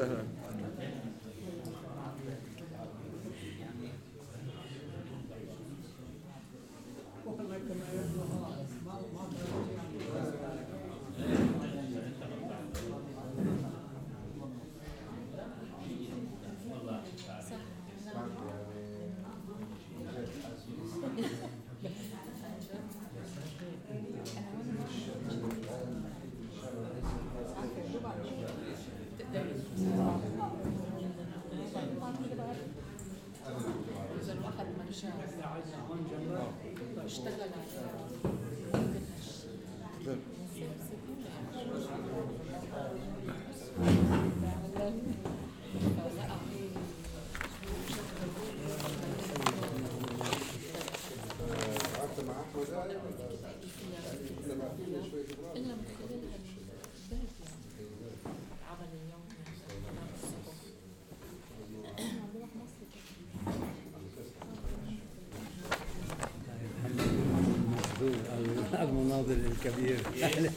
Yeah. Perdona. المناظر الكبير. أهلا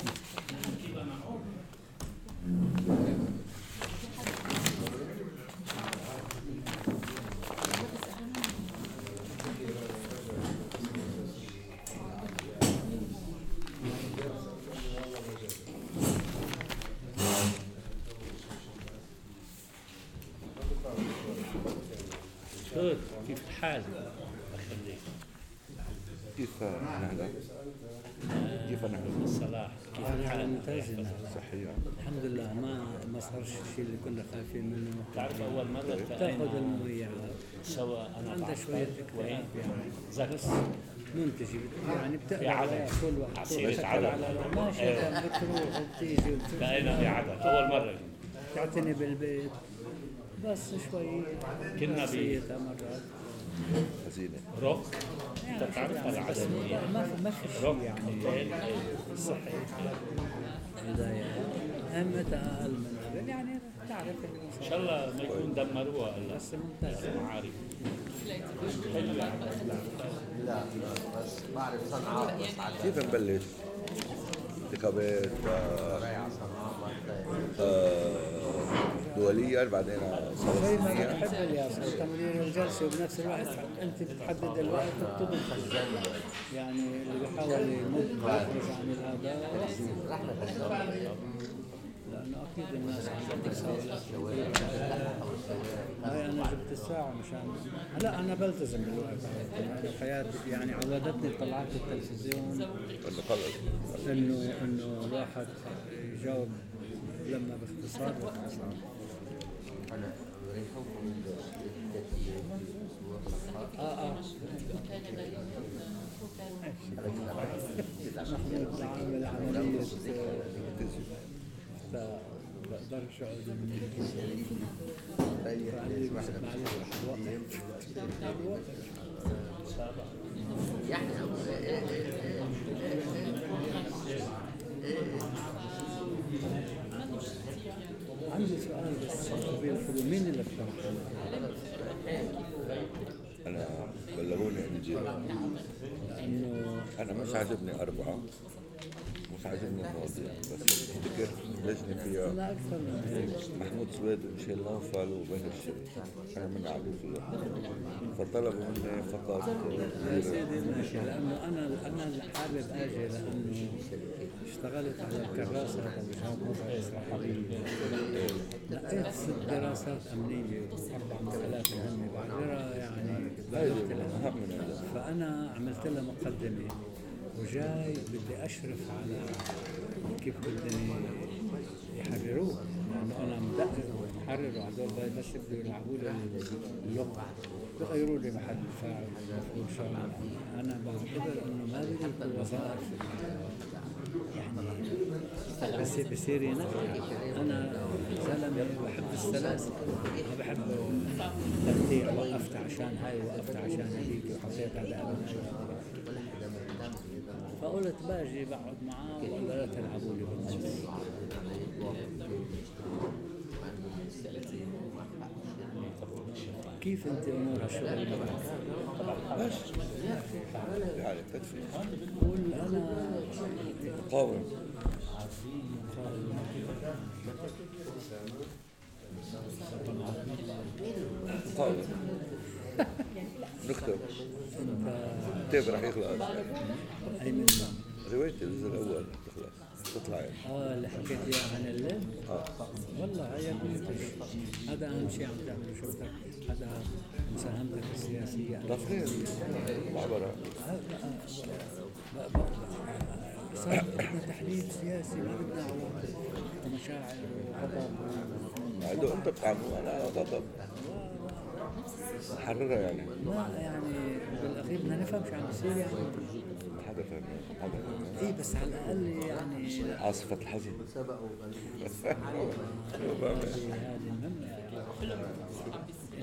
كيف الحال الله يخليك كيف نحن كيف نحن الصلاح كيف على الحال صحيا الحمد لله ما ما صارش الشيء اللي كنا خايفين منه. تعرف أول مرة تأخذ التقينا المية سوا أنا عندها شوية اكتئاب يعني. بس منتجة يعني في بتقدر كل وقت عصيرة عدد. على ماشي إيه. بتروح وبتيجي. التقينا في عدد أول مرة. تعتني بالبيت. بس شوي. كنا ب- حزينة. روك. أنت بتعرفها العدديه ما في ما في روك. يعني. اوتيل من قبل يعني تعرف إن شاء الله ما يكون دمروها هلا بس ممتاز. المعارف لا بس بعرف صنعاء على كيف نبلش؟ انتخابات آه، دوليا بعدين فلسطينيا بتحب الياسر تمرير الجلسة وبنفس الوقت أنت بتحدد الوقت وبتضبط يعني اللي بيحاول يمد يخرج عن الآباء لأنه أكيد الناس هاي أنا جبت الساعة مشان لا أنا بلتزم بالوقت. حياتي يعني عودتني طلعت التلفزيون. انه إنه الواحد يجاوب لما باختصار باختصار آه آه نحن بنعمل عملية آه، فبقدرش اقعد من فعندي بس معلش وقت عندي سؤال بس مين اللي اقترح أنا لأنه أنا مش عاجبني أربعة. مش عاجبني المواضيع بس بفتكر لجنة فيها أنا أكثر من هيك محمود سويد وميشيل نوفل وبين الشيخ أنا من عارف فيها. فطلبوا مني فقط يا سيدي ماشي لأنه أنا أنا حابب أجي لأنه اشتغلت على الكراسة لقيت ست دراسات أمنية واربع مقالات مهمة بعتبرها يعني فأنا عملت لها مقدمة وجاي بدي أشرف على كيف بدهم يحرروه لأنه أنا مدقق ومحرر وهدول بس بده يلعبوا لي اللغة. بغيروا لي محل الفاعل المفروض شغله أنا بعتبر إنه ما بدي يعني بس بصير ينقي أنا زلمه بحب السلاسل ما بحب تقطيع وقفت عشان هاي وقفت عشان هذيك وحطيت على. فقلت باجي بقعد معاه ولا لا تلعبوا لي بالنص كيف أنت امور الشغل معك؟ بس يعني تكفي قول أنا. قاوم قاوم نكتب. الكتاب رح يخلص؟ أي من روايتي الجزء الأول تخلص تطلع يعني. آه اللي حكيت إياه عن الليل؟ آه. والله هي كويس. هذا أهم شيء عم تعمله شغلك هذا مساهمتك السياسيه تفريغ معبرة صار بدنا تحليل سياسي ما بدنا ومشاعر وغضب انت بتعمل أنا غضب. حررها يعني. ما يعني طيب بدنا نفهم شو عم بيصير يعني. حدا فهم حدا إيه بس على الأقل يعني عاصفة الحزن. سبقوا. هذه المهمه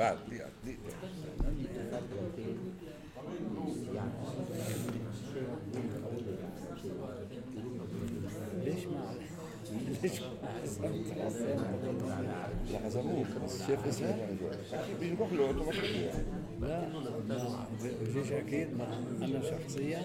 يعني بعد دقيقة دقيقة ليش ما ليش ما عزمت حسين لا عزموه بس شايف اسمه ما اجوا أكيد بيروح له اوتوماتيكي لا بيجيش أكيد أنا شخصيا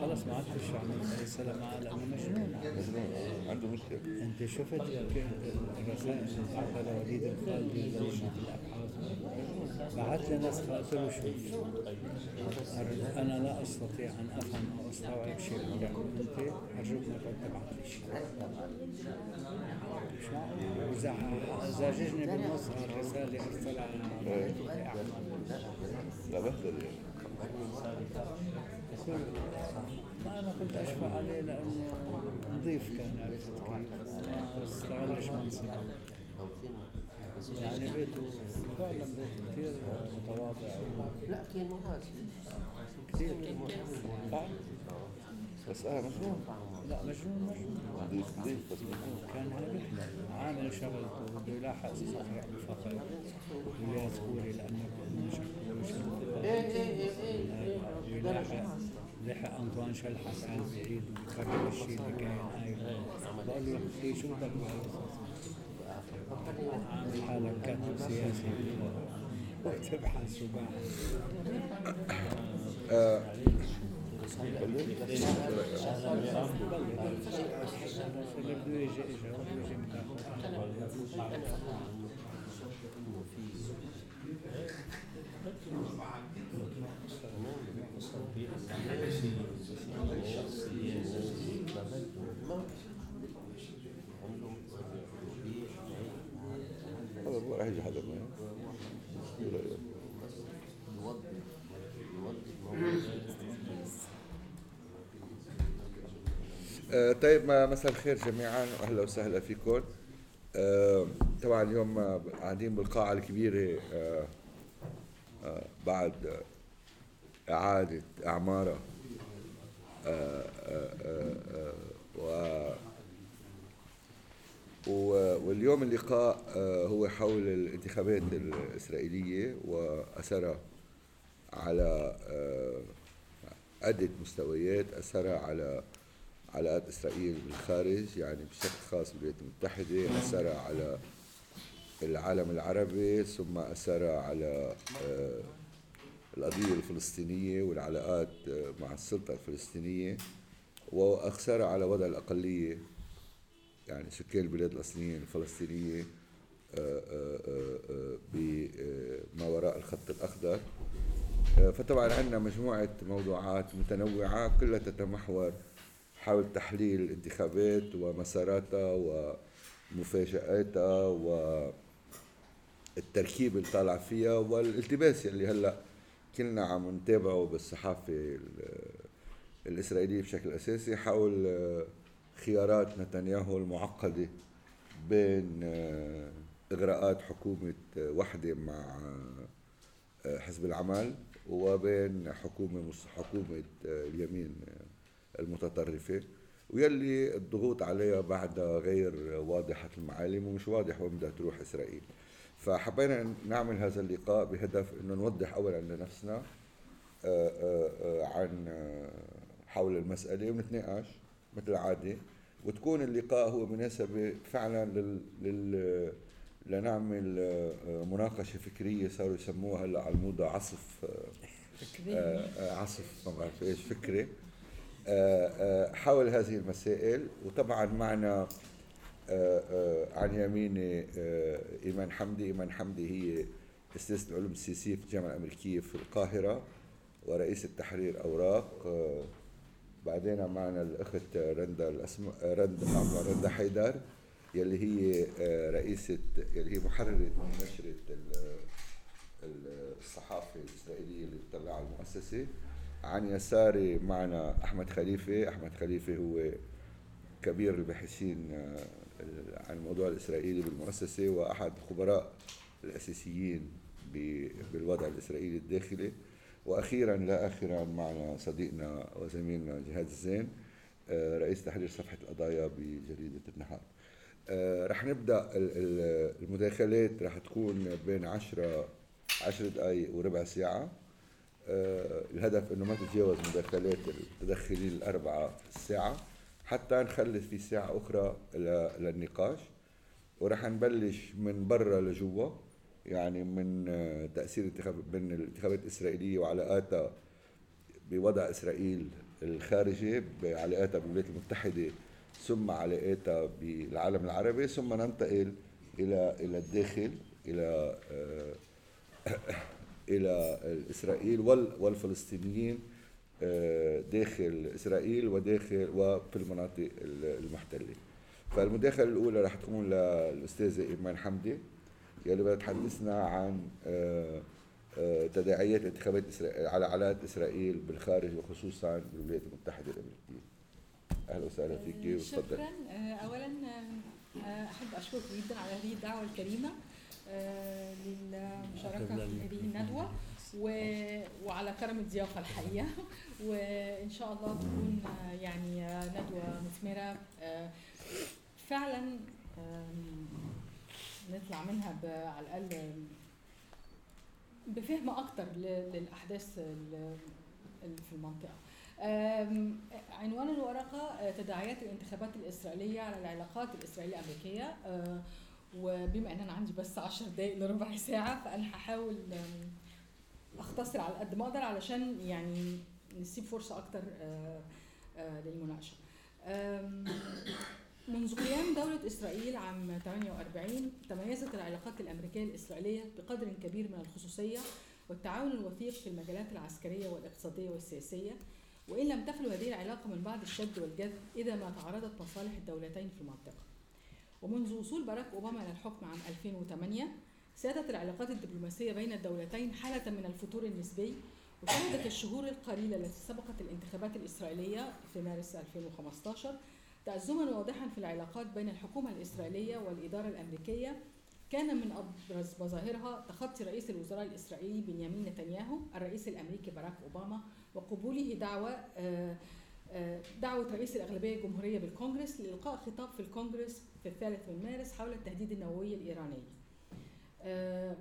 خلص ما عدتش اعمل اي سلام معه لأنه مجنون مجنون عنده مشكلة انت شفت الرسائل اللي بعثها لوليد الخالدي لجنه الابحاث بعث لي ناس قلت له شوف أنا لا استطيع ان افهم أو استوعب شيء يعني انت ارجوك ما تبعث لي شيء مش معقول واذا زعججني بالنص الرساله اللي ارسلها لا بهدل يعني. ما أنا كنت اشفق عليه لأنه نظيف كان عرفت كيف ما استغلش منصب يعني بيته فعلا بيته كثير متواضع. لا كان مهاجم كثير بس أنا مجنون. لا مجنون مجنون. نضيف نضيف بس مجنون. كان هذا عامل شغلته بده يلاحق صفر الفقر ويذكوري لأنه إيه إيه إيه إيه لحق انطوان شلحس عن بعيد وبكرر الشيء اللي كان قايله بقول له في شو بدك؟ عامل حالك كاتب سياسي وتبحث وباحث اللي بده يجي اجى واللي يجي متاخر آه، طيب مساء الخير جميعا واهلا وسهلا فيكم. آه، طبعا اليوم قاعدين بالقاعة الكبيرة آه، آه، بعد آه، إعادة أعمارها آه، آه، و واليوم اللقاء هو حول الانتخابات الإسرائيلية وأثرها على عدة مستويات أثرها على علاقات إسرائيل بالخارج يعني بشكل خاص بالولايات المتحدة أثرها على العالم العربي ثم أثرها على آه، القضية الفلسطينية والعلاقات آه، مع السلطة الفلسطينية وأثرها على وضع الأقلية. يعني سكان البلاد الأصليين الفلسطينية آه، بما وراء الخط الأخضر. فطبعا عندنا مجموعة موضوعات متنوعة كلها تتمحور حول تحليل الانتخابات ومساراتها ومفاجآتها والتركيب اللي طالع فيها والالتباس اللي هلا كلنا عم نتابعه بالصحافة ال- الإسرائيلية بشكل أساسي حول آه، خيارات نتنياهو المعقدة بين آه، إغراءات حكومة آه، وحدة مع حزب العمل وبين حكومة حكومة اليمين المتطرفة ويلي الضغوط عليها بعدها غير واضحة المعالم ومش واضح وين بدها تروح إسرائيل. فحبينا نعمل هذا اللقاء بهدف أنه نوضح اولا لنفسنا آه، آه، آه، عن حول المسألة ونتناقش مثل العادة وتكون اللقاء هو مناسبة فعلا لل, لل لنعمل مناقشة فكرية صاروا يسموها هلأ على الموضة عصف عصف ما بعرف إيش فكري حول هذه المسائل. وطبعا معنا عن يميني آه، إيمان حمدي. إيمان حمدي هي أستاذ العلوم السياسية في الجامعة الأمريكية في القاهرة ورئيسة تحرير أوراق. آه، بعدين معنا الأخت رندا الأسم... آه، رندا رندا حيدر يلي هي آه، رئيسة يلي هي محررة نشرة ال- ال- الصحافة الإسرائيلية اللي بتطلع على المؤسسة. عن يساري معنا أحمد خليفة. أحمد خليفة هو كبير الباحثين آه، عن الموضوع الإسرائيلي بالمؤسسة وأحد الخبراء الأساسيين ب- بالوضع الإسرائيلي الداخلي. وأخيرا لا اخرا معنا صديقنا وزميلنا جهاد الزين آه، رئيس تحرير صفحة القضايا بجريدة النهار. آه، رح نبدأ ال- ال- المداخلات. رح تكون بين 10 10 دقائق وربع ساعة. آه، الهدف إنه ما تتجاوز مداخلات المتدخلين الأربعة الساعة حتى نخلي في ساعة أخرى ل- للنقاش. ورح نبلش من برا لجوا يعني من آه، تأثير انتخاب من الانتخابات الإسرائيلية وعلاقاتها بوضع إسرائيل الخارجي بعلاقاتها بالولايات المتحدة ثم علاقاتها بالعالم العربي ثم ننتقل إلى إلى الداخل إلى آه، إلى اسرائيل وال- والفلسطينيين. داخل إسرائيل وداخل وفي المناطق ال- المحتلة. فالمداخلة الأولى رح تكون للاستاذه إيمان حمدي يلي بدها تحدثنا عن آه، آه، تداعيات انتخابات إسرائيل على علاقات إسرائيل بالخارج وخصوصا بالولايات المتحدة الأمريكية. أهلا وسهلا فيك وتفضل. شكرا آه، اولا آه، أحب اشكرك جدا على هذه الدعوة الكريمة آه، للمشاركة في هذه الندوة و- وعلى كرم الضيافة الحقيقة. وإن شاء الله تكون آه، يعني آه، ندوة مثمرة. آه، فعلا نطلع منها ب- على الأقل بفهم أكتر للأحداث ال- اللي في المنطقة. عنوان الورقة تداعيات الانتخابات الإسرائيلية على العلاقات الإسرائيلية الأمريكية وبما أن أنا عندي بس عشر دقايق لربع ساعة فأنا هحاول آم، أختصر على قد ما أقدر علشان يعني نسيب فرصة أكتر آه، آه، للمناقشة آم، منذ قيام دولة إسرائيل عام 48 تميزت العلاقات الأمريكية الإسرائيلية بقدر كبير من الخصوصية والتعاون الوثيق في المجالات العسكرية والاقتصادية والسياسية وإن لم تخلو هذه العلاقة من بعض الشد والجذب إذا ما تعارضت مصالح الدولتين في المنطقة. ومنذ وصول باراك أوباما إلى الحكم عام 2008 سادت العلاقات الدبلوماسية بين الدولتين حالة من الفتور النسبي وشهدت الشهور القليلة التي سبقت الانتخابات الإسرائيلية في مارس 2015 تأزما واضحا في العلاقات بين الحكومة الإسرائيلية والإدارة الأمريكية. كان من أبرز مظاهرها تخطي رئيس الوزراء الإسرائيلي بنيامين نتنياهو الرئيس الأمريكي باراك أوباما وقبوله دعوة آه، آه، دعوة رئيس الأغلبية الجمهورية بالكونغرس لإلقاء خطاب في الكونغرس في الثالث من مارس حول التهديد النووي الإيراني.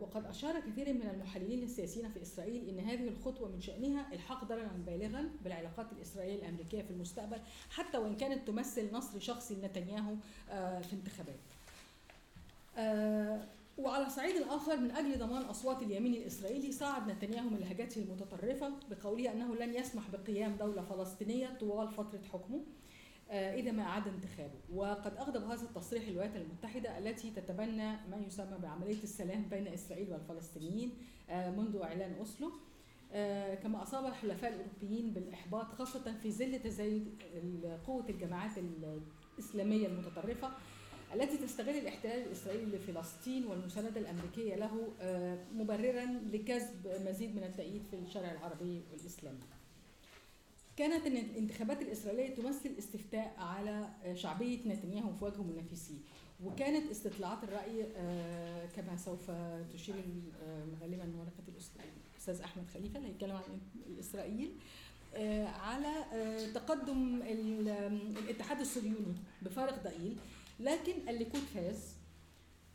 وقد أشار كثير من المحللين السياسيين في إسرائيل أن هذه الخطوة من شأنها الحاق ضررا بالغا بالعلاقات الإسرائيلية الأمريكية في المستقبل حتى وإن كانت تمثل نصر شخصي لنتنياهو آه، في انتخابات. آه، وعلى صعيد آخر من أجل ضمان أصوات اليمين الإسرائيلي صعد نتنياهو من لهجته المتطرفة بقوله أنه لن يسمح بقيام دولة فلسطينية طوال فترة حكمه. آه، إذا ما أعاد انتخابه. وقد أغضب هذا التصريح الولايات المتحدة التي تتبنى ما يسمى بعملية السلام بين إسرائيل والفلسطينيين آه، منذ إعلان أوسلو. آه، كما أصاب الحلفاء الأوروبيين بالإحباط خاصة في ظل تزايد قوة الجماعات الإسلامية المتطرفة التي تستغل الاحتلال الإسرائيلي لفلسطين والمساندة الأمريكية له آه، مبررا لكسب مزيد من التأييد في الشارع العربي والإسلامي كانت الانتخابات الإسرائيلية تمثل استفتاء على آه، شعبية نتنياهو في وجه منافسيه وكانت استطلاعات الرأي آه، كما سوف تشير آه، غالبا ورقة الأس- الأستاذ أحمد خليفة اللي هيتكلم عن إسرائيل آه، على تقدم ال- الاتحاد الصهيوني بفارق ضئيل لكن الليكود فاز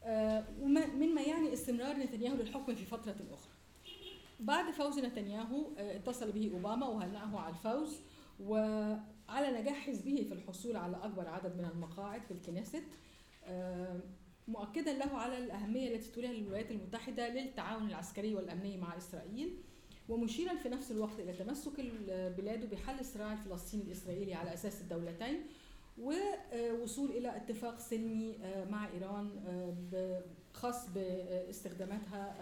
آه، وما- مما يعني استمرار نتنياهو للحكم في فترة أخرى. بعد فوز نتنياهو آه، اتصل به أوباما وهنأه على الفوز وعلى نجاح حزبه في الحصول على أكبر عدد من المقاعد في الكنيست. آه، مؤكدا له على الأهمية التي توليها الولايات المتحدة للتعاون العسكري والأمني مع إسرائيل ومشيرا في نفس الوقت إلى تمسك بلاده بحل الصراع الفلسطيني الإسرائيلي على أساس الدولتين ووصول إلى اتفاق سلمي آه، مع إيران خاص باستخداماتها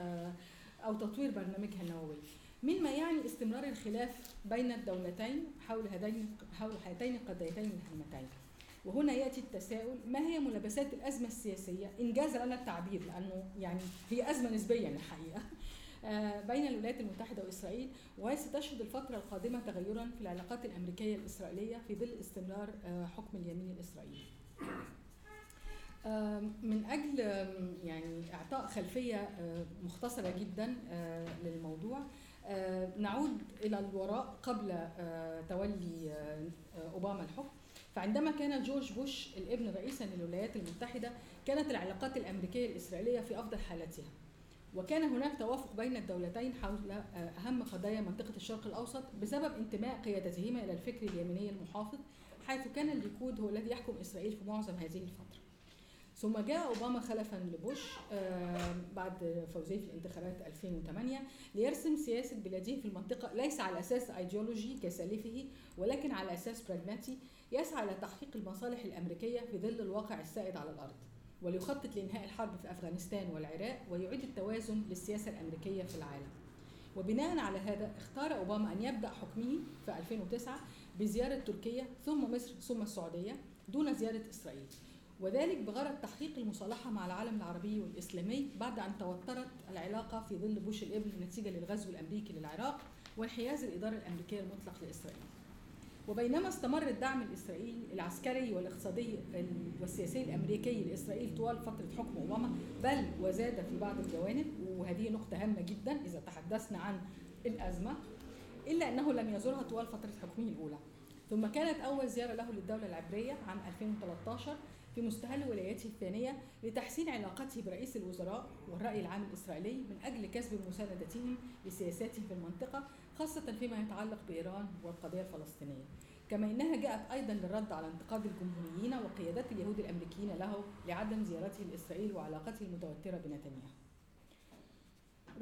أو تطوير برنامجها النووي. مما يعني استمرار الخلاف بين الدولتين حول هذين حول هاتين القضيتين الهامتين وهنا يأتي التساؤل ما هي ملابسات الأزمة السياسية؟ ان جاز لنا التعبير لأنه يعني هي أزمة نسبيا الحقيقة. آه، بين الولايات المتحدة وإسرائيل وهي ستشهد الفترة القادمة تغيرا في العلاقات الأمريكية الإسرائيلية في ظل استمرار آه، حكم اليمين الإسرائيلي. من أجل يعني إعطاء خلفية آه، مختصرة جدا آه، للموضوع آه، نعود إلى الوراء قبل تولي أوباما الحكم. فعندما كان جورج بوش الابن رئيسا للولايات المتحدة كانت العلاقات الأمريكية الإسرائيلية في أفضل حالاتها وكان هناك توافق بين الدولتين حول أهم قضايا منطقة الشرق الأوسط بسبب انتماء قيادتهما إلى الفكر اليميني المحافظ حيث كان الليكود هو الذي يحكم إسرائيل في معظم هذه الفترة. ثم جاء أوباما خلفا لبوش آه، بعد فوزه في الانتخابات 2008 ليرسم سياسة بلاده في المنطقة ليس على أساس ايديولوجي كسالفه ولكن على أساس براغماتي يسعى إلى تحقيق المصالح الأمريكية في ظل الواقع السائد على الأرض وليخطط لإنهاء الحرب في أفغانستان والعراق ويعيد التوازن للسياسة الأمريكية في العالم. وبناء على هذا اختار أوباما أن يبدأ حكمه في 2009 بزيارة تركيا ثم مصر ثم السعودية دون زيارة إسرائيل. وذلك بغرض تحقيق المصالحة مع العالم العربي والإسلامي بعد أن توترت العلاقة في ظل بوش الابن نتيجة للغزو الأمريكي للعراق وانحياز الإدارة الأمريكية المطلق لإسرائيل. وبينما استمر الدعم الإسرائيلي العسكري والاقتصادي والسياسي الأمريكي لإسرائيل طوال فترة حكم أوباما بل وزاد في بعض الجوانب وهذه نقطة هامة جدا إذا تحدثنا عن الأزمة إلا أنه لم يزورها طوال فترة حكمه الأولى ثم كانت أول زيارة له للدولة العبرية عام 2013 في مستهل ولايته الثانية لتحسين علاقته برئيس الوزراء والرأي العام الإسرائيلي من أجل كسب مساندتهم لسياساته في المنطقة خاصة فيما يتعلق بإيران والقضية الفلسطينية. كما إنها جاءت أيضا للرد على انتقاد الجمهوريين وقيادات اليهود الأمريكيين له لعدم زيارته لإسرائيل وعلاقته المتوترة بنتنياهو.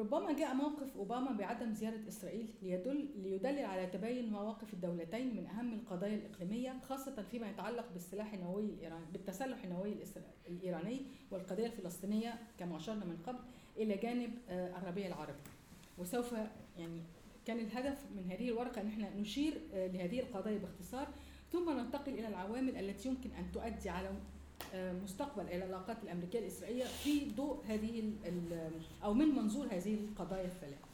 ربما جاء موقف أوباما بعدم زيارة إسرائيل ليدل ليدلل على تباين مواقف الدولتين من أهم القضايا الإقليمية خاصة فيما يتعلق بالسلاح النووي الايراني بالتسلح النووي الإيراني والقضية الفلسطينية كما أشرنا من قبل إلى جانب آه، الربيع العربي. وسوف يعني كان الهدف من هذه الورقة إن إحنا نشير آه، لهذه القضايا باختصار ثم ننتقل إلى العوامل التي يمكن أن تؤدي على مستقبل العلاقات الأمريكية الإسرائيلية في ضوء هذه أو من منظور هذه القضايا الثلاثة.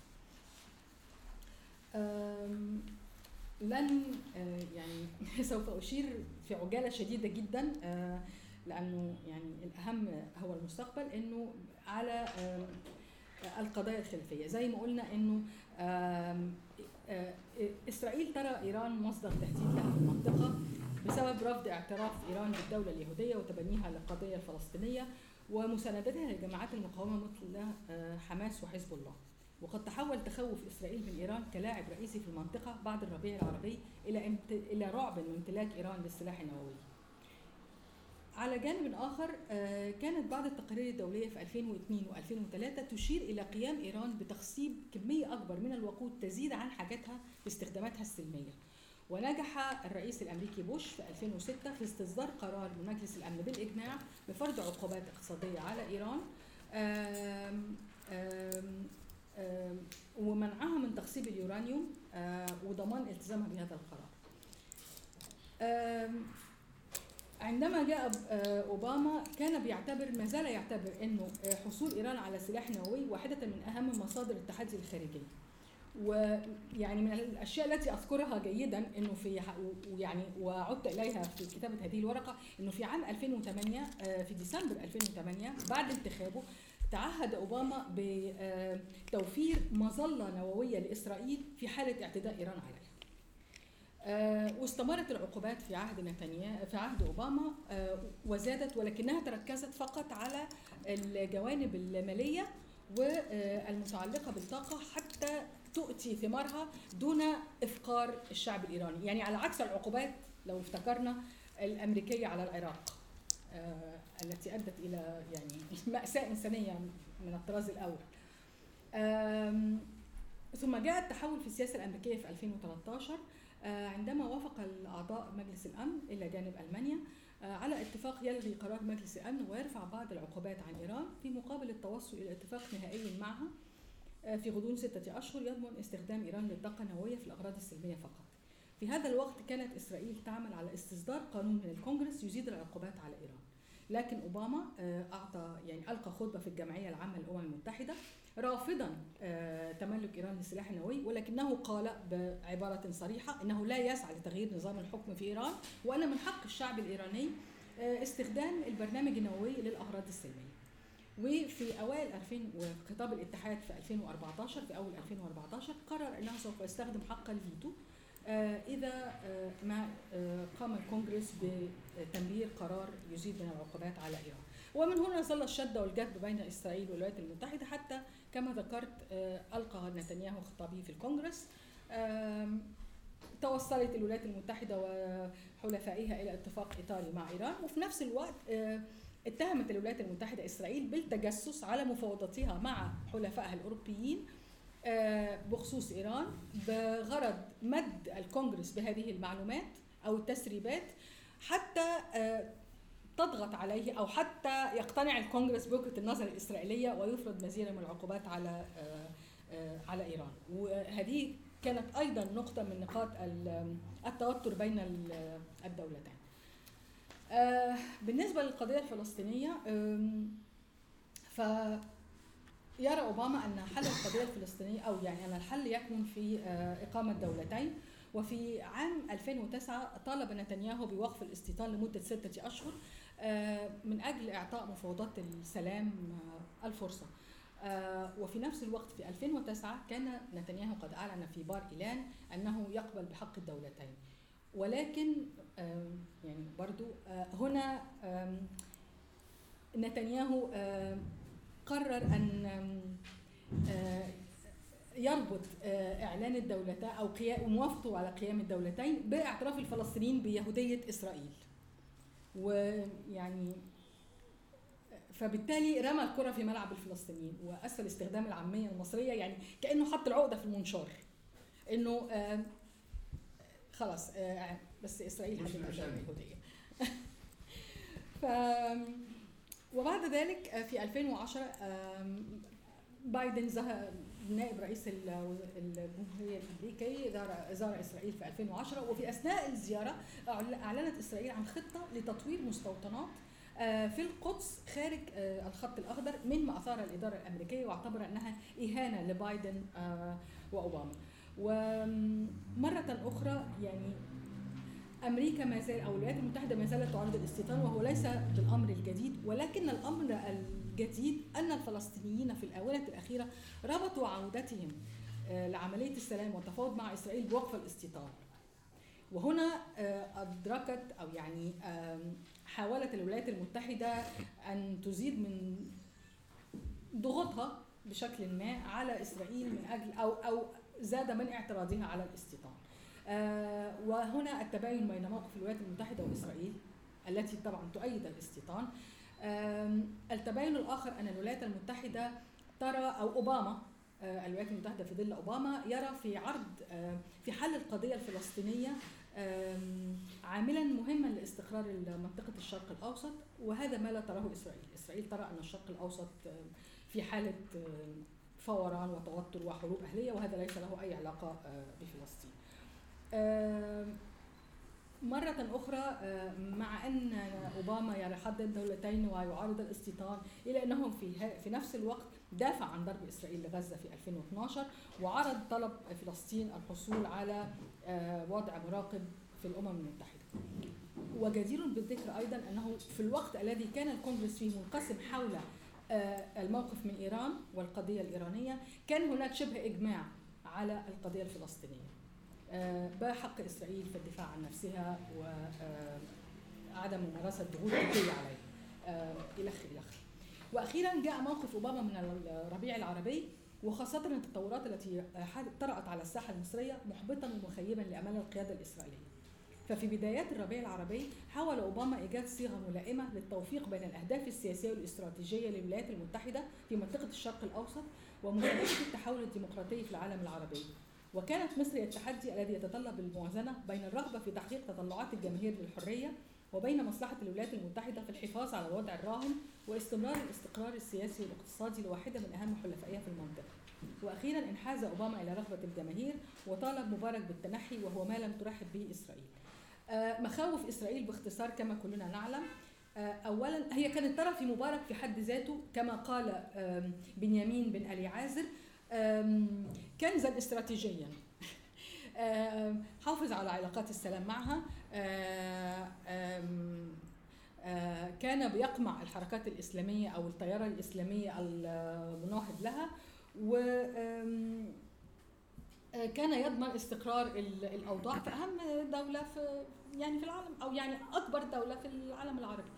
لن آه، يعني سوف أشير في عجالة شديدة جدا آه، لأنه يعني الأهم هو المستقبل إنه على القضايا الخلفيه زي ما قلنا إنه آه، إسرائيل ترى إيران مصدر تهديد لها في المنطقة بسبب رفض اعتراف إيران بالدولة اليهودية وتبنيها للقضية الفلسطينية ومساندتها لجماعات المقاومة مثل آه، حماس وحزب الله وقد تحول تخوف إسرائيل من إيران كلاعب رئيسي في المنطقة بعد الربيع العربي إلى إلى رعب من امتلاك إيران للسلاح النووي. على جانب آخر آه، كانت بعض التقارير الدولية في 2002 و2003 تشير إلى قيام إيران بتخصيب كمية أكبر من الوقود تزيد عن حاجتها في استخداماتها السلمية ونجح الرئيس الأمريكي بوش في 2006 في استصدار قرار من مجلس الأمن بالإجماع بفرض عقوبات اقتصادية على إيران آم آم آم ومنعها من تخصيب اليورانيوم وضمان التزامها بهذا القرار. عندما جاء أوباما كان بيعتبر ما زال يعتبر إنه حصول إيران على سلاح نووي واحدة من أهم مصادر التحدي الخارجي. ويعني من الأشياء التي أذكرها جيدا إنه في ويعني وعدت إليها في كتابة هذه الورقة إنه في عام 2008 آه، في ديسمبر 2008 بعد انتخابه تعهد أوباما بتوفير مظلة نووية لإسرائيل في حالة اعتداء إيران عليها. آه، واستمرت العقوبات في عهد نتنياهو في عهد أوباما آه، وزادت ولكنها تركزت فقط على الجوانب المالية والمتعلقة بالطاقة حتى تؤتي ثمارها دون إفقار الشعب الإيراني. يعني على عكس العقوبات لو افتكرنا الأمريكية على العراق آه التي أدت إلى يعني مأساة إنسانية من الطراز الأول. ثم جاء التحول في السياسة الأمريكية في 2013 آه عندما وافق الأعضاء مجلس الأمن إلى جانب ألمانيا آه على اتفاق يلغي قرار مجلس الأمن ويرفع بعض العقوبات عن إيران في مقابل التوصل إلى اتفاق نهائي معها. في غضون ستة أشهر يضمن استخدام إيران للطاقة النووية في الأغراض السلمية فقط. في هذا الوقت كانت إسرائيل تعمل على استصدار قانون من الكونغرس يزيد العقوبات على إيران. لكن أوباما آه، أعطى يعني ألقى خطبة في الجمعية العامة للأمم المتحدة رافضا آه، تملك إيران للسلاح النووي ولكنه قال بعبارة صريحة أنه لا يسعى لتغيير نظام الحكم في إيران وأن من حق الشعب الإيراني استخدام البرنامج النووي للأغراض السلمية. وفي أوائل 2000 وخطاب الاتحاد في 2014 في أول 2014 قرر انه سوف يستخدم حق الفيتو. آه، إذا آه، ما آه، قام الكونغرس بتمرير قرار يزيد من العقوبات على إيران. ومن هنا ظل الشد والجذب بين إسرائيل والولايات المتحدة حتى كما ذكرت ألقى نتنياهو خطابه في الكونغرس. آم، توصلت الولايات المتحدة وحلفائها إلى اتفاق اطاري مع إيران. وفي نفس الوقت اتهمت الولايات المتحدة إسرائيل بالتجسس على مفاوضاتها مع حلفائها الأوروبيين آه، بخصوص إيران بغرض مد الكونغرس بهذه المعلومات أو التسريبات حتى آه، تضغط عليه أو حتى يقتنع الكونغرس بوجهه النظر الإسرائيلية ويفرض مزيدا من العقوبات على آه، على إيران. وهذه كانت أيضا نقطة من نقاط ال- التوتر بين ال- الدولتين. آه، بالنسبة للقضية الفلسطينية ف يرى أوباما أن حل القضية الفلسطينية أو يعني أن الحل يكمن في آه، إقامة دولتين وفي عام 2009 طالب نتنياهو بوقف الاستيطان لمدة ستة أشهر آه، من أجل إعطاء مفاوضات السلام الفرصة. آه، وفي نفس الوقت في 2009 كان نتنياهو قد أعلن في بار إيلان أنه يقبل بحق الدولتين. ولكن يعني برضو آه، هنا نتنياهو قرر أن آه، يربط آه، إعلان الدولتين أو موافقته على قيام الدولتين باعتراف الفلسطينيين بيهودية إسرائيل. ويعني فبالتالي رمى الكرة في ملعب الفلسطينيين وأسفل استخدام العامية المصرية يعني كأنه حط العقدة في المنشار إنه خلاص آه، بس إسرائيل مش هتبقى. يهوديه ف وبعد ذلك آه، في 2010 آم، بايدن ظهر نائب رئيس ال- الجمهورية الامريكي زار زار إسرائيل في 2010 وفي أثناء الزيارة أعلنت إسرائيل عن خطة لتطوير مستوطنات آه، في القدس خارج الخط الأخضر مما اثار الإدارة الأمريكية واعتبر أنها إهانة لبايدن وأوباما. ومرة أخرى يعني أمريكا ما زال أو الولايات المتحدة ما زالت تعارض الاستيطان وهو ليس بالأمر الجديد ولكن الأمر الجديد أن الفلسطينيين في الاونه الاخيره ربطوا عودتهم آه، لعملية السلام والتفاوض مع إسرائيل بوقف الاستيطان. وهنا آه، أدركت أو يعني آم، حاولت الولايات المتحدة أن تزيد من ضغوطها بشكل ما على إسرائيل من أجل أو أو زاد من اعتراضها على الاستيطان. آه، وهنا التباين بين موقف الولايات المتحدة وإسرائيل التي طبعا تؤيد الاستيطان. التباين الآخر أن الولايات المتحدة ترى أو أوباما آه، الولايات المتحدة في ظل أوباما يرى في عرض آه، في حل القضية الفلسطينية آم، عاملا مهما لاستقرار منطقة الشرق الأوسط وهذا ما لا تراه إسرائيل، إسرائيل ترى أن الشرق الأوسط آم، في حالة آم، فوران وتوتر وحروب أهلية وهذا ليس له أي علاقة آه، بفلسطين. مرة أخرى مع أن أوباما يرى حد الدولتين ويعارض الاستيطان إلا أنه في في نفس الوقت دافع عن ضرب إسرائيل لغزة في 2012 وعرض طلب فلسطين الحصول على آه، وضع مراقب في الأمم المتحدة. وجدير بالذكر أيضا أنه في الوقت الذي كان الكونغرس فيه منقسم حول الموقف من إيران والقضية الإيرانية كان هناك شبه إجماع على القضية الفلسطينية. آه، بحق إسرائيل في الدفاع عن نفسها وعدم ممارسة ضغوط تركيه عليها آه، الخ الخ وأخيرا جاء موقف أوباما من الربيع العربي وخاصة التطورات التي طرأت على الساحة المصرية محبطا ومخيبا لأمال القيادة الإسرائيلية. ففي بدايات الربيع العربي حاول أوباما إيجاد صيغة ملائمة للتوفيق بين الأهداف السياسية والاستراتيجية للولايات المتحدة في منطقة الشرق الأوسط ومواجهة التحول الديمقراطي في العالم العربي. وكانت مصر التحدي الذي يتطلب الموازنة بين الرغبة في تحقيق تطلعات الجماهير للحرية وبين مصلحة الولايات المتحدة في الحفاظ على الوضع الراهن واستمرار الاستقرار السياسي والاقتصادي لواحدة من أهم حلفائها في المنطقة. وأخيرا انحاز أوباما إلى رغبة الجماهير وطالب مبارك بالتنحي وهو ما لم ترحب به إسرائيل. آه، مخاوف إسرائيل باختصار كما كلنا نعلم. آه، أولا هي كانت ترى في مبارك في حد ذاته كما قال بنيامين بن ألي عازر كنزا استراتيجيا. حافظ على علاقات السلام معها. آه، كان بيقمع الحركات الإسلامية أو التيار الإسلامية المناهض لها. و كان يضمن استقرار ال- الأوضاع في أهم دولة في يعني في العالم أو يعني أكبر دولة في العالم العربي.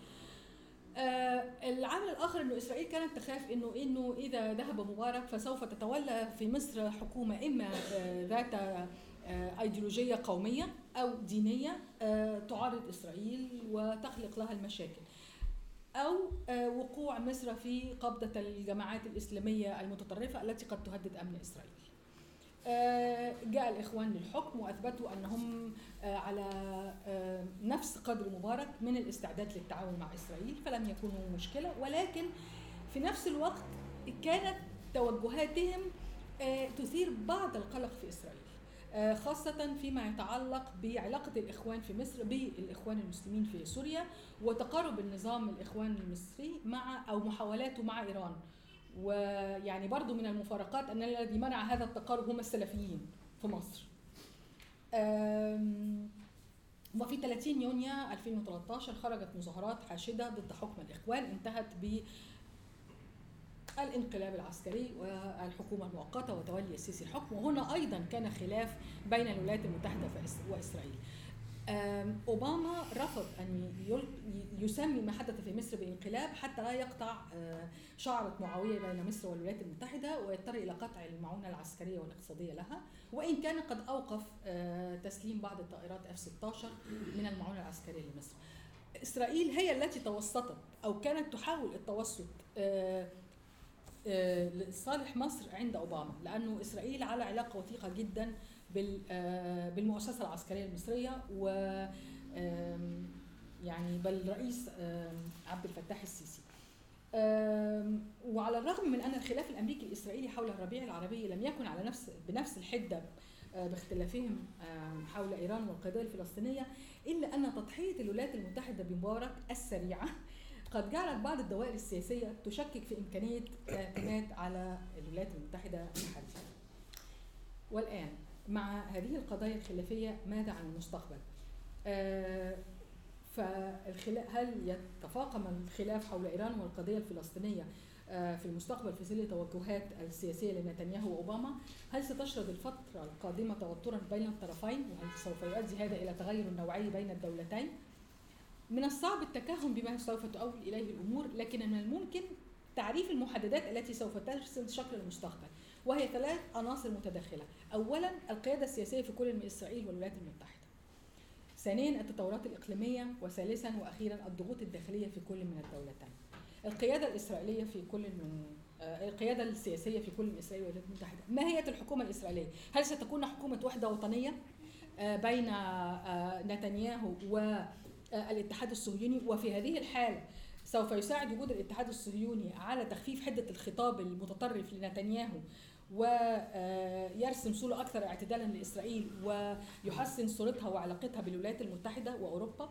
آه، العامل الآخر إنه إسرائيل كانت تخاف إنه إنه إذا ذهب مبارك فسوف تتولى في مصر حكومة إما آه، ذات آه، أيديولوجية قومية أو دينية آه، تعارض إسرائيل وتخلق لها المشاكل آه، وقوع مصر في قبضة الجماعات الإسلامية المتطرفة التي قد تهدد أمن إسرائيل آه، جاء الإخوان للحكم وأثبتوا أنهم آه، على آه، نفس قدر مبارك من الاستعداد للتعاون مع إسرائيل فلم يكونوا مشكلة. ولكن في نفس الوقت كانت توجهاتهم آه، تثير بعض القلق في إسرائيل آه، خاصة فيما يتعلق بعلاقة الإخوان في مصر بالإخوان المسلمين في سوريا وتقارب النظام الإخوان المصري مع أو محاولاته مع إيران. ويعني برضو من المفارقات أن الذي منع هذا التقارب هم السلفيين في مصر. وفي 30 يونيو 2013 خرجت مظاهرات حاشدة ضد حكم الإخوان انتهت ب الانقلاب العسكري والحكومة المؤقتة وتولي السيسي الحكم. وهنا أيضا كان خلاف بين الولايات المتحدة وإسرائيل. أوباما رفض أن يسمي ما حدث في مصر بانقلاب حتى لا يقطع آه، شعرة معاوية بين مصر والولايات المتحدة ويضطر إلى قطع المعونة العسكرية والاقتصادية لها وإن كان قد أوقف آه، تسليم بعض الطائرات F-16 من المعونة العسكرية لمصر. إسرائيل هي التي توسطت أو كانت تحاول التوسط آه، لصالح مصر عند أوباما لأنه إسرائيل على علاقة وثيقة جدا بالمؤسسة العسكرية المصرية و يعني بل رئيس آم، عبد الفتاح السيسي وعلى الرغم من أن الخلاف الأمريكي الإسرائيلي حول الربيع العربي لم يكن على نفس بنفس الحدة آه، باختلافهم حول إيران والقضية الفلسطينية إلا أن تضحية الولايات المتحدة بمبارك السريعة قد جعلت بعض الدوائر السياسية تشكك في إمكانية الاعتماد على الولايات المتحدة محليا. والآن مع هذه القضايا الخلافية ماذا عن المستقبل؟ آه، هل يتفاقم الخلاف حول إيران والقضية الفلسطينية آه، في المستقبل في ظل توجهات السياسية لنتنياهو وأوباما؟ هل ستشرد الفترة القادمة توترا بين الطرفين؟ وهل سوف يؤدي هذا إلى تغير نوعي بين الدولتين؟ من الصعب التكهن بما سوف تؤول إليه الأمور لكن من الممكن تعريف المحددات التي سوف ترسم شكل المستقبل وهي ثلاث عناصر متداخلة. اولا القيادة السياسية في كل من إسرائيل والولايات المتحدة. ثانيا التطورات الإقليمية. وثالثا وأخيرا الضغوط الداخلية في كل من الدولتين. القيادة الإسرائيلية في كل من آه، القيادة السياسية في كل من إسرائيل والولايات المتحدة. ما هي الحكومة الإسرائيلية؟ هل ستكون حكومة وحدة وطنية؟ آه، بين آه، نتنياهو و آه، الاتحاد الصهيوني. وفي هذه الحال سوف يساعد وجود الاتحاد الصهيوني على تخفيف حدة الخطاب المتطرف لنتنياهو ويرسم صورة أكثر اعتدالا لإسرائيل ويحسن صورتها وعلاقتها بالولايات المتحدة وأوروبا.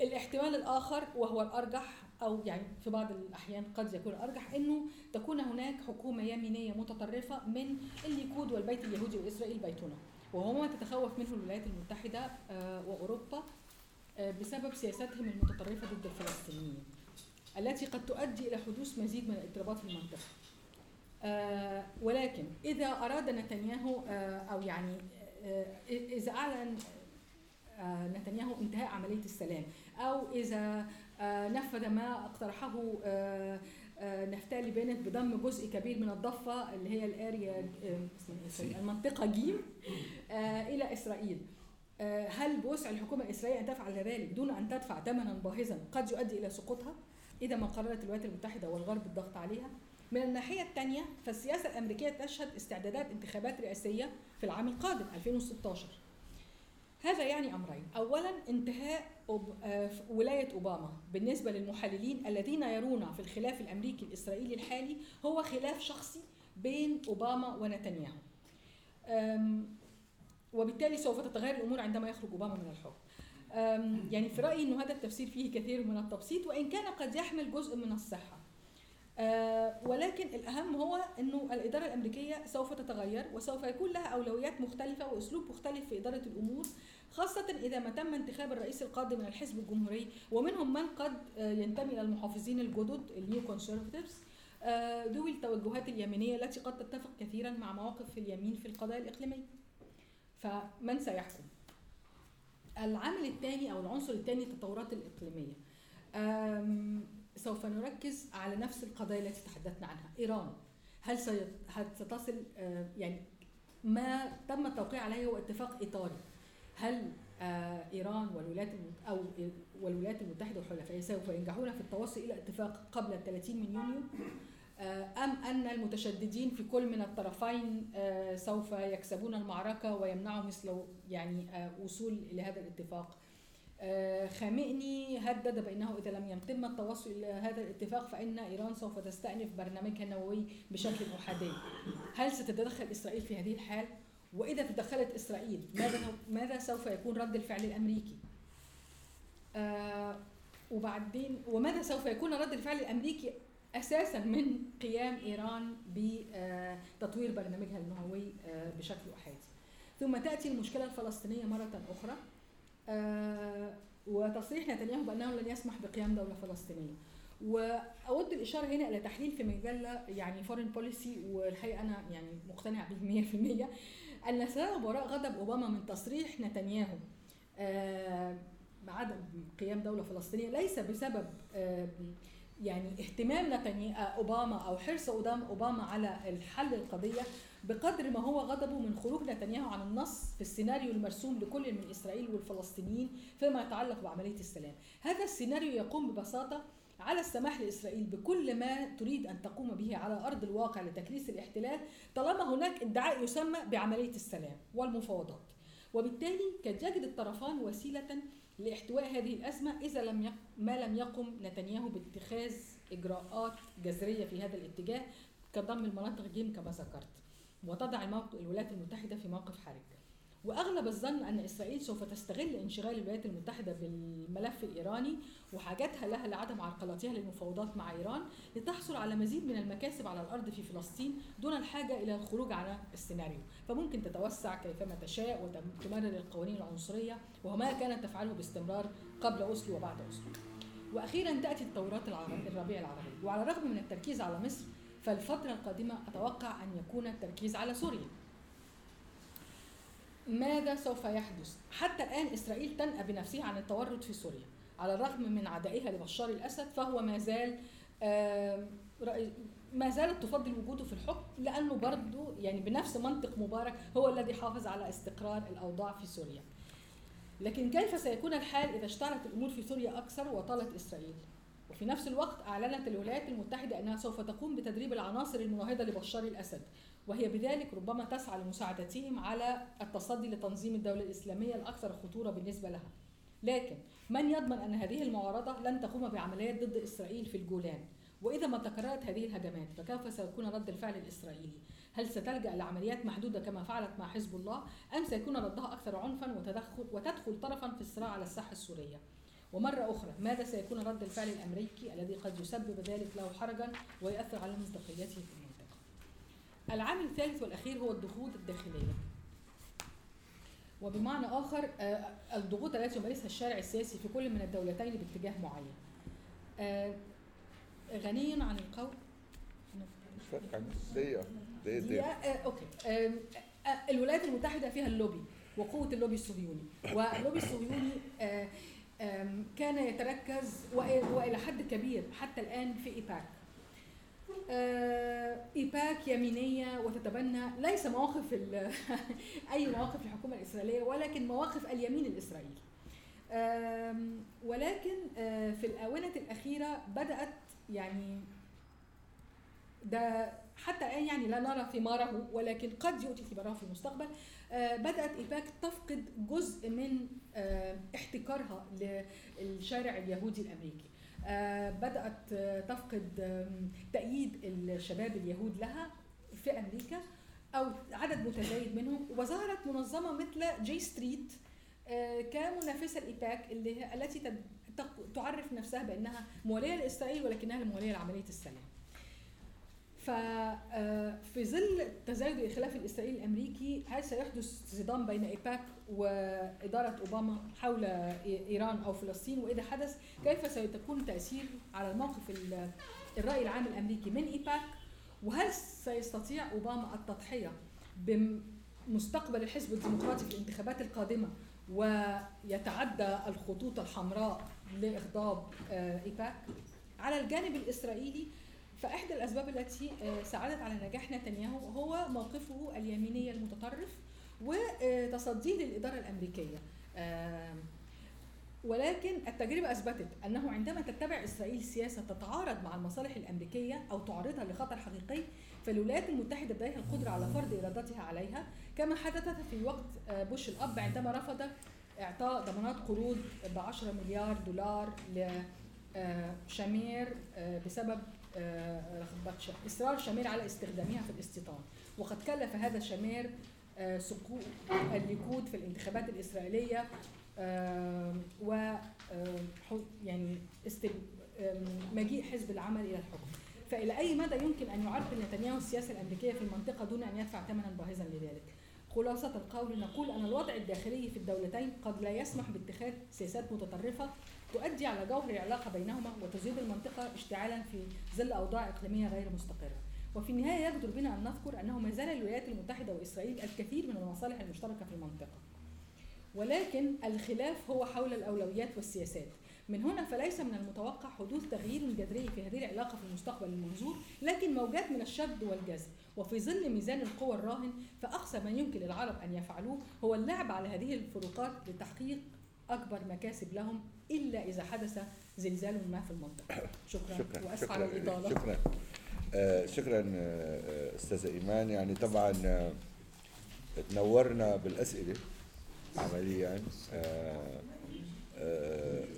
الاحتمال الآخر وهو الأرجح أو يعني في بعض الأحيان قد يكون الأرجح أنه تكون هناك حكومة يمينية متطرفة من الليكود والبيت اليهودي وإسرائيل بيتنا وهو ما تتخوف منه الولايات المتحدة آه، وأوروبا آه، بسبب سياساتهم المتطرفة ضد الفلسطينيين التي قد تؤدي إلى حدوث مزيد من الاضطرابات في المنطقة. ولكن إذا أراد نتنياهو آه، أو يعني آه، إذا أعلن آه، نتنياهو انتهاء عملية السلام أو إذا آه، نفذ ما اقترحه آه، آه، نفتالي بنت بضم جزء كبير من الضفة اللي هي الآريا آه، المنطقة جيم آه، إلى إسرائيل. آه، هل بوسع الحكومة الإسرائيلية أن تفعل ذلك دون أن تدفع ثمنا باهظا قد يؤدي إلى سقوطها إذا ما قررت الولايات المتحدة والغرب الضغط عليها؟ من الناحية الثانية فالسياسة الأمريكية تشهد استعدادات انتخابات رئاسية في العام القادم 2016 هذا يعني أمرين أولا انتهاء. آه، ولاية أوباما بالنسبة للمحللين الذين يرون في الخلاف الأمريكي الإسرائيلي الحالي هو خلاف شخصي بين أوباما ونتنياهو وبالتالي سوف تتغير الأمور عندما يخرج أوباما من الحكم. يعني في رأيي إنه هذا التفسير فيه كثير من التبسيط وإن كان قد يحمل جزء من الصحة. آه، ولكن الأهم هو إنه الإدارة الأمريكية سوف تتغير وسوف يكون لها أولويات مختلفة وأسلوب مختلف في إدارة الأمور خاصة إذا ما تم انتخاب الرئيس القادم من الحزب الجمهوري ومنهم من قد آه، ينتمي إلى المحافظين الجدد ال neo-conservatives ذوي التوجهات اليمينية التي قد تتفق كثيرا مع مواقف اليمين في القضايا الإقليمية. فمن سيحكم؟ العامل الثاني أو العنصر الثاني التطورات الإقليمية. سوف نركز على نفس القضايا التي تحدثنا عنها. إيران هل ستصل آه، يعني ما تم التوقيع عليه هو اتفاق إطاري هل آه، إيران والولايات. أو والولايات المتحدة وحلفائها سوف ينجحون في التوصل إلى اتفاق قبل ال 30 من يونيو؟ آه، أم أن المتشددين في كل من الطرفين سوف يكسبون المعركة ويمنعوا مثل يعني وصول إلى هذا الاتفاق؟ خامئني هدد بأنه إذا لم يتم التوصل إلى هذا الاتفاق فإن إيران سوف تستأنف برنامجها النووي بشكل احادي هل ستتدخل إسرائيل في هذه الحال وإذا تدخلت إسرائيل ماذا ماذا سوف يكون رد الفعل الأمريكي؟ آه وبعدين وماذا سوف يكون رد الفعل الأمريكي أساسا من قيام إيران بتطوير برنامجها النووي آه بشكل احادي. ثم تأتي المشكلة الفلسطينية مرة أخرى آه وتصريح نتنياهو بأنه لن يسمح بقيام دولة فلسطينية. وأود الإشارة هنا إلى تحليل في مجله يعني فورين بوليسي والحقيقة أنا يعني مقتنع به 100% أن السبب وراء غضب أوباما من تصريح نتنياهو آه، بعدم قيام دولة فلسطينية ليس بسبب آه، يعني اهتمام نتنياهو أوباما أو حرص أوباما على الحل القضية بقدر ما هو غضبه من خروج نتنياهو عن النص في السيناريو المرسوم لكل من إسرائيل والفلسطينيين فيما يتعلق بعملية السلام. هذا السيناريو يقوم ببساطة على السماح لإسرائيل بكل ما تريد أن تقوم به على أرض الواقع لتكريس الاحتلال طالما هناك ادعاء يسمى بعملية السلام والمفاوضات. وبالتالي قد يجد الطرفان وسيلة لاحتواء هذه الأزمة إذا لم يق... ما لم يقم نتنياهو باتخاذ إجراءات جذرية في هذا الاتجاه كضم المناطق جيم كما ذكرت وتضع الولايات المتحدة في موقف حرج. وأغلب الظن أن إسرائيل سوف تستغل انشغال الولايات المتحدة بالملف الإيراني وحاجتها لها لعدم عرقلتها للمفاوضات مع إيران لتحصل على مزيد من المكاسب على الأرض في فلسطين دون الحاجة إلى الخروج عن السيناريو، فممكن تتوسع كيفما تشاء وتمرر القوانين العنصرية وهو ما كانت تفعله باستمرار قبل أوسلو وبعد أوسلو. وأخيرا تأتي العرب الربيع العربي، وعلى الرغم من التركيز على مصر فالفترة القادمة أتوقع أن يكون التركيز على سوريا. ماذا سوف يحدث؟ حتى الآن إسرائيل تنأى بنفسها عن التورط في سوريا على الرغم من عدائها لبشار الأسد فهو ما زال ما زالت تفضل وجوده في الحكم لأنه برضه يعني بنفس منطق مبارك هو الذي حافظ على استقرار الأوضاع في سوريا لكن كيف سيكون الحال إذا اشتعلت الأمور في سوريا أكثر وطالت إسرائيل؟ وفي نفس الوقت أعلنت الولايات المتحدة أنها سوف تقوم بتدريب العناصر المناهضة لبشار الأسد وهي بذلك ربما تسعى لمساعدتهم على التصدي لتنظيم الدولة الإسلامية الأكثر خطورة بالنسبة لها لكن من يضمن أن هذه المعارضة لن تقوم بعمليات ضد إسرائيل في الجولان وإذا ما تكررت هذه الهجمات فكيف سيكون رد الفعل الإسرائيلي؟ هل ستلجأ لعمليات محدودة كما فعلت مع حزب الله أم سيكون ردها أكثر عنفا وتدخل وتدخل طرفا في الصراع على الساحة السورية؟ ومرة أخرى ماذا سيكون رد الفعل الأمريكي الذي قد يسبب ذلك له حرجا ويؤثر على مصداقيته في المنطقة؟ العامل الثالث والأخير هو الضغوط الداخلية. وبمعنى آخر آه، الضغوط التي يمارسها الشارع السياسي في كل من الدولتين باتجاه معين. آه، غني عن القول دقيقة دي دقيقتين آه okay. الولايات المتحدة فيها اللوبي وقوة اللوبي الصهيوني. واللوبي الصهيوني آه كان يتركز وإلى حد كبير حتى الآن في إيباك. آه، إيباك يمينية وتتبنى ليس مواقف أي مواقف الحكومة الإسرائيلية ولكن مواقف اليمين الإسرائيلي. ولكن آه، في الآونة الأخيرة بدأت يعني ده حتى الآن يعني لا نرى ثماره ولكن قد يؤتي ثماره في المستقبل. بدأت إيباك تفقد جزء من آه، احتكارها للشارع اليهودي الأمريكي آه، بدأت آه، تفقد تأييد الشباب اليهود لها في أمريكا أو عدد متزايد منهم وظهرت منظمة مثل J Street آه، كمنافسة لايباك التي تعرف نفسها بأنها موالية لإسرائيل ولكنها موالية لعملية السلام. ففي ظل تزايد الخلاف الإسرائيلي الأمريكي هل سيحدث صدام بين إيباك وإدارة أوباما حول إيران أو فلسطين؟ وإذا حدث كيف سيكون تأثير على الموقف ال- الرأي العام الأمريكي من إيباك؟ وهل سيستطيع أوباما التضحية بمستقبل الحزب الديمقراطي في الانتخابات القادمة ويتعدى الخطوط الحمراء لإغضاب آه، إيباك؟ على الجانب الإسرائيلي فإحدى الأسباب التي آه، ساعدت على نجاح نتنياهو هو موقفه اليميني المتطرف وتصديه للإدارة الأمريكية. ولكن التجربة أثبتت أنه عندما تتبع إسرائيل سياسة تتعارض مع المصالح الأمريكية أو تعرضها لخطر حقيقي فالولايات المتحدة لديها القدرة على فرض إرادتها عليها كما حدث في وقت آه، بوش الأب عندما رفض إعطاء ضمانات قروض ب 10 مليار دولار لشامير بسبب آه، ش- إصرار شامير على استخدامها في الاستيطان. وقد كلف هذا شامير آه، سقوط الليكود في الانتخابات الإسرائيلية آم، و يعني مجيء حزب العمل إلى الحكم. فإلى أي مدى يمكن أن يعرقل نتنياهو السياسة الأمريكية في المنطقة دون أن يدفع ثمنا باهظا لذلك؟ خلاصة القول نقول أن الوضع الداخلي في الدولتين قد لا يسمح باتخاذ سياسات متطرفة تؤدي على جوهر العلاقة بينهما وتزيد المنطقة اشتعالا في ظل أوضاع إقليمية غير مستقرة. وفي النهاية يجدر بنا أن نذكر أنه ما زال الولايات المتحدة وإسرائيل الكثير من المصالح المشتركة في المنطقة. ولكن الخلاف هو حول الأولويات والسياسات من هنا فليس من المتوقع حدوث تغيير جذري في هذه العلاقة في المستقبل المنظور لكن موجات من الشد والجذب وفي ظل ميزان القوى الراهن فأقصى ما يمكن للعرب أن يفعلوه هو اللعب على هذه الفروقات لتحقيق أكبر مكاسب لهم إلا إذا حدث زلزال ما في المنطقة. شكرا, شكرا. على شكرا. الإطالة. شكرا. آه، شكرا آه، أستاذة إيمان. يعني طبعا آه، تنورنا بالأسئلة عمليا.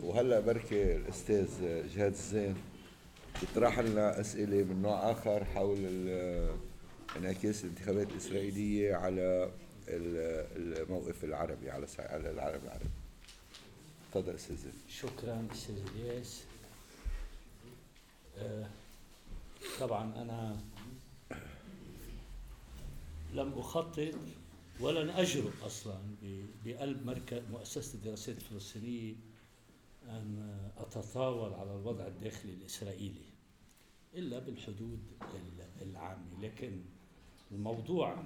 وهلأ بركي الأستاذ جهاد الزين يطرح لنا أسئلة من نوع آخر حول انعكاس الانتخابات الإسرائيلية على ال- الموقف العربي على على العالم العربي. تفضل زين. شكرا أستاذ إلياس. آه، طبعا أنا لم أخطط ولن أجرؤ أصلا بقلب مركز مؤسسة الدراسات الفلسطينيه أن أتطاول على الوضع الداخلي الإسرائيلي إلا بالحدود ال- العامة. لكن الموضوع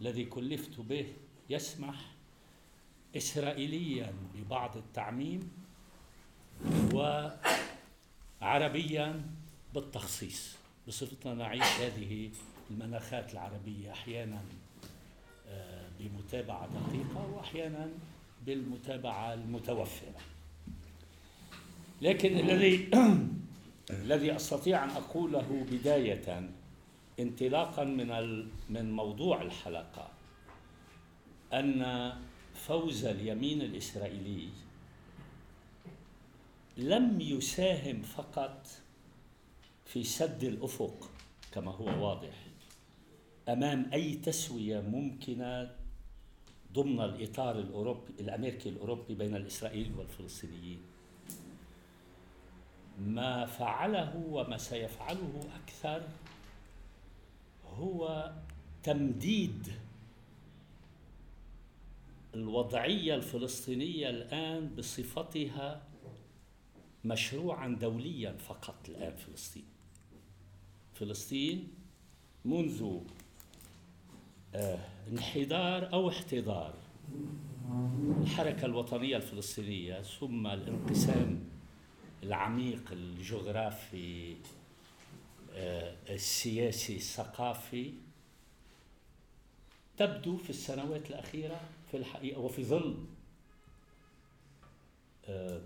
الذي كلفت به يسمح اسرائيليا ببعض التعميم وعربيا بالتخصيص بصفتنا نعيش هذه المناخات العربية أحيانا آه، بمتابعة دقيقة واحيانا بالمتابعة المتوفرة. لكن الذي الذي أستطيع أن أقوله بداية انطلاقا من من موضوع الحلقة أن فوز اليمين الإسرائيلي. لم يساهم فقط في سد الأفق كما هو واضح أمام أي تسوية ممكنة ضمن الإطار الأوروبي الأمريكي الأوروبي بين الاسرائيلي والفلسطينيين. ما فعله وما سيفعله أكثر هو تمديد الوضعية الفلسطينية الآن بصفتها مشروعا دوليا فقط الآن فلسطين. فلسطين منذ آه، انحدار أو احتضار الحركة الوطنية الفلسطينية ثم الانقسام العميق الجغرافي آه، السياسي الثقافي تبدو في السنوات الأخيرة في الحقيقة وفي ظل آه،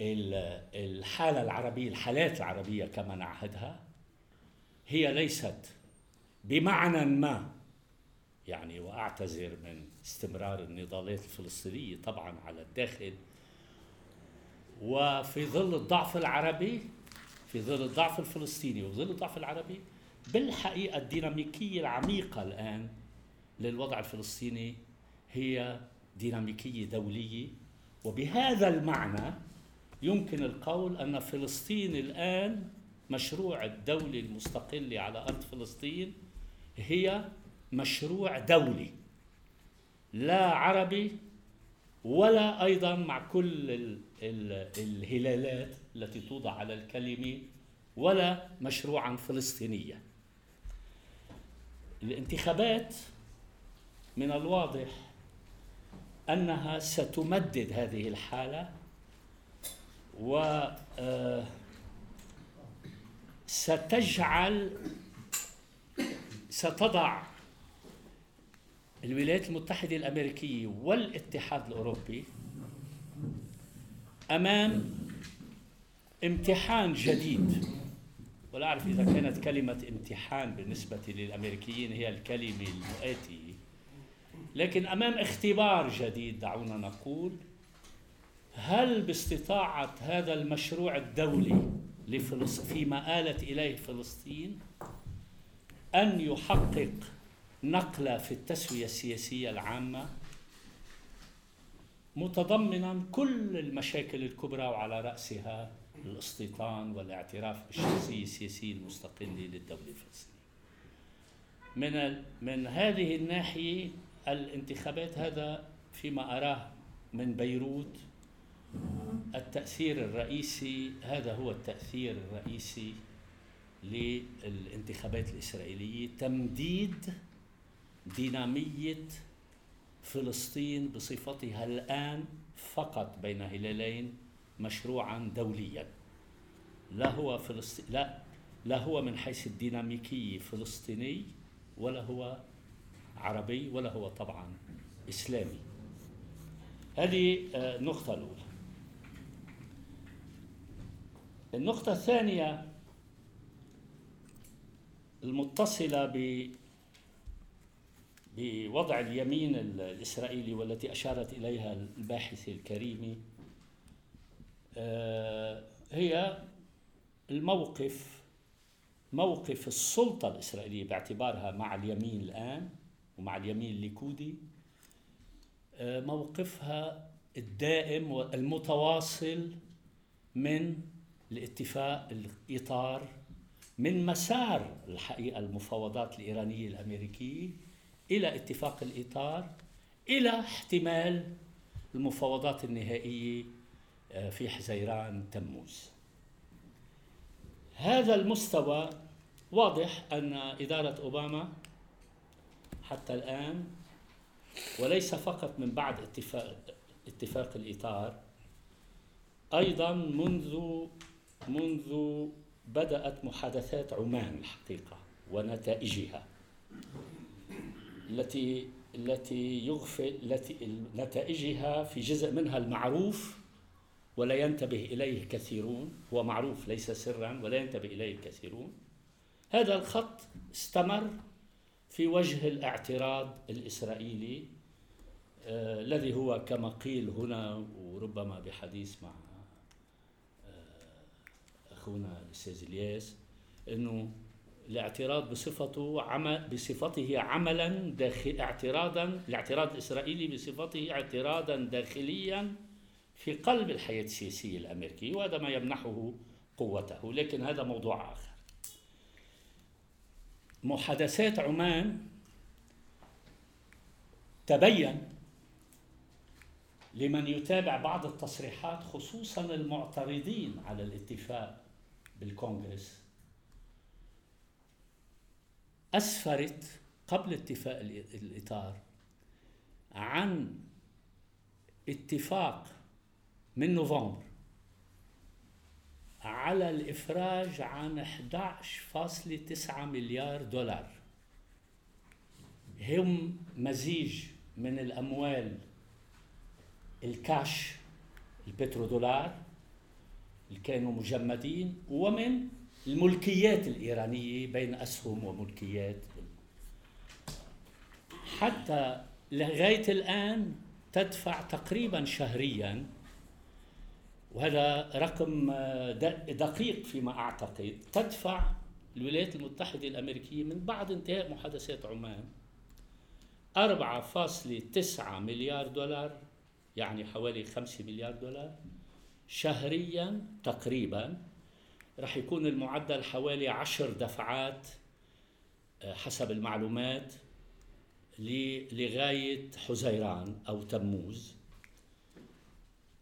ال- الحالة العربية الحالات العربية كما نعهدها هي ليست بمعنى ما يعني وأعتذر من استمرار النضالات الفلسطينية طبعا على الداخل. وفي ظل الضعف العربي في ظل الضعف الفلسطيني وفي ظل الضعف العربي بالحقيقة الديناميكية العميقة الآن للوضع الفلسطيني هي ديناميكية دولية وبهذا المعنى يمكن القول أن فلسطين الآن مشروع الدولة المستقلة على أرض فلسطين هي مشروع دولي لا عربي ولا أيضا مع كل ال ال الهلالات التي توضع على الكلمة ولا مشروعا فلسطينيا. الانتخابات من الواضح أنها ستمدد هذه الحالة و آه، ستجعل ستضع الولايات المتحدة الأمريكية والاتحاد الأوروبي أمام امتحان جديد. ولا أعرف إذا كانت كلمة امتحان بالنسبة للأمريكيين هي الكلمة المؤاتية لكن أمام اختبار جديد دعونا نقول هل باستطاعة هذا المشروع الدولي فيما آلت إليه فلسطين أن يحقق نقلة في التسوية السياسية العامة؟ متضمنا كل المشاكل الكبرى وعلى رأسها الاستيطان والاعتراف بالشخصية السياسية المستقلة للدولة الفلسطينية. من من هذه الناحية الانتخابات هذا فيما أراه من بيروت التأثير الرئيسي هذا هو التأثير الرئيسي للانتخابات الإسرائيلية تمديد دينامية فلسطين بصفتها الآن فقط بين هلالين مشروعا دوليا. لا هو فلسطين لا لا هو من حيث الديناميكية فلسطيني ولا هو عربي ولا هو طبعا إسلامي. هذه آه، النقطة الأولى. النقطة الثانية المتصلة ب بوضع اليمين الإسرائيلي والتي أشارت إليها الباحثة الكريمة آه، هي الموقف موقف السلطة الإسرائيلية باعتبارها مع اليمين الآن. ومع اليمين الليكودي آه، موقفها الدائم والمتواصل من الاتفاق الإطار من مسار الحقيقة المفاوضات الإيرانية الأمريكية إلى اتفاق الإطار إلى احتمال المفاوضات النهائية آه، في حزيران تموز. هذا المستوى واضح أن إدارة أوباما حتى الآن وليس فقط من بعد اتفاق اتفاق الإطار أيضا منذ منذ بدأت محادثات عمان الحقيقة ونتائجها التي التي يغفل التي نتائجها في جزء منها المعروف ولا ينتبه إليه كثيرون هو معروف ليس سرا ولا ينتبه إليه الكثيرون. هذا الخط استمر في وجه الاعتراض الإسرائيلي آه الذي هو كما قيل هنا وربما بحديث مع آه أخونا الأستاذ إلياس إنه الاعتراض بصفته عمل بصفته عملا داخل اعتراضا الاعتراض الإسرائيلي بصفته اعتراضا داخليا في قلب الحياة السياسية الأمريكية وهذا ما يمنحه قوته. لكن هذا موضوع آخر. محادثات عمان تبين لمن يتابع بعض التصريحات خصوصا المعترضين على الاتفاق بالكونغرس. أسفرت قبل اتفاق الإطار عن اتفاق من نوفمبر على الإفراج عن 11.9 مليار دولار. هم مزيج من الأموال الكاش البترودولار اللي كانوا مجمدين ومن الملكيات الإيرانية بين أسهم وملكيات. حتى لغاية الآن تدفع تقريبا شهريا وهذا رقم دقيق فيما أعتقد. تدفع الولايات المتحدة الأمريكية من بعد انتهاء محادثات عمان 4.9 مليار دولار يعني حوالي 5 مليار دولار شهريا تقريبا. رح يكون المعدل حوالي عشر دفعات آه، حسب المعلومات لغاية حزيران أو تموز.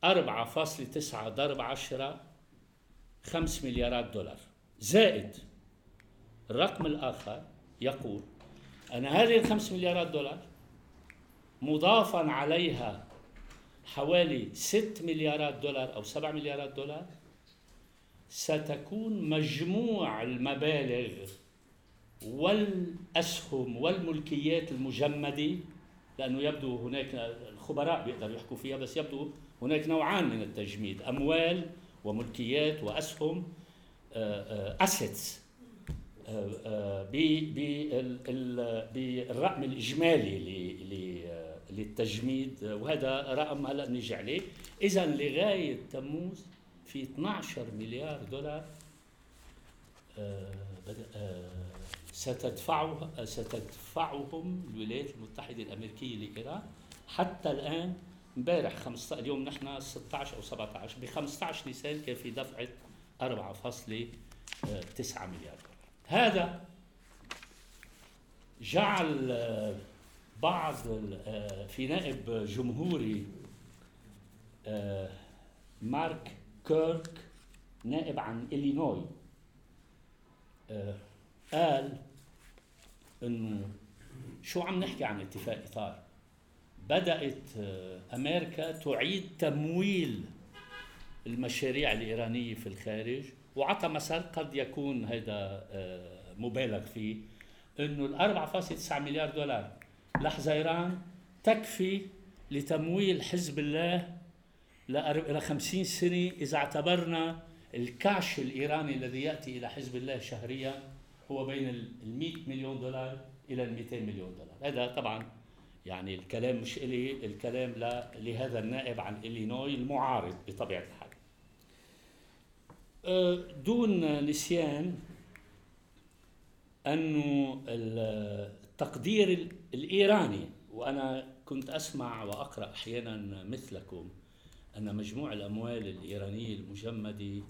أربعة فاصلة تسعة ضرب عشرة خمس مليارات دولار. زائد الرقم الآخر يقول أن هذه الخمس مليارات دولار مضافا عليها حوالي ست مليارات دولار أو سبع مليارات دولار ستكون مجموع المبالغ والأسهم والملكيات المجمدة لأنه يبدو هناك الخبراء بيقدروا يحكوا فيها بس يبدو هناك نوعان من التجميد أموال وملكيات وأسهم أسيتس بالرقم الإجمالي ل- ل- للتجميد. وهذا رقم هلأ نيجي عليه. إذا لغاية تموز في 12 مليار دولار آه، آه، ستدفعه ستدفعهم الولايات المتحدة الأمريكية لإيران. حتى الآن امبارح 15 اليوم نحن 16 أو 17 ب 15 نيسان كان في دفعة 4.9 مليار دولار. هذا جعل آه، بعض آه، في نائب جمهوري آه، مارك كيرك نائب عن إلينوي آه، قال إنه شو عم نحكي عن اتفاق إطار؟ بدأت آه، أمريكا تعيد تمويل المشاريع الإيرانية في الخارج. وعطى مثل قد يكون هذا آه، مبالغ فيه إنه ال 4.9 مليار دولار لحزيران تكفي لتمويل حزب الله إلى 50 سنة. إذا اعتبرنا الكاش الإيراني الذي يأتي إلى حزب الله شهريا هو بين ال 100 مليون دولار إلى ال 200 مليون دولار. هذا طبعا يعني الكلام مش إلي الكلام ل- لهذا النائب عن إلينوي المعارض بطبيعة الحال. أه، دون نسيان أنه التقدير ال- الإيراني وأنا كنت أسمع وأقرأ أحيانا مثلكم أن مجموع الأموال الإيرانية المجمدة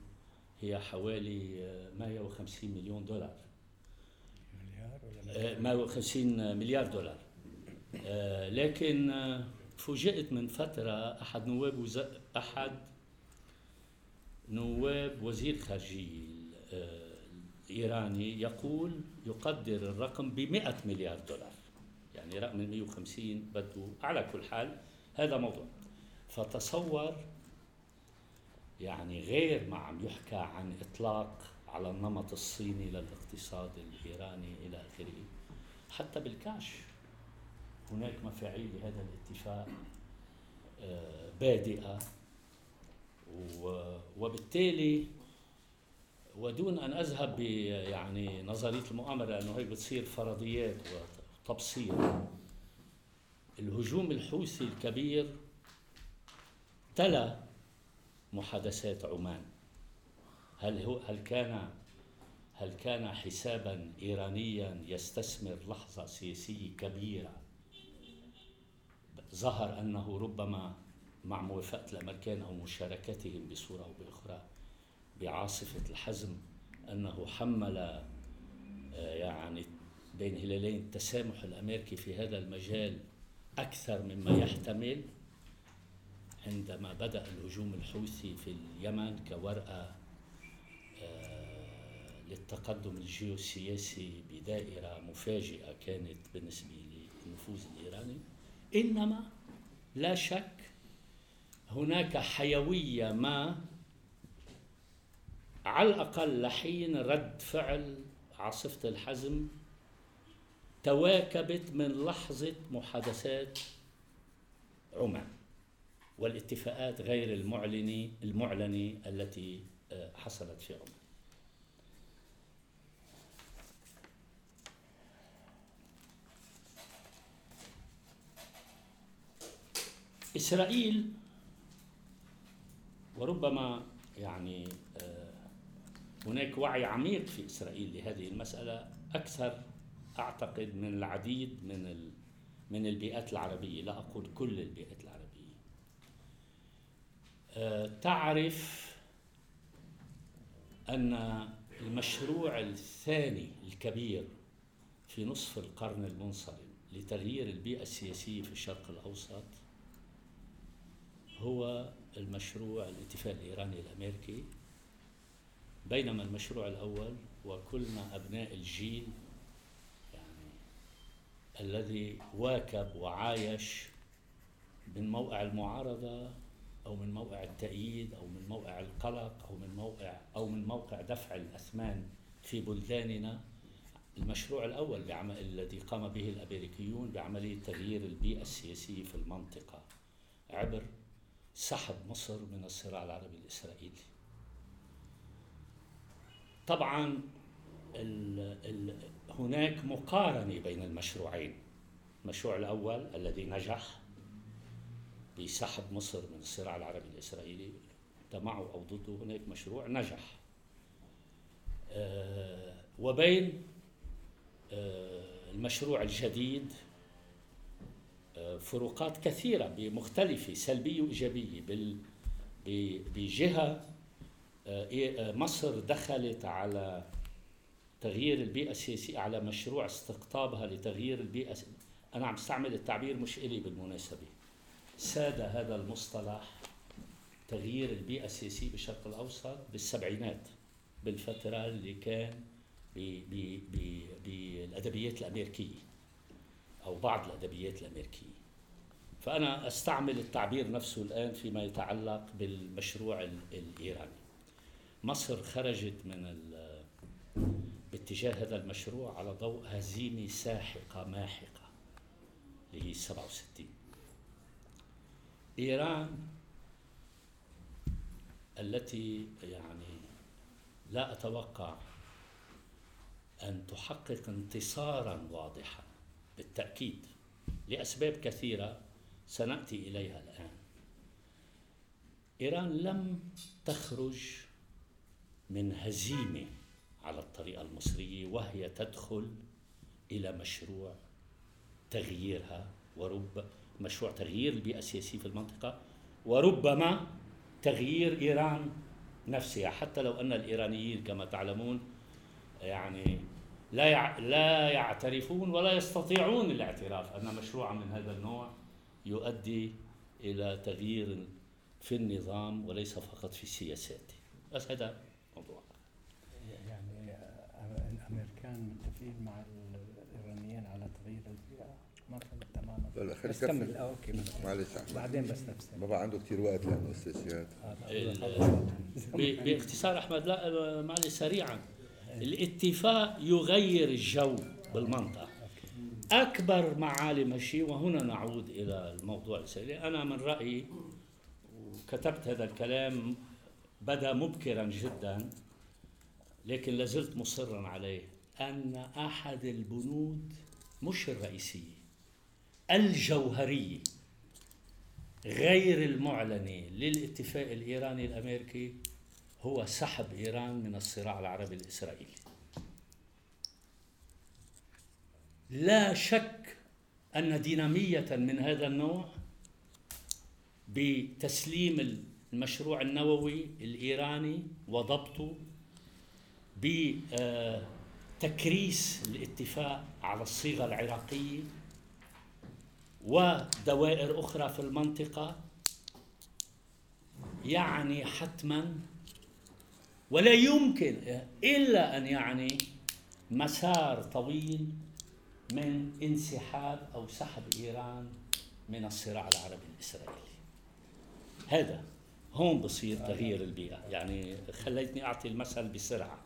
هي حوالي آه، 150 مليون دولار. مليار ولا آه، 150 مليار دولار. لكن آه، فوجئت من فترة أحد نواب وز... أحد نواب وزير خارجية آه، الإيراني يقول يقدر الرقم ب 100 مليار دولار. يعني رقم 150 بده على كل حال هذا موضوع. فتصور يعني غير ما عم يحكى عن إطلاق على النمط الصيني للاقتصاد الإيراني إلى آخره حتى بالكاش. هناك مفاعيل لهذا الاتفاق آه، بادئة و- وبالتالي ودون أن أذهب يعني نظرية المؤامرة لأنه هي بتصير فرضيات وتبسيط الهجوم الحوثي الكبير تلا محادثات عمان. هل هو هل كان هل كان حسابا ايرانيا يستثمر لحظة سياسية كبيرة ظهر أنه ربما مع موافقة الامريكان أو مشاركتهم بصورة أو بأخرى بعاصفة الحزم أنه حمل آه، يعني بين هلالين التسامح الأمريكي في هذا المجال أكثر مما يحتمل عندما بدأ الهجوم الحوثي في اليمن كورقة آه، للتقدم الجيوسياسي بدائرة مفاجئة كانت بالنسبة للنفوذ الإيراني. إنما لا شك هناك حيوية ما على الأقل لحين رد فعل عاصفة الحزم تواكبت من لحظة محادثات عمان والاتفاقات غير المعلنه المعلنه التي آه، حصلت في عمان. إسرائيل وربما يعني آه، هناك وعي عميق في إسرائيل لهذه المسألة أكثر أعتقد من العديد من من البيئات العربية. لا أقول كل البيئات العربية. آه، تعرف أن المشروع الثاني الكبير في نصف القرن المنصرم لتغيير البيئة السياسية في الشرق الأوسط هو المشروع الاتفاق الإيراني الأمريكي. بينما المشروع الأول وكلنا أبناء الجيل يعني الذي واكب وعايش من موقع المعارضة أو من موقع التأييد أو من موقع القلق أو من موقع أو من موقع دفع الأثمان في بلداننا. المشروع الأول الذي قام به الأمريكيون بعملية تغيير البيئة السياسية في المنطقة عبر سحب مصر من الصراع العربي الإسرائيلي. طبعا ال ال هناك مقارنة بين المشروعين. المشروع الأول الذي نجح بسحب مصر من الصراع العربي الإسرائيلي معه أو ضده هناك مشروع نجح. آه وبين آه المشروع الجديد فروقات كثيرة بمختلفة سلبية وإيجابية. بجهة آه، مصر دخلت على تغيير البيئة السياسية على مشروع استقطابها لتغيير البيئة أنا عم استعمل التعبير مش إلي بالمناسبة. ساد هذا المصطلح تغيير البيئة السياسية بالشرق الأوسط بالسبعينات بالفترة اللي كان بالأدبيات الأمريكية. أو بعض الأدبيات الأمريكية. فأنا أستعمل التعبير نفسه الآن فيما يتعلق بالمشروع الإيراني. مصر خرجت من باتجاه هذا المشروع على ضوء هزيمة ساحقة ماحقة اللي هي 67 إيران التي يعني لا أتوقع أن تحقق انتصارا واضحا. بالتأكيد لأسباب كثيرة سنأتي إليها الآن. إيران لم تخرج من هزيمة على الطريقة المصرية وهي تدخل إلى مشروع تغييرها ورب مشروع تغيير البيئة السياسية في المنطقة وربما تغيير إيران نفسها. حتى لو أن الإيرانيين كما تعلمون يعني لا لا يعترفون ولا يستطيعون الاعتراف. أن مشروعا من هذا النوع يؤدي إلى تغيير في النظام وليس فقط في السياسات بس هذا موضوع. يعني الامريكان متفقين مع الإيرانيين على تغيير البيئة. ما فهمت تماما. لا كمل. أوكي معلش. بعدين بس ما بقى عنده كثير وقت لأنه ب- باختصار أحمد لا معلش سريعا. الاتفاق يغير الجو بالمنطقة. أكبر معالم الشيء وهنا نعود إلى الموضوع السريع أنا من رأيي وكتبت هذا الكلام بدا مبكرا جدا لكن لازلت مصرا عليه أن أحد البنود مش الرئيسية الجوهرية. غير المعلنة للاتفاق الإيراني الأمريكي هو سحب إيران من الصراع العربي الإسرائيلي. لا شك أن دينامية من هذا النوع بتسليم المشروع النووي الإيراني وضبطه بتكريس الاتفاق على الصيغة العراقية ودوائر أخرى في المنطقة يعني حتما ولا يمكن إلا أن يعني مسار طويل من انسحاب أو سحب إيران من الصراع العربي الإسرائيلي. هذا هون بصير تغيير البيئة. يعني خليتني أعطي المثل بسرعة.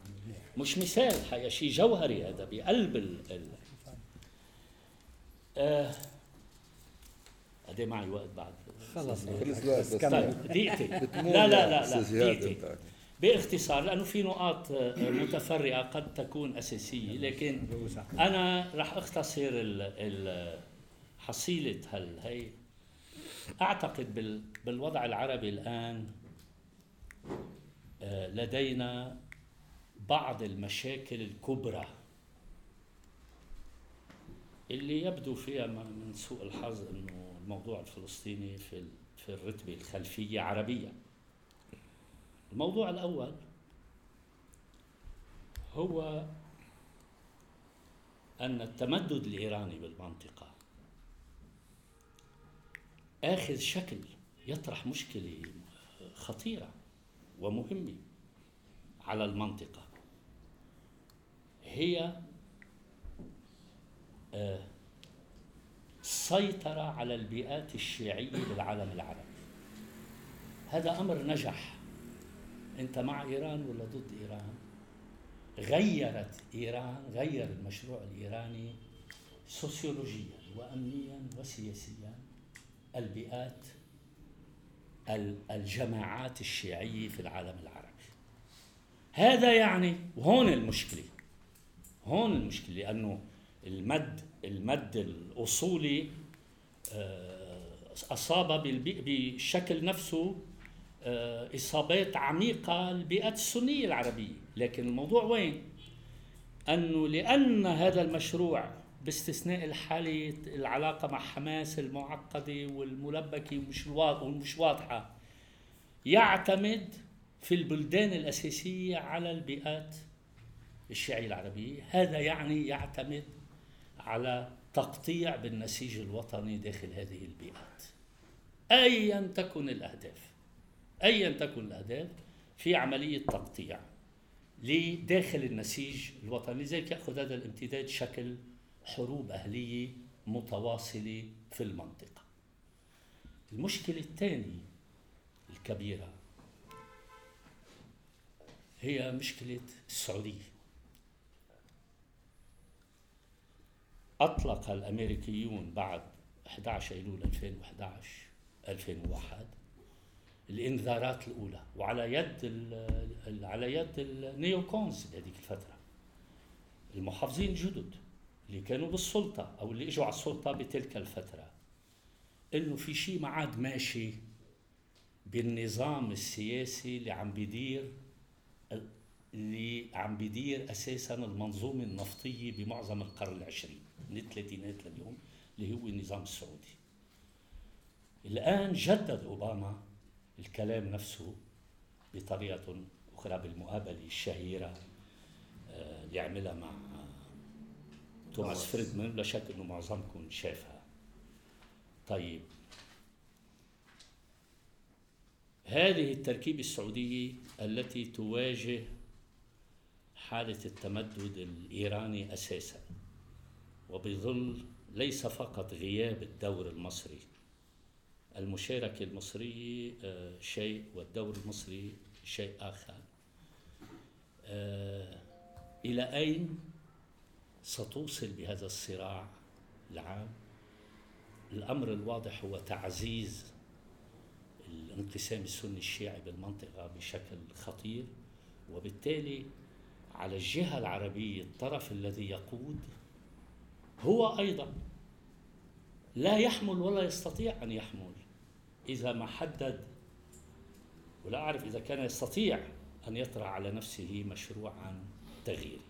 مش مثال حقيقة شيء جوهري هذا بقلب ال ال آه قد معي وقت بعد. خلص خلص. طيب دقيقتين. بتموت لا لا لا لا أنت. باختصار لأنه في نقاط آه، متفرعه قد تكون أساسية. لكن أنا راح أختصر ال ال حصيلة هال هي. أعتقد بال بالوضع العربي الآن آه، لدينا بعض المشاكل الكبرى اللي يبدو فيها من سوء الحظ إنه الموضوع الفلسطيني في في الرتبة الخلفية عربيه الموضوع الأول هو أن التمدد الإيراني بالمنطقة آخذ شكل يطرح مشكلة خطيرة ومهمة على المنطقة. هي آه، سيطرة على البيئات الشيعية بالعالم العربي. هذا أمر نجح. أنت مع إيران ولا ضد إيران؟ غيرت إيران غير المشروع الإيراني سوسيولوجيا وأمنيا وسياسيا البيئات الجماعات الشيعية في العالم العربي. هذا يعني وهون المشكلة هون المشكلة لأنه المد المد الأصولي آه، أصاب بالشكل نفسه إصابات عميقة البيئات السنية العربية. لكن الموضوع وين؟ أنه لأن هذا المشروع باستثناء الحالة العلاقة مع حماس المعقدة والملبكة ومش ومش واضحة يعتمد في البلدان الأساسية على البيئات الشيعية العربية. هذا يعني يعتمد على تقطيع بالنسيج الوطني داخل هذه البيئات. أيا تكن الأهداف. أيا تكن الأهداف في عملية تقطيع لداخل النسيج الوطني لذلك يأخذ هذا الامتداد شكل حروب أهلية متواصلة في المنطقة. المشكلة الثانية الكبيرة هي مشكلة السعودية. أطلق الأمريكيون بعد 11 أيلول 2011 2001 الإنذارات الأولى وعلى يد على يد النيو كونز بهذيك الفترة. المحافظين الجدد اللي كانوا بالسلطة أو اللي إجوا على السلطة بتلك الفترة إنه في شيء ما عاد ماشي بالنظام السياسي اللي عم بيدير اللي عم بيدير أساسا المنظومة النفطية بمعظم القرن العشرين من الثلاثينات لليوم اللي هو النظام السعودي. الآن جدد أوباما الكلام نفسه بطريقة أخرى بالمقابلة الشهيرة آه، اللي عملها مع توماس. فريدمان. لا شك إنه معظمكم شافها. طيب. هذه التركيبة السعودية التي تواجه حالة التمدد الإيراني أساسا وبظل ليس فقط غياب الدور المصري المشاركة المصرية آه، شيء والدور المصري شيء آخر. آه، إلى أين ستوصل بهذا الصراع العام؟ الأمر الواضح هو تعزيز الانقسام السني الشيعي بالمنطقة بشكل خطير وبالتالي على الجهة العربية الطرف الذي يقود هو أيضا لا يحمل ولا يستطيع أن يحمل. إذا ما حدد ولا أعرف إذا كان يستطيع أن يطرح على نفسه مشروعا تغييري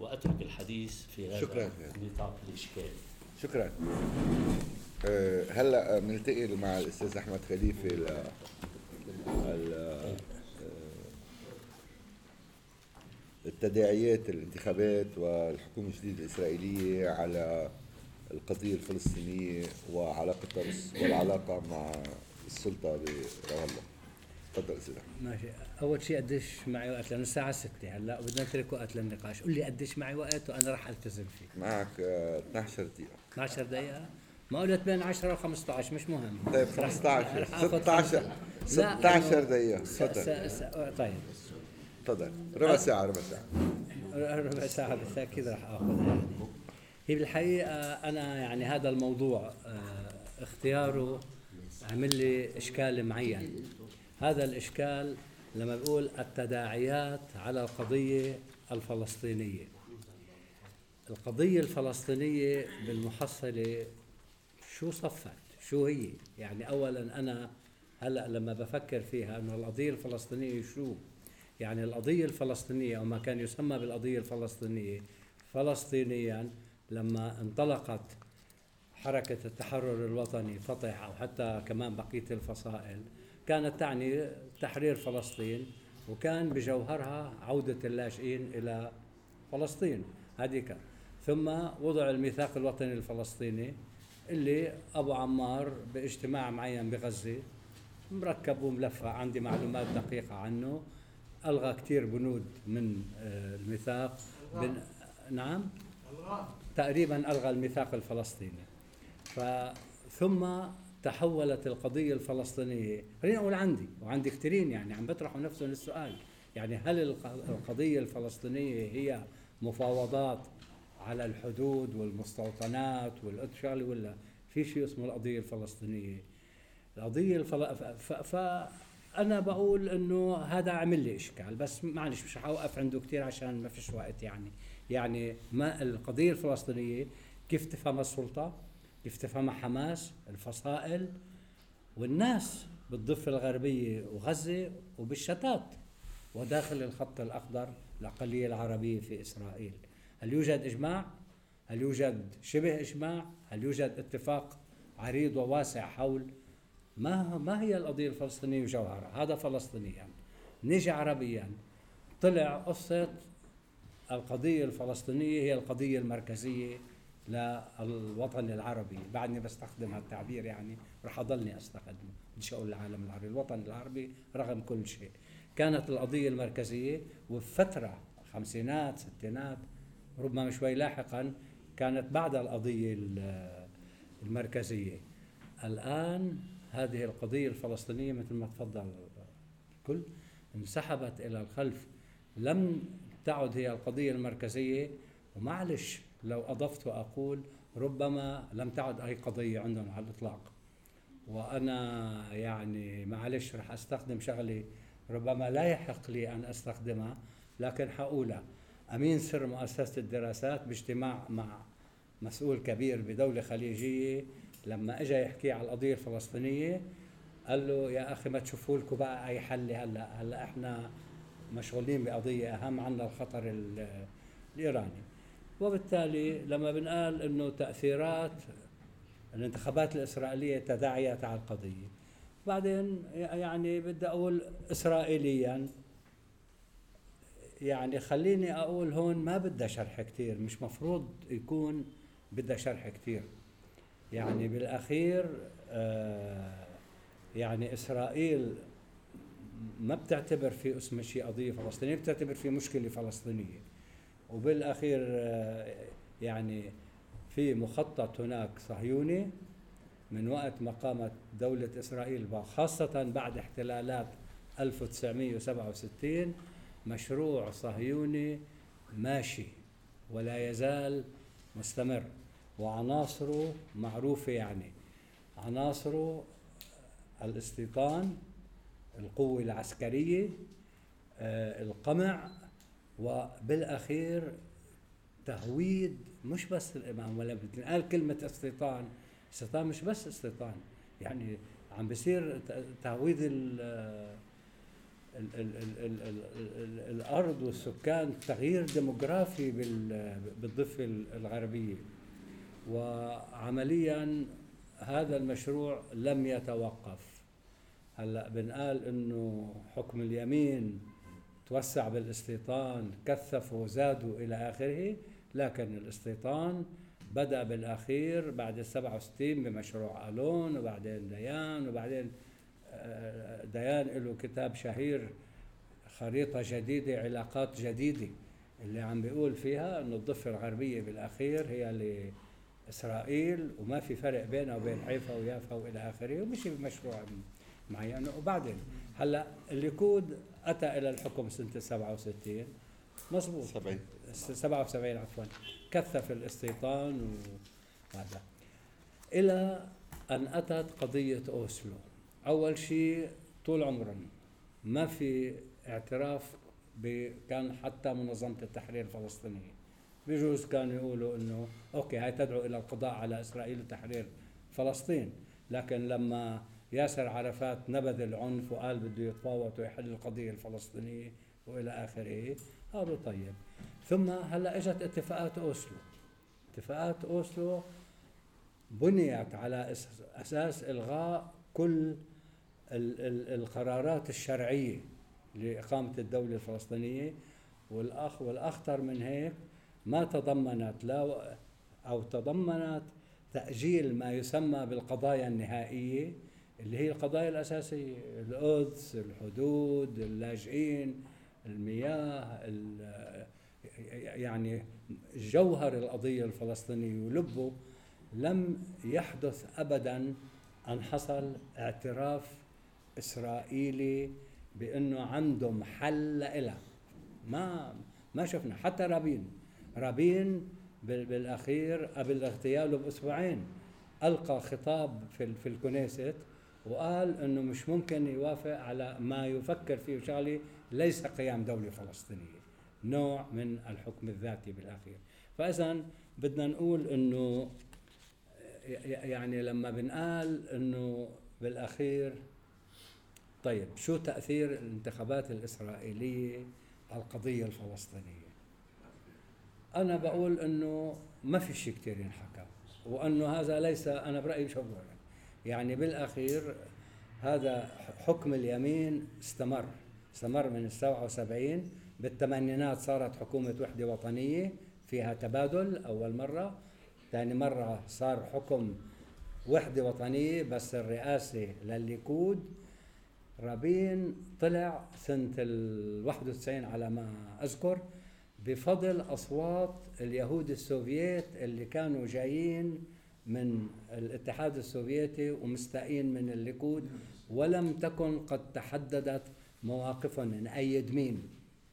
وأترك الحديث في هذا شكرا النطاق الإشكالي شكرا. أه هلأ بنلتقي مع الأستاذ أحمد خليفه ل التداعيات الانتخابات والحكومة الجديدة الإسرائيلية على القضية الفلسطينية وعلاقتها والعلاقة مع السلطة برام الله. تفضل أستاذ ماشي. أول شيء قديش معي وقت؟ لأنه الساعة 6 هلأ وبدنا نترك وقت للنقاش. قول لي قديش معي وقت وأنا راح ألتزم فيه. معك 12 دقيقة. 12 دقيقة؟ ما قلت بين 10 و 15 مش مهم. طيب 15 16 16 دقيقة. تفضل. طيب. تفضل. ربع ساعة ربع ساعة. ربع ساعة بالتأكيد راح آخذها يعني. هي بالحقيقة أنا يعني هذا الموضوع آه، اختياره عمل لي إشكال معين. هذا الإشكال لما بقول التداعيات على القضية الفلسطينية. القضية الفلسطينية بالمحصلة شو صفت؟ شو هي؟ يعني أولا أنا هلأ لما بفكر فيها أنه القضية الفلسطينية شو؟ يعني القضية الفلسطينية أو ما كان يسمى بالقضية الفلسطينية فلسطينيا لما انطلقت حركة التحرر الوطني فتح أو حتى كمان بقية الفصائل كانت تعني تحرير فلسطين وكان بجوهرها عودة اللاجئين إلى فلسطين هذيك. ثم وضع الميثاق الوطني الفلسطيني اللي أبو عمار باجتماع معين بغزة مركب وملفق عندي معلومات دقيقة عنه. ألغى كثير بنود من آه، الميثاق. بن... نعم؟ تقريبا ألغى الميثاق الفلسطيني. ثم تحولت القضية الفلسطينية. خليني أقول عندي وعندي كثيرين يعني عم بيطرحوا نفسهم السؤال يعني هل الق- القضية الفلسطينية هي مفاوضات على الحدود والمستوطنات والشغله ولا في شيء اسمه القضية الفلسطينية؟ القضية الفل... ف... ف... فأنا بقول إنه هذا عمل لي إشكال بس معلش مش حوقف عنده كثير عشان ما فيش وقت يعني. يعني ما القضية الفلسطينية كيف تفهمها السلطة كيف تفهمها حماس الفصائل والناس بالضفة الغربية وغزة وبالشتات وداخل الخط الأخضر الأقلية العربية في إسرائيل هل يوجد إجماع؟ هل يوجد شبه إجماع؟ هل يوجد اتفاق عريض وواسع حول ما ما هي القضية الفلسطينية وجوهرها؟ هذا فلسطينيا نيجي عربيا طلع قصة القضية الفلسطينية هي القضية المركزية للوطن العربي. بعدني بستخدم هالتعبير يعني رح أضلني أستخدمه. بديش أقول العالم العربي. الوطن العربي رغم كل شيء. كانت القضية المركزية وفترة خمسينات ستينات ربما شوي لاحقا كانت بعد القضية ال- المركزية. الآن هذه القضية الفلسطينية مثل ما تفضل الكل انسحبت إلى الخلف. لم تعد هي القضية المركزية. ومعلش لو أضفت وأقول ربما لم تعد أي قضية عندهم على الإطلاق. وأنا يعني معلش رح أستخدم شغلة ربما لا يحق لي أن أستخدمها لكن حقولها. أمين سر مؤسسة الدراسات باجتماع مع مسؤول كبير بدولة خليجية لما اجى يحكي على القضية الفلسطينية قال له يا أخي ما تشوفوا لكم بقى أي حل هلأ. هلأ إحنا مشغولين بقضية أهم عنا الخطر ال- الإيراني. وبالتالي لما بنقال إنه تأثيرات الانتخابات الإسرائيلية تداعيت على القضية. بعدين يعني بدي أقول اسرائيليا يعني خليني أقول هون ما بدها شرح كثير مش مفروض يكون بدها شرح كثير يعني بالأخير آه يعني إسرائيل ما بتعتبر في اسمها شيء قضية فلسطينية بتعتبر في مشكلة فلسطينية. وبالأخير آه، يعني في مخطط هناك صهيوني من وقت ما قامت دولة إسرائيل وخاصة بعد احتلالات 1967 مشروع صهيوني ماشي ولا يزال مستمر. وعناصره معروفة يعني. عناصره الاستيطان القوة العسكرية القمع وبالأخير تهويد مش بس الإمام ولا بتنقال كلمة استيطان استيطان مش بس استيطان يعني عم بصير تهويد ال ال ال ال ال الأرض والسكان تغيير ديموغرافي بالضفة الغربية وعمليا هذا المشروع لم يتوقف هلأ بنقال إنه حكم اليمين توسع بالاستيطان كثفوا زادوا إلى آخره لكن الاستيطان بدأ بالأخير بعد السبعة وستين بمشروع ألون وبعدين ديان وبعدين آه، ديان له كتاب شهير خريطة جديدة علاقات جديدة. اللي عم بيقول فيها إنه الضفة الغربية بالأخير هي لإسرائيل وما في فرق بينها وبين حيفا ويافا وإلى آخره ومشي بمشروع معين وبعدين هلا الليكود أتى إلى الحكم سنة 67 مظبوط. 70. 77 عفوا. كثف الاستيطان وهذا. إلى أن أتت قضية أوسلو. أول شيء طول عمرهم ما في اعتراف ب- كان حتى منظمة التحرير الفلسطينية. بجوز كانوا يقولوا إنه okay هاي تدعو إلى القضاء على إسرائيل وتحرير فلسطين. لكن لما ياسر عرفات نبذ العنف وقال بده يتفاوض ويحل القضية الفلسطينية وإلى آخره. قالوا طيب. ثم هلأ إجت اتفاقات أوسلو. اتفاقات أوسلو بنيت على أساس إلغاء كل ال- ال- القرارات الشرعية لإقامة الدولة الفلسطينية. والأخ والأخطر من هيك ما تضمنت لا أو تضمنت تأجيل ما يسمى بالقضايا النهائية اللي هي القضايا الأساسية القدس الحدود اللاجئين المياه يعني جوهر القضية الفلسطينية. ولبه لم يحدث أبدا أن حصل اعتراف إسرائيلي بأنه عندهم حل لها ما ما شفنا. حتى رابين. رابين بالأخير قبل اغتياله بأسبوعين ألقى خطاب في في الكنيست وقال إنه مش ممكن يوافق على ما يفكر فيه شغله ليس قيام دولة فلسطينية نوع من الحكم الذاتي بالأخير. فاذا بدنا نقول إنه يعني لما بنقال إنه بالأخير طيب شو تأثير الانتخابات الإسرائيلية على القضية الفلسطينية؟ أنا بقول إنه ما في شيء كثير ينحكى وإنه هذا ليس أنا برأيي شو يعني بالأخير هذا حكم اليمين استمر استمر من ال 77 بالثمانينات صارت حكومة وحدة وطنية فيها تبادل أول مرة ثاني مرة صار حكم وحدة وطنية بس الرئاسة للليكود رابين طلع سنة ال 91 على ما أذكر بفضل أصوات اليهود السوفييت اللي كانوا جايين من الاتحاد السوفيتي ومستائين من الليكود ولم تكن قد تحددت مواقفهم نأيد مين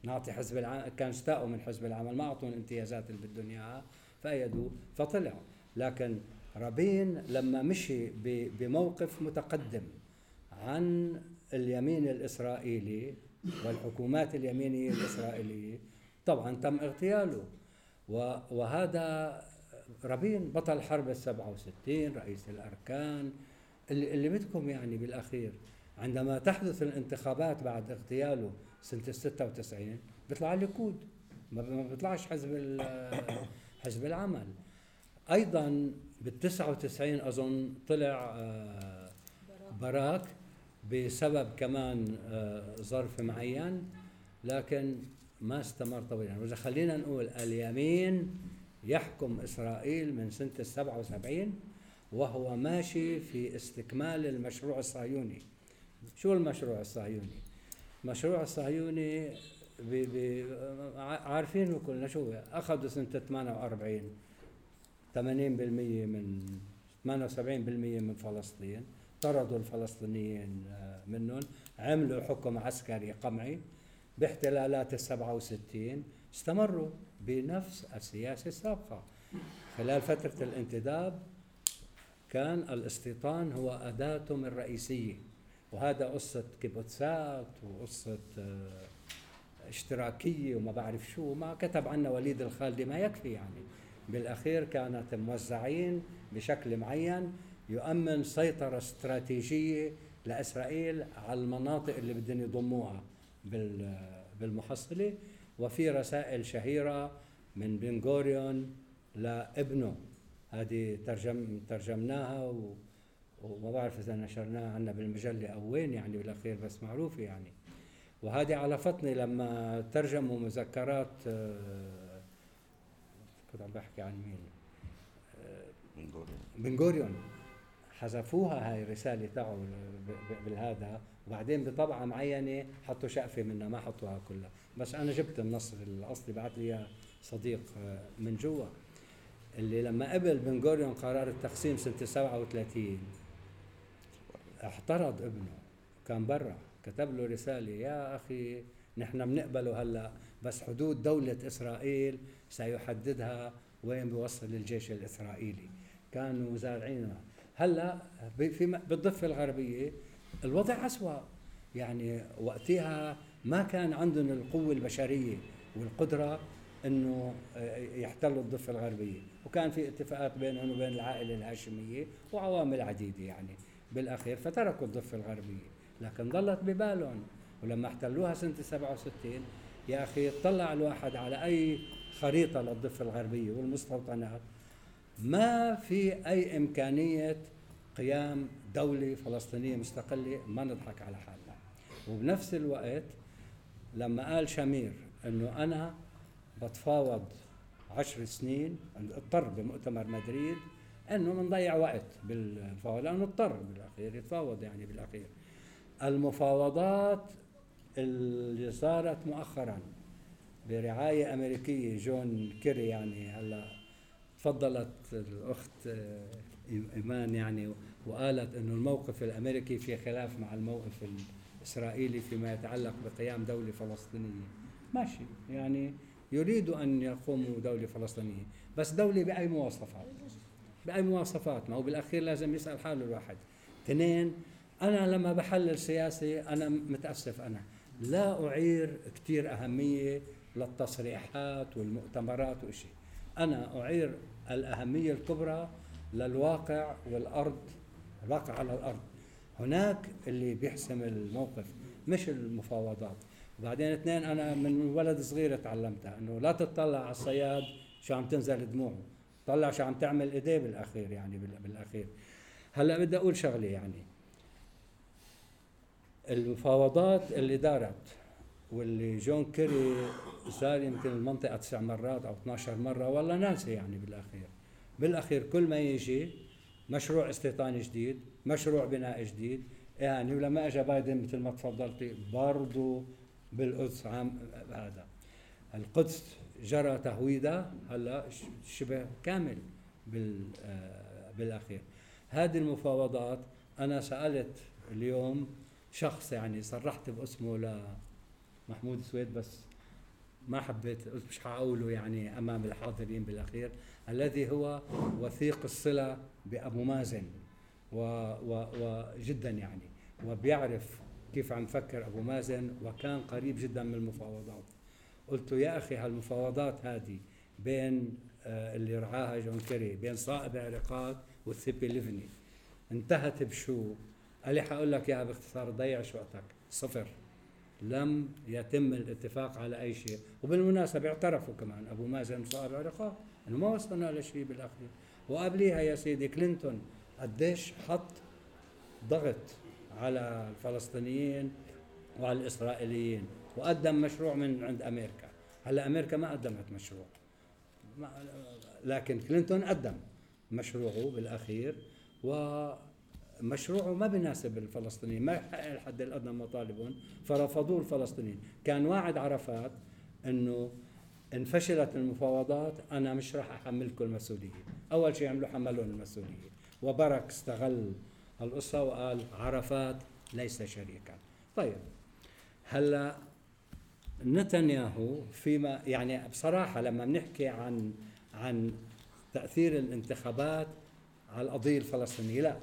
نعطي حزب العمل كان استاءوا من حزب العمل ما اعطوهم الامتيازات اللي بدهم إياها فأيدوا فطلعوا. لكن رابين لما مشي بموقف متقدم عن اليمين الإسرائيلي والحكومات اليمينية الإسرائيلية طبعا تم اغتياله. وهذا رابين بطل حرب ال 67 رئيس الأركان. اللي, اللي بدكم يعني بالأخير عندما تحدث الانتخابات بعد اغتياله سنة ال 96 بيطلع الليكود ما بيطلعش حزب حزب العمل. أيضا بال 99 أظن طلع آه، باراك بسبب كمان آه، ظرف معين لكن ما استمر طويلا. وإذا خلينا نقول اليمين يحكم إسرائيل من سنة ال 77 وهو ماشي في استكمال المشروع الصهيوني. شو المشروع الصهيوني؟ المشروع الصهيوني بي بي عارفين كلنا شو أخذوا سنة 48 80% من 78% من فلسطين طردوا الفلسطينيين آه، منهم عملوا حكم عسكري قمعي باحتلالات ال 67 استمروا بنفس السياسة السابقة. خلال فترة الانتداب كان الاستيطان هو اداتهم الرئيسيه وهذا قصة كيبوتسات وقصة آه، اشتراكية وما بعرف شو ما كتب عنا وليد الخالدي ما يكفي يعني. بالأخير كانت موزعين بشكل معين يؤمن سيطرة استراتيجية لإسرائيل على المناطق اللي بدهم يضموها بالمحصلة. وفي رسائل شهيرة من بن غوريون لابنه. هذه ترجم ترجمناها و وما بعرف اذا نشرناها عنا بالمجلة أو وين يعني بالأخير بس معروفه يعني. وهذه علفتني لما ترجموا مذكرات آه، كنت عم بحكي عن مين؟ بن غوريون. حذفوها هاي الرسالة تاعه بالهذا. وبعدين بطبعة معينة حطوا شقفة منها ما حطوها كلها. بس أنا جبت النص الاصلي بعث لي صديق آه، من جوا اللي لما قبل بن غوريون قرار التقسيم سنة 37 احترض ابنه كان برا كتب له رسالة يا أخي نحن بنقبله هلأ بس حدود دولة إسرائيل سيحددها وين بيوصل الجيش الإسرائيلي. كانوا زارعينها هلأ في بالضفة الغربية الوضع أسوأ. يعني وقتها ما كان عندهم القوة البشرية والقدرة إنه يحتلوا الضفة الغربية. وكان في اتفاقات بينهم وبين العائلة الهاشمية وعوامل عديدة يعني بالأخير فتركوا الضفة الغربية. لكن ظلت ببالهم. ولما احتلوها سنة 67 يا أخي طلع الواحد على أي خريطة للضفة الغربية والمستوطنات. ما في أي إمكانية قيام دولة فلسطينية مستقلة ما نضحك على حالنا. وبنفس الوقت لما قال شامير إنه أنا بتفاوض عشر سنين اضطر بمؤتمر مدريد إنه بنضيع وقت بالمفاوضات لأنه اضطر بالأخير يتفاوض يعني بالأخير. المفاوضات اللي صارت مؤخرا برعاية أمريكية جون كيري يعني هلأ تفضلت الأخت آه، إيمان يعني وقالت إنه الموقف الأمريكي في خلاف مع الموقف الاسرائيلي فيما يتعلق بقيام دولة فلسطينية. ماشي. يعني يريد أن يقوموا دولة فلسطينية. بس دولة بأي مواصفات؟ بأي مواصفات؟ ما هو بالأخير لازم يسأل حاله الواحد. اثنين أنا لما بحلل سياسي أنا متأسف أنا. لا أعير كثير أهمية للتصريحات والمؤتمرات وشيء أنا أعير الأهمية الكبرى للواقع والأرض الواقع على الأرض. هناك اللي بيحسم الموقف مش المفاوضات. وبعدين اثنين أنا من ولد صغير تعلمتها إنه لا تطلع على الصياد شو عم تنزل دموعه طلع شو عم تعمل إيديه بالأخير يعني بالأخير. هلأ بدي أقول شغلة يعني. المفاوضات اللي دارت واللي جون كيري زار يمكن المنطقة تسع مرات أو 12 مرة والله ناسي يعني بالأخير. بالأخير كل ما يجي مشروع استيطان جديد مشروع بناء جديد. يعني ولما اجى بايدن مثل ما تفضلتي برضه بالقدس عام هذا. القدس جرى تهويدها هلا شبه كامل آه، بالأخير. هذه المفاوضات أنا سألت اليوم شخص يعني صرحت باسمه لمحمود سويد بس ما حبيت مش حقوله يعني أمام الحاضرين بالأخير. الذي هو وثيق الصلة بأبو مازن. وجدا يعني. وبيعرف كيف عم فكر أبو مازن وكان قريب جدا من المفاوضات. قلت له يا أخي هالمفاوضات هذه بين آه، اللي رعاها جون كيري بين صائب عريقات وتسيبي ليفني انتهت بشو؟ قال لي حقول لك إياها باختصار تضيعش وقتك صفر. لم يتم الاتفاق على أي شيء. وبالمناسبة اعترفوا كمان أبو مازن وصائب عريقات إنه ما وصلنا لشيء بالأخير. وقبليها يا سيدي كلينتون قديش حط ضغط على الفلسطينيين وعلى الإسرائيليين؟ وقدم مشروع من عند أمريكا. هلأ أمريكا ما قدمت مشروع. لكن كلينتون قدم مشروعه بالأخير ومشروعه ما بيناسب الفلسطينيين. ما يحقق الحد الادنى مطالبهم فرفضوه الفلسطينيين. كان واعد عرفات إنه ان فشلت المفاوضات أنا مش راح احملكم المسؤوليه أول شيء عملوا حملهم المسؤولية. وبرك استغل القصة وقال عرفات ليس شريكا. طيب هلا نتنياهو فيما يعني بصراحة لما بنحكي عن عن تأثير الانتخابات على القضية الفلسطينية لا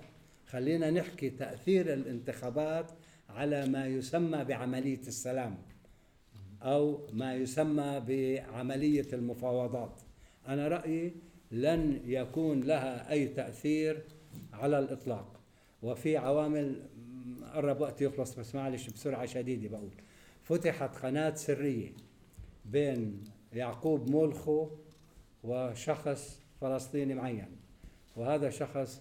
خلينا نحكي تأثير الانتخابات على ما يسمى بعملية السلام أو ما يسمى بعملية المفاوضات. أنا رأيي لن يكون لها أي تأثير على الإطلاق. وفي عوامل قرب وقت يخلص بس معلش بسرعة شديدة بقول. فتحت قناة سرية بين يعقوب مولخو وشخص فلسطيني معين. وهذا شخص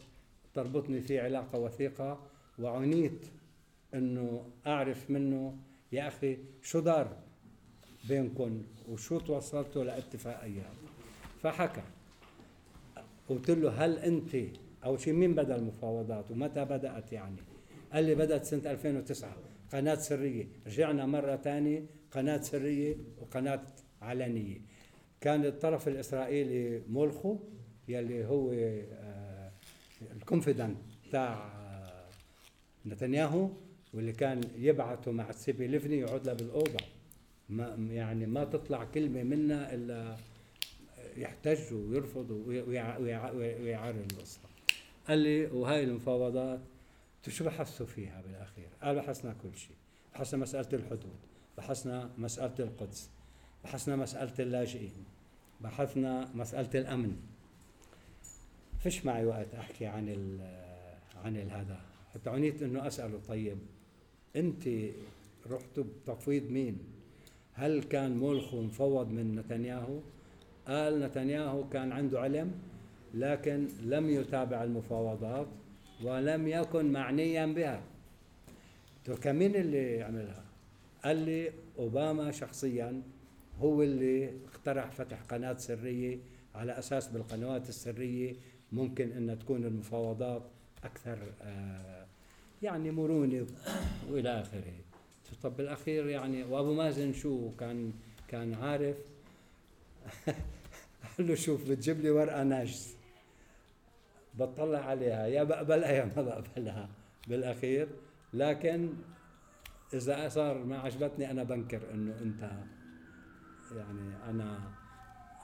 تربطني فيه علاقة وثيقة وعنيت إنه أعرف منه يا أخي شو دار بينكم وشو توصلتوا لاتفاقيات. فحكى قلت له هل أنت أو شيء مين بدأ المفاوضات ومتى بدأت يعني؟ قال لي بدأت سنة 2009 قناة سرية. رجعنا مرة ثانية قناة سرية وقناة علنية. كان الطرف الإسرائيلي مولخو يلي هو آه، الكونفيدنت تاع آه، نتنياهو واللي كان يبعثه مع السيبي ليفني يقعد له بالأوضة ما يعني ما تطلع كلمة منا إلا يحتج ويرفض ويعرض القصة قال لي وهاي المفاوضات شو بحثوا فيها بالأخير؟ قال بحثنا كل شيء، بحثنا مسألة الحدود، بحثنا مسألة القدس، بحثنا مسألة اللاجئين، بحثنا مسألة الأمن. فيش معي وقت أحكي عن ال عن هذا، حتى عنيت إنه أسأله طيب أنت رحتوا بتفويض مين؟ هل كان مولخو مفوض من نتنياهو؟ قال نتنياهو كان عنده علم لكن لم يتابع المفاوضات ولم يكن معنيا بها. كمين اللي عملها؟ قال لي أوباما شخصيا هو اللي اقترح فتح قناة سرية على أساس بالقنوات السرية ممكن إن تكون المفاوضات أكثر آه، يعني مرونة وإلى آخره. طب بالأخير يعني وأبو مازن شو كان كان عارف؟ قال له شوف بتجيب لي ورقة ناجز. بطلع عليها. يا بقبلها يا ما بقبلها. بالأخير. لكن إذا صار ما عجبتني أنا بنكر إنه أنت يعني أنا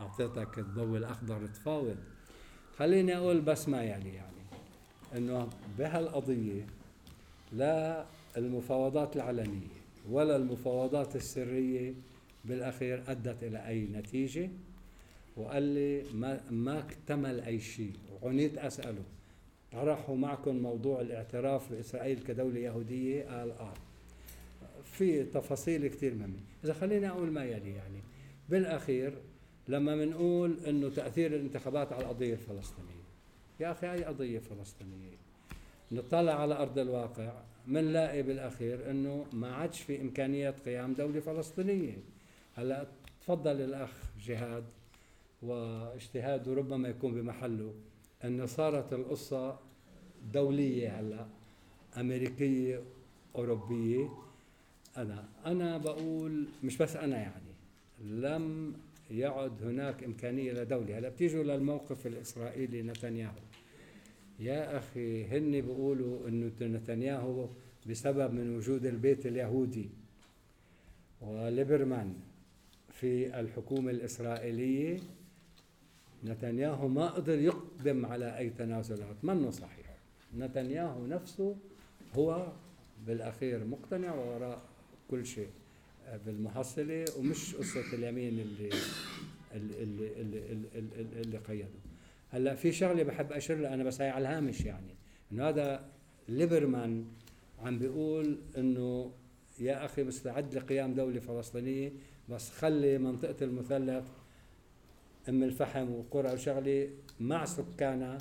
أعطيتك الضوء الأخضر تفاوض. خليني أقول بس ما يلي يعني. إنه بهالقضية لا المفاوضات العلنية ولا المفاوضات السرية بالأخير أدت إلى أي نتيجة. وقال لي ما ما اكتمل أي شيء. وعنيت أسأله. طرحوا معكم موضوع الاعتراف بإسرائيل كدولة يهودية قال آه في تفاصيل كثير مهمة. إذا خليني أقول ما يلي يعني. بالأخير لما بنقول إنه تأثير الانتخابات على القضية الفلسطينية. يا أخي أي قضية فلسطينية؟ نطلع على أرض الواقع. بنلاقي بالأخير إنه ما عادش في إمكانية قيام دولة فلسطينية. هلأ تفضل الأخ جهاد. واجتهاده ربما يكون بمحله. انه صارت القصة دولية هلا أمريكية أوروبية. أنا أنا بقول مش بس أنا يعني لم يعد هناك إمكانية لدولة. هلا بتيجوا للموقف الإسرائيلي نتنياهو. يا أخي هن بيقولوا إنه نتنياهو بسبب من وجود البيت اليهودي وليبرمان في الحكومة الإسرائيلية. نتنياهو ما قدر يقدم على أي تنازلات منه صحيح. نتنياهو نفسه هو بالأخير مقتنع وراء كل شيء بالمحصلة ومش قصة اليمين اللي اللي اللي, اللي, اللي, اللي قيده. هلأ في شغلة بحب أشير لها أنا بس هي على الهامش يعني إنه هذا ليبرمان عم بيقول إنه يا أخي مستعد لقيام دولة فلسطينية بس خلي منطقة المثلث أم الفحم وقرى وشغله مع سكانها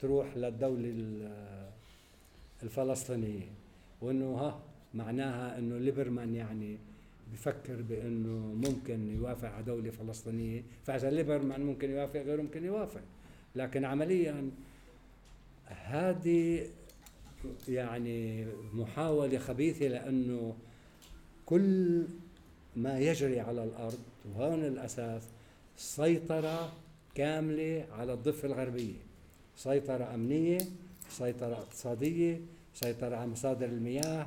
تروح للدولة الفلسطينية. وإنه ها معناها إنه ليبرمان يعني بفكر بإنه ممكن يوافق على دولة فلسطينية. فإذا ليبرمان ممكن يوافق غيره ممكن يوافق. لكن عمليا هذه يعني محاولة خبيثة لأنه كل ما يجري على الأرض وهون الأساس سيطرة كاملة على الضفة الغربية. سيطرة أمنية سيطرة اقتصادية سيطرة على مصادر المياه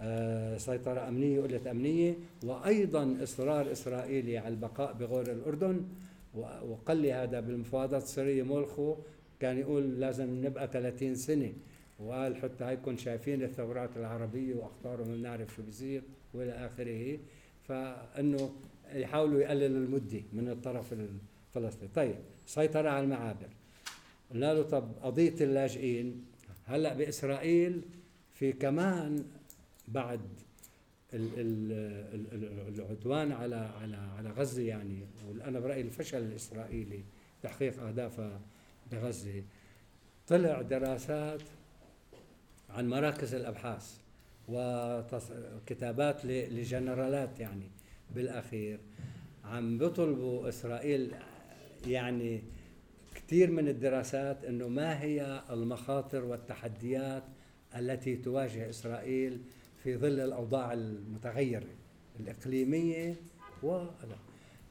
آه، سيطرة أمنية وقلة أمنية وأيضا إصرار إسرائيلي على البقاء بغور الأردن. وقال لي هذا بالمفاوضات السرية مولخو كان يقول لازم نبقى 30 سنة. وقال حتى هيكم شايفين الثورات العربية وأخطارهم بنعرف شو بيصير وإلى آخره. فإنه يحاولوا يقللوا المدة من الطرف الفلسطيني. طيب سيطرة على المعابر. قلنا له طب قضية اللاجئين هلأ بإسرائيل في كمان بعد العدوان على على على غزة يعني وأنا برأيي الفشل الإسرائيلي تحقيق اهدافها بغزه طلع دراسات عن مراكز الأبحاث وكتابات لجنرالات يعني. بالأخير. عم بيطلبوا إسرائيل يعني كثير من الدراسات إنه ما هي المخاطر والتحديات التي تواجه إسرائيل في ظل الأوضاع المتغيرة الإقليمية و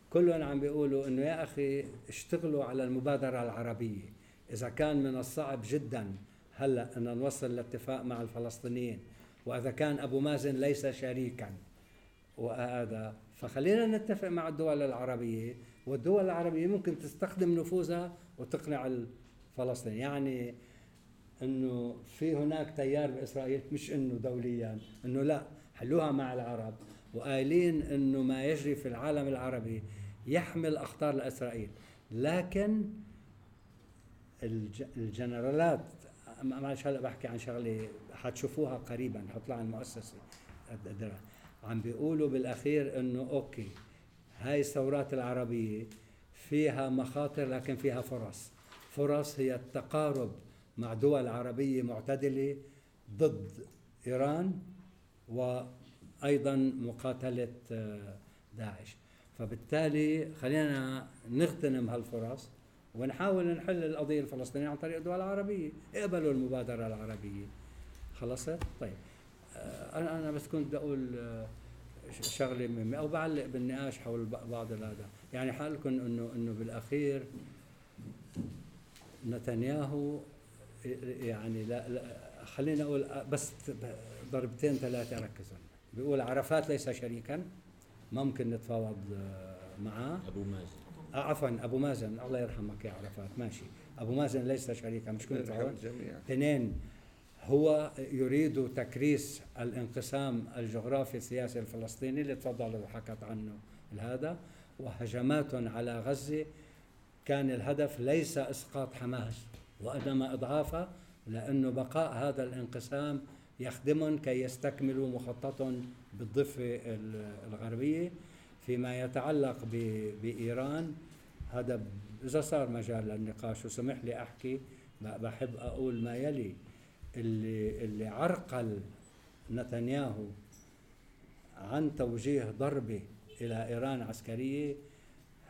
كلهم عم بيقولوا إنه يا أخي اشتغلوا على المبادرة العربية. إذا كان من الصعب جدا هلأ إن نوصل لاتفاق مع الفلسطينيين وإذا كان أبو مازن ليس شريكا وهذا فخلينا نتفق مع الدول العربية والدول العربية ممكن تستخدم نفوذها وتقنع الفلسطينيين. يعني إنه في هناك تيار بإسرائيل مش إنه دوليا إنه لا حلوها مع العرب. وقايلين إنه ما يجري في العالم العربي يحمل أخطار لاسرائيل لكن الجنرالات معلش هلا بحكي عن شغلة حتشوفوها قريبا حطلع المؤسسة. عم بيقولوا بالأخير إنه أوكي هاي الثورات العربية فيها مخاطر لكن فيها فرص. فرص هي التقارب مع دول عربية معتدلة ضد إيران أيضا مقاتلة آه، داعش. فبالتالي خلينا نغتنم هالفرص ونحاول نحل القضية الفلسطينية عن طريق الدول العربية. اقبلوا المبادرة العربية. خلصت؟ طيب. أنا أنا بس كنت بدي أقول آه، شغلة مهمة أو بعلق بالنقاش حول بعض هذا يعني حالكم انه إنه بالأخير نتنياهو يعني لا, لا خلينا أقول بس ضربتين ثلاثة ركزوا. بيقول عرفات ليس شريكا ممكن نتفاوض آه، معاه. أبو مازن. آه، عفوا أبو مازن. الله يرحمك يا عرفات. ماشي. أبو مازن ليس شريكا مش كنت اثنين هو يريد تكريس الانقسام الجغرافي السياسي الفلسطيني اللي تفضل وحكت عنه هذا وهجمات على غزة. كان الهدف ليس إسقاط حماس وانما اضعافها لأنه بقاء هذا الانقسام يخدمهم كي يستكملوا مخططهم بالضفة ال- الغربية. فيما يتعلق ب- بإيران هذا إذا صار مجال للنقاش وسمح لي أحكي ب- بحب أقول ما يلي. اللي اللي عرقل نتنياهو عن توجيه ضربة إلى إيران عسكرية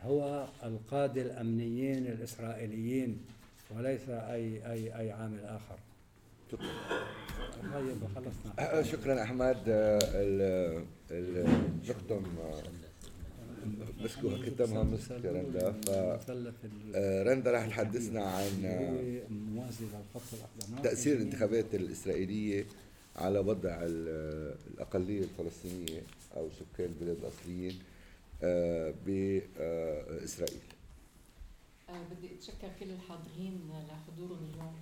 هو القادة الأمنيين الإسرائيليين وليس اي اي أي عامل آخر. طيب خلصنا. آه، شكرا أحمد آه، ال- ال- نختم آه، مسك رندا ف آه، رندا راح تحدثنا عن آه، تأثير الانتخابات الإسرائيلية على وضع ال- الأقلية الفلسطينية أو سكان البلاد الأصليين آه، بإسرائيل آه، بدي أتشكر كل الحاضرين لحضورهم اليوم.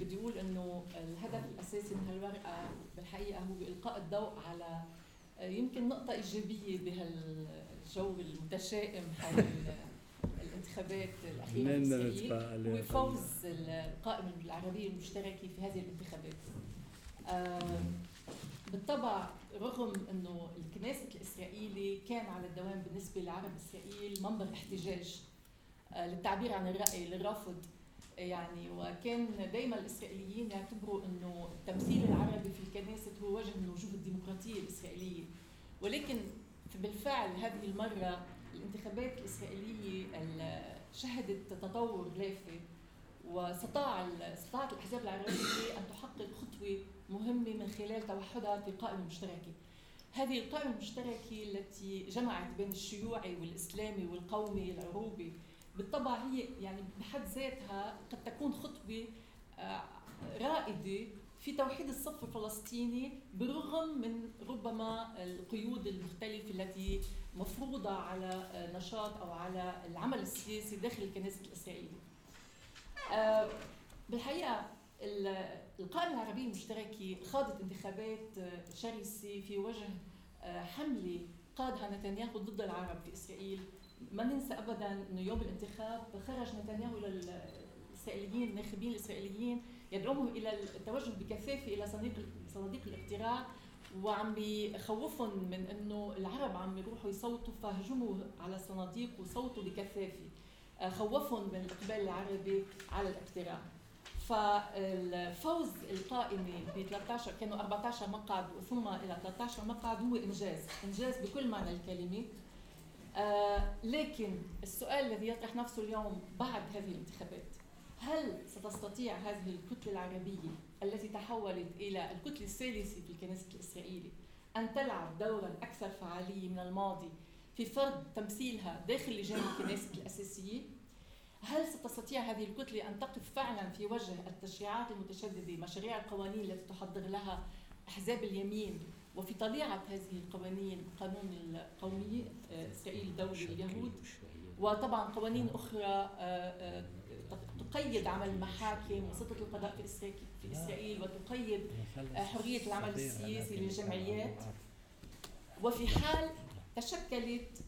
بدي أقول إنه الهدف الأساسي من هالورقة بالحقيقة هو القاء الضوء على آه، يمكن نقطة إيجابية بهالجو المتشائم حول ال- الانتخابات الأخيرة في منين بدنا اسرائيل نتفائل يا هو فوز القائمه العربيه المشتركه في هذه الانتخابات. بالطبع رغم إنه الكنيسة الإسرائيلي كان على الدوام بالنسبة لعرب إسرائيل منبر احتجاج آه، للتعبير عن الرأي للرفض يعني وكان دائما الإسرائيليين يعتبروا إنه التمثيل العربي في الكنيسة هو وجه من وجوه الديمقراطية الإسرائيلية. ولكن بالفعل هذه المرة الانتخابات الإسرائيلية ال- شهدت تطور لافت واستطاع استطاعت الاحزاب العربيه أن تحقق خطوة مهمة من خلال توحدها في قائمة مشتركة. هذه القائمة المشتركة التي جمعت بين الشيوعي والإسلامي والقومي العروبي بالطبع هي يعني بحد ذاتها قد تكون خطوة آه، رائدة في توحيد الصف الفلسطيني بالرغم من ربما القيود المختلفة التي مفروضة على نشاط أو على العمل السياسي داخل الكنيسة الإسرائيلية. آه، بالحقيقة ال- القائمة العربية المشتركة خاضت انتخابات آه، شرسة في وجه آه، حملة قادها نتنياهو ضد العرب في إسرائيل ما ننسى ابدا إنه يوم الانتخاب خرج نتنياهو للإسرائيليين الناخبين الإسرائيليين يدعوهم إلى التوجه بكثافه إلى صناديق صناديق الاقتراع وعم بيخوفهم من إنه العرب عم يروحوا يصوتوا فهجموا على الصناديق وصوتوا بكثافه آه، خوفهم من الاقبال العربي على الاقتراع. فالفوز القائمة ب 13 كانوا 14 مقعد ثم إلى 13 مقعد هو إنجاز. إنجاز بكل معنى الكلمة. آه لكن السؤال الذي يطرح نفسه اليوم بعد هذه الانتخابات هل ستستطيع هذه الكتلة العربية التي تحولت إلى الكتلة الثالثة في الكنيسة الإسرائيلي أن تلعب دورا أكثر فعالية من الماضي في فرض تمثيلها داخل لجان الكنيسة الأساسية؟ هل ستستطيع هذه الكتلة أن تقف فعلا في وجه التشريعات المتشددة مشاريع القوانين التي تحضر لها أحزاب اليمين وفي طليعة هذه القوانين قانون القومية آه، إسرائيل دولة اليهود وطبعا قوانين أخرى آه، آه، تقيد عمل المحاكم وسلطة القضاء في إسرائيل- في إسرائيل وتقيد آه، حرية العمل السياسي للجمعيات. وفي حال تشكلت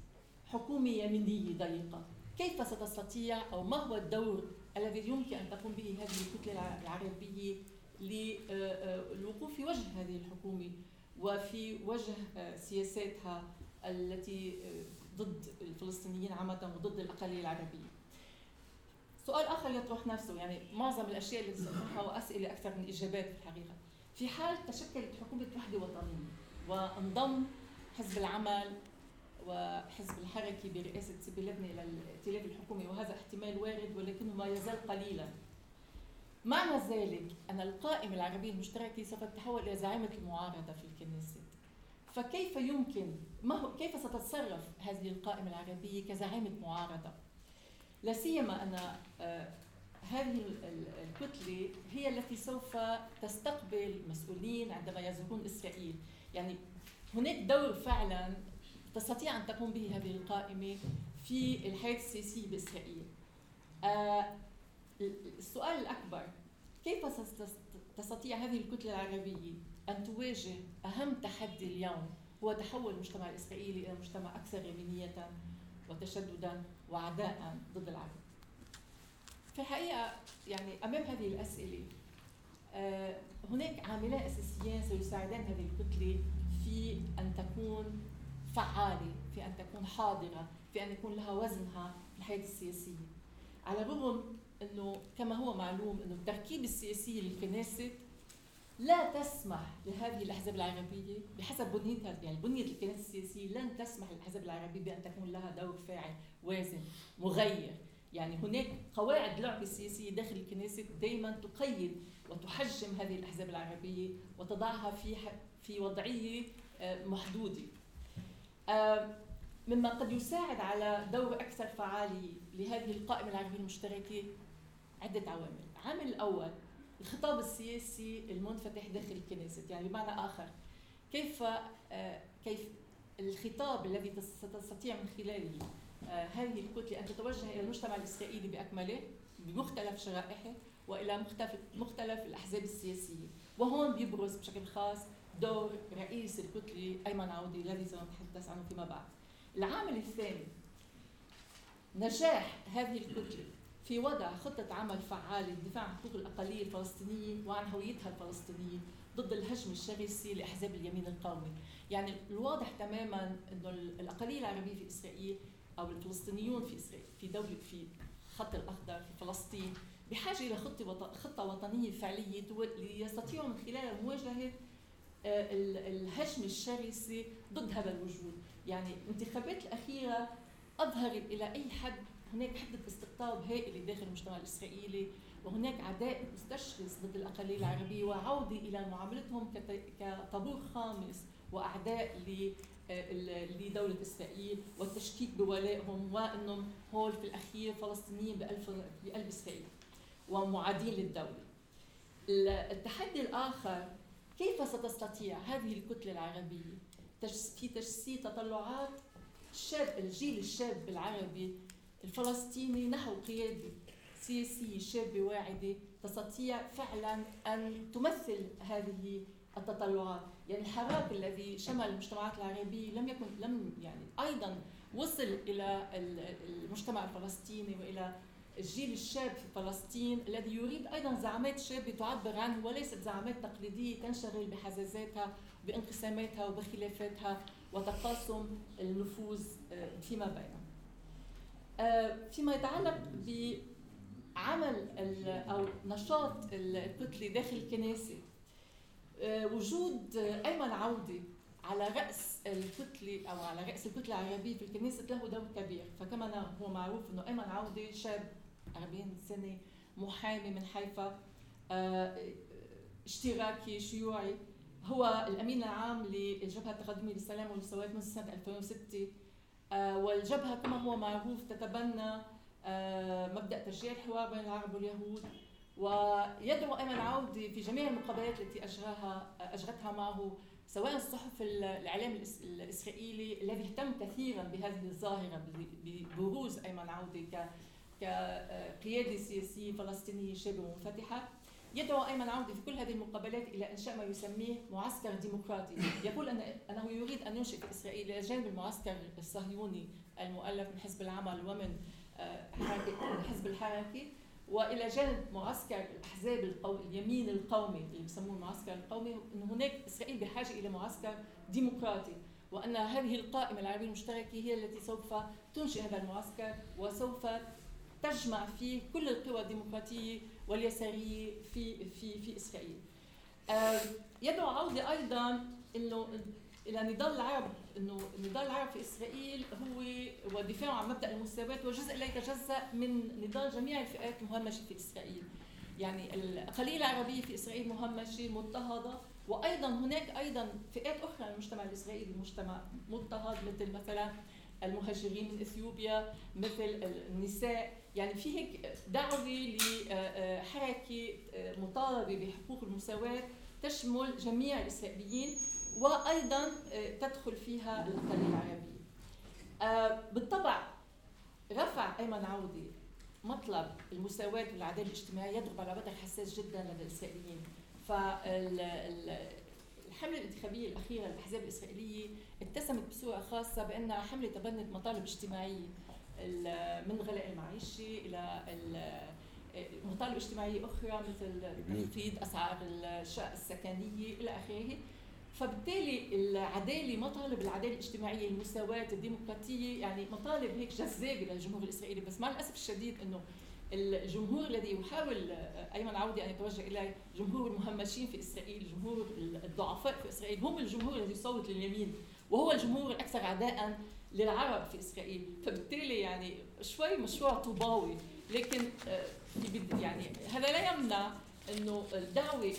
حكومة يمينية ضيقة كيف ستستطيع أو ما هو الدور الذي يمكن أن تقوم به هذه الكتلة الع- العربية للوقوف في وجه هذه الحكومة وفي وجه آه، سياساتها التي آه، ضد الفلسطينيين عامة وضد الأقلية العربية؟ سؤال آخر يطرح نفسه يعني معظم الأشياء اللي سأطرحها وأسئلة أكثر من إجابات في الحقيقة. في حال تشكلت حكومة وحدة وطنية وانضم حزب العمل وحزب الحركي برئاسة سيبي لبني إلى الائتلاف الحكومي وهذا احتمال وارد ولكنه ما يزال قليلا. معنى ذلك أن القائمة العربية المشتركة سوف تتحول إلى زعيمة المعارضة في الكنيسة. فكيف يمكن ما هو كيف ستتصرف هذه القائمة العربية كزعيمة معارضة؟ لا سيما أن آه، هذه الكتلة هي التي سوف تستقبل مسؤولين عندما يزورون إسرائيل. يعني هناك دور فعلا تستطيع أن تقوم به هذه القائمة في الحياة السياسية بإسرائيل. آه، السؤال الأكبر كيف تستطيع هذه الكتلة العربية أن تواجه أهم تحدي اليوم؟ هو تحول المجتمع الإسرائيلي إلى مجتمع أكثر يمينية وتشددا. وعداء ضد العرب في الحقيقة يعني أمام هذه الأسئلة آه، هناك عاملان أساسيان سيساعدان هذه الكتلة في أن تكون فعالة في أن تكون حاضرة في أن يكون لها وزنها في الحياة السياسية. على الرغم أنه كما هو معلوم أنه التركيب السياسي للكنيسة لا تسمح لهذه الأحزاب العربية بحسب بنيتها يعني بنية الكنيسه السياسيه لن تسمح للأحزاب العربية بأن تكون لها دور فاعل وازن مغير. يعني هناك قواعد لعب السياسية داخل الكنيسة دائما تقيد وتحجم هذه الأحزاب العربية وتضعها في في وضعية آه، محدودة. آه، مما قد يساعد على دور أكثر فعالية لهذه القائمة العربية المشتركة عدة عوامل. العامل الأول الخطاب السياسي المنفتح داخل الكنيسة. يعني بمعنى آخر كيف آه، كيف الخطاب الذي ستستطيع من خلاله آه، هذه الكتلة أن تتوجه إلى المجتمع الإسرائيلي بأكمله بمختلف شرائحه وإلى مختلف مختلف الأحزاب السياسية. وهون بيبرز بشكل خاص دور رئيس الكتلة أيمن عودي الذي سنتحدث عنه فيما بعد. العامل الثاني نجاح هذه الكتلة في وضع خطة عمل فعالة للدفاع عن حقوق الأقلية الفلسطينية وعن هويتها الفلسطينية ضد الهجم الشرسي لأحزاب اليمين القومي. يعني الواضح تماما أنه الأقلية العربية في إسرائيل أو الفلسطينيون في إسرائيل في دولة في خط الأخضر في فلسطين بحاجة إلى خطة خطة وطنية فعلية ليستطيعوا من خلالها مواجهة آه، الهجم الشرسي ضد هذا الوجود. يعني الانتخابات الأخيرة أظهرت إلى أي حد هناك حدة استقطاب هائلة داخل المجتمع الإسرائيلي وهناك عداء مستشرس ضد الأقلية العربية وعودة إلى معاملتهم كطابور خامس وأعداء لدولة إسرائيل والتشكيك بولائهم وأنهم هول في الأخير فلسطينيين بقلب إسرائيل ومعادين للدولة. التحدي الآخر كيف ستستطيع هذه الكتلة العربية؟ في تجسيد تطلعات الشاب الجيل الشاب العربي الفلسطيني نحو قيادة سياسية شابة واعدة تستطيع فعلا أن تمثل هذه التطلعات يعني الحراك الذي شمل المجتمعات العربية لم يكن لم يعني أيضا وصل إلى المجتمع الفلسطيني وإلى الجيل الشاب في فلسطين الذي يريد أيضا زعامات شابة تعبر عنه وليست زعامات تقليدية تنشغل بحزازاتها بانقساماتها وبخلافاتها وتقاسم النفوذ آه، فيما بينهم. آه، فيما يتعلق بعمل أو نشاط الكتله داخل الكنيسة آه، وجود أيمن عودي على رأس الكتله أو على رأس الكتلة العربية في الكنيسة له دور كبير. فكما هو معروف إنه أيمن عودي شاب 40 سنة محامي من حيفا آه، اشتراكي شيوعي. هو الأمين العام للجبهة التقدمية للسلام والسواد منذ سنة 2006 آه، والجبهة كما هو معروف تتبنى آه، مبدأ تشجيع الحوار بين العرب واليهود ويدعو أيمن عودي في جميع المقابلات التي أجراها أجرتها معه سواء الصحف الإعلام الإسرائيلي الذي اهتم كثيرا بهذه الظاهرة ببروز أيمن عودي كقيادة سياسية فلسطينية شابة منفتحة. يدعو أيمن عودي في كل هذه المقابلات إلى إنشاء ما يسميه معسكر ديمقراطي، يقول ان أنه يريد أن ينشئ في إسرائيل إلى جانب المعسكر الصهيوني المؤلف من حزب العمل ومن آه، حزب الحركه وإلى جانب معسكر الأحزاب القو... اليمين القومي اللي بسموه المعسكر القومي إن هناك إسرائيل بحاجة إلى معسكر ديمقراطي وأن هذه القائمة العربية المشتركة هي التي سوف تنشئ هذا المعسكر وسوف تجمع فيه كل القوى الديمقراطية واليساريه في في في إسرائيل. يدعو عودي أيضا إنه إلى نضال العرب إنه نضال العرب في إسرائيل هو والدفاع عن مبدأ المساواة هو جزء لا يتجزأ من نضال جميع الفئات المهمشة في إسرائيل. يعني الاقاليم العربية في إسرائيل مهمشة مضطهدة وأيضا هناك أيضا فئات أخرى من المجتمع الإسرائيلي مجتمع مضطهد مثل مثلا المهاجرين من إثيوبيا مثل النساء يعني في هيك دعوة لحركه مطالبة بحقوق المساواة تشمل جميع الإسرائيليين وأيضا تدخل فيها الاقاليم العربية. بالطبع رفع أيمن عودي مطلب المساواة والعدالة الاجتماعية يضرب على مدى حساس جدا لدى الإسرائيليين فالحملة الانتخابية الأخيرة للأحزاب الإسرائيلية اتسمت بصورة خاصة بأنها حملة تبنت مطالب اجتماعية من غلاء المعيشة إلى مطالب اجتماعية أخرى مثل تخفيض أسعار الشقق السكنية إلى آخره. فبالتالي العدالة مطالب العدالة الاجتماعية المساواة الديمقراطية يعني مطالب هيك جذابة للجمهور الإسرائيلي. بس مع الأسف الشديد إنه الجمهور الذي يحاول أيمن عودي أن يتوجه إليه جمهور المهمشين في إسرائيل جمهور الضعفاء في إسرائيل هم الجمهور الذي يصوت لليمين وهو الجمهور الأكثر عداء للعرب في إسرائيل. فبالتالي يعني شوي مشروع طوباوي. لكن يعني هذا لا يمنع إنه الدعوة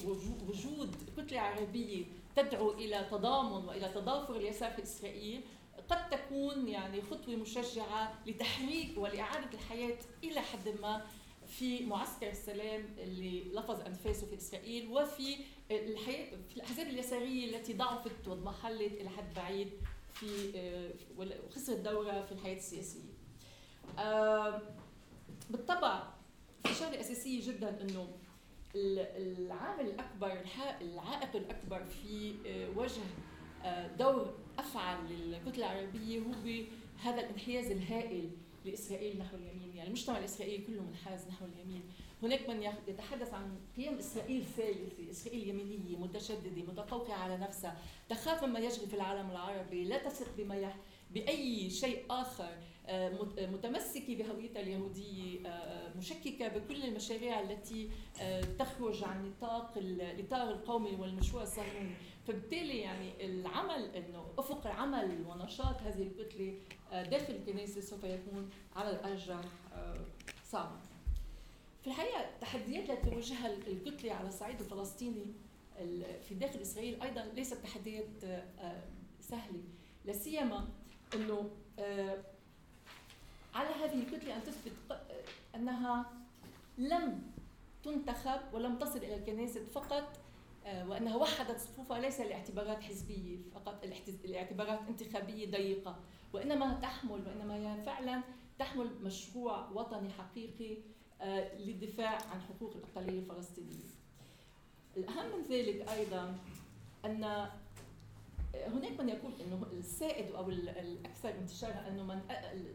وجود كتلة عربية تدعو إلى تضامن وإلى تضافر اليسار في إسرائيل قد تكون يعني خطوة مشجعة لتحريك ولإعادة الحياة إلى حد ما في معسكر السلام اللي لفظ أنفاسه في إسرائيل وفي الحياة في الأحزاب اليسارية التي ضعفت واضمحلت إلى حد بعيد في وخسرت دورة في الحياة السياسية. بالطبع في شغلة أساسية جدا إنه العامل الأكبر العائق الأكبر في آه، وجه آه، دور أفعل للكتلة العربية هو هذا الانحياز الهائل لإسرائيل نحو اليمين، يعني المجتمع الإسرائيلي كله منحاز نحو اليمين، هناك من يتحدث عن قيام إسرائيل ثالثه، إسرائيل يمينيه متشددة متقوقعه على نفسها، تخاف مما يجري في العالم العربي، لا تثق بما بأي شيء آخر. آه، متمسكة بهويتها اليهودية آه، مشككة بكل المشاريع التي آه، تخرج عن نطاق الاطار القومي والمشروع الصهيوني. فبالتالي يعني العمل إنه أفق العمل ونشاط هذه الكتلة داخل الكنيسة سوف يكون على الأرجح صعبا. في الحقيقة التحديات التي تواجهها الكتله على الصعيد الفلسطيني في داخل إسرائيل أيضا ليست تحديات سهلة لا سيما إنه على هذه الكتلة أن تثبت أنها لم تنتخب ولم تصل إلى الكنيسة فقط آه، وأنها وحدت صفوفها ليس لاعتبارات حزبية فقط لاعتبارات انتخابية ضيقة وإنما تحمل وإنما هي فعلا تحمل مشروع وطني حقيقي آه، للدفاع عن حقوق الأقلية الفلسطينية. الأهم من ذلك أيضا أن هناك من يقول إنه السائد أو الأكثر انتشارا أنه من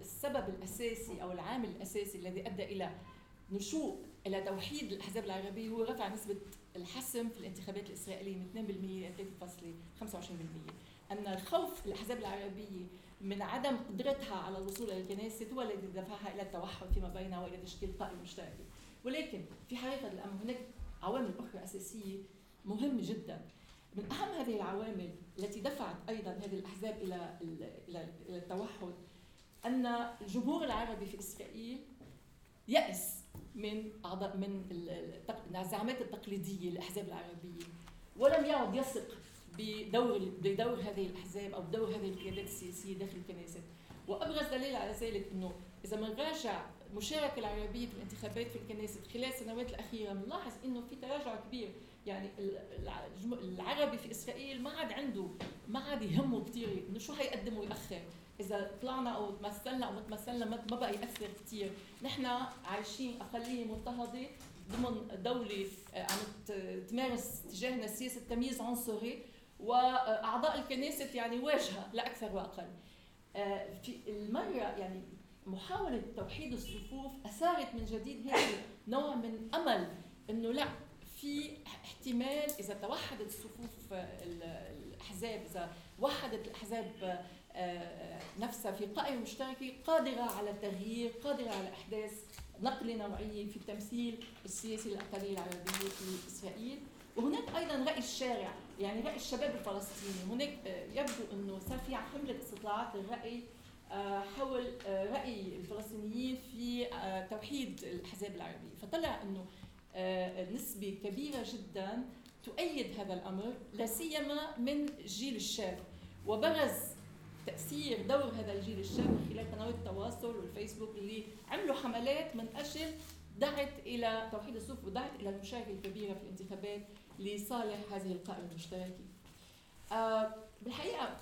السبب الأساسي أو العامل الأساسي الذي أدى إلى نشوء إلى توحيد الأحزاب العربية هو رفع نسبة الحسم في الانتخابات الإسرائيلية من 2% إلى 3.25% أن الخوف الأحزاب العربية من عدم قدرتها على الوصول إلى الكنيسة هو الذي دفعها إلى التوحد فيما بينها وإلى تشكيل قائمه مشتركه ولكن في حقيقة الأمر هناك عوامل أخرى أساسية مهمة جدا. من أهم هذه العوامل التي دفعت أيضا هذه الأحزاب إلى إلى إلى التوحد أن الجمهور العربي في إسرائيل يأس من أعضاء من الزعامات التقليدية للأحزاب العربية ولم يعد يثق بدور بدور هذه الأحزاب أو بدور هذه القيادات السياسية داخل الكنيسة. وابرز دليل على ذلك إنه إذا بنراجع المشاركه العربية في الانتخابات في الكنيسة خلال السنوات الأخيرة بنلاحظ إنه في تراجع كبير. يعني العربي في إسرائيل ما عاد عنده ما عاد يهمه كثير إنه شو حيقدم ويأخر إذا طلعنا أو تمثلنا أو ما تمثلنا ما بقى يأثر كثير نحن عايشين أقلية مضطهدة ضمن دولة آه، عم تمارس تجاهنا سياسة تمييز عنصري. وأعضاء الكنيسة يعني واجهة لا أكثر واقل آه، في المرة يعني محاولة توحيد الصفوف أثارت من جديد هيك نوع من أمل إنه لا في احتمال إذا توحدت صفوف الأحزاب إذا وحدت الأحزاب آه، آه، نفسها في قائمه مشتركة قادرة على التغيير قادرة على أحداث نقله نوعيه في التمثيل السياسي للاقليه العربيه في إسرائيل. وهناك أيضا رأي الشارع يعني رأي الشباب الفلسطيني. هناك آه، يبدو إنه صار في حمله استطلاعات للراي آه، حول آه، رأي الفلسطينيين في توحيد الأحزاب العربية. فطلع إنه نسبة كبيرة جدا تؤيد هذا الأمر لا سيما من جيل الشاب. وبرز تأثير دور هذا الجيل الشاب خلال قنوات التواصل والفيسبوك اللي عملوا حملات من أجل دعت إلى توحيد الصفوف ودعت إلى المشاركه الكبيرة في الانتخابات لصالح هذه القائمة المشتركة. آه بالحقيقة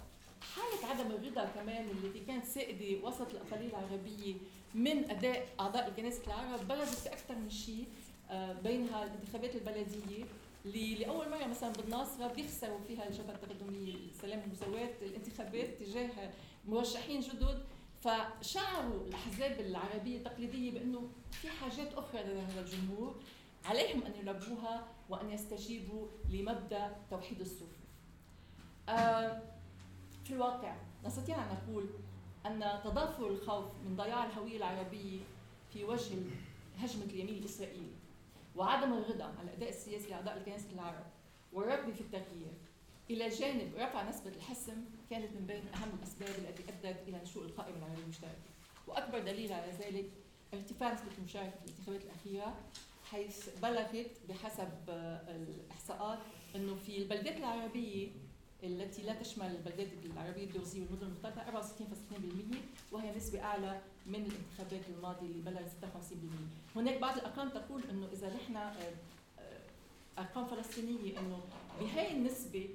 حالة عدم الرضا كمان التي كانت سائدة وسط الأقاليم العربية من أداء أعضاء الكنيسة العرب برزت أكثر من شيء آه بينها الانتخابات البلدية اللي لأول مرة مثلا بالناصره بيخسروا فيها الجبهة التقدمية السلام والمساواه الانتخابات تجاه مرشحين جدد فشعروا الأحزاب العربية التقليدية بأنه في حاجات أخرى لهذا الجمهور عليهم أن يلبوها وأن يستجيبوا لمبدأ توحيد الصفوف. آه، في الواقع نستطيع أن نقول أن تضافر الخوف من ضياع الهوية العربية في وجه هجمة اليمين الإسرائيلي وعدم الرضا على الأداء السياسي لأعضاء الكنيسة العرب والرغبه في التغيير إلى جانب رفع نسبة الحسم كانت من بين أهم الأسباب التي أدت إلى نشوء القائمه العربيه المشتركه وأكبر دليل على ذلك ارتفاع نسبة المشاركه في الانتخابات الأخيرة حيث بلغت بحسب الإحصاءات إنه في البلدات العربية التي لا تشمل البلدات العربية الدرزيه والمدن المختلطه 64.2% وهي نسبة أعلى من الانتخابات الماضية اللي بلغت 56% هناك بعض الأرقام تقول إنه إذا نحن آه، آه، أرقام فلسطينية إنه بهي النسبة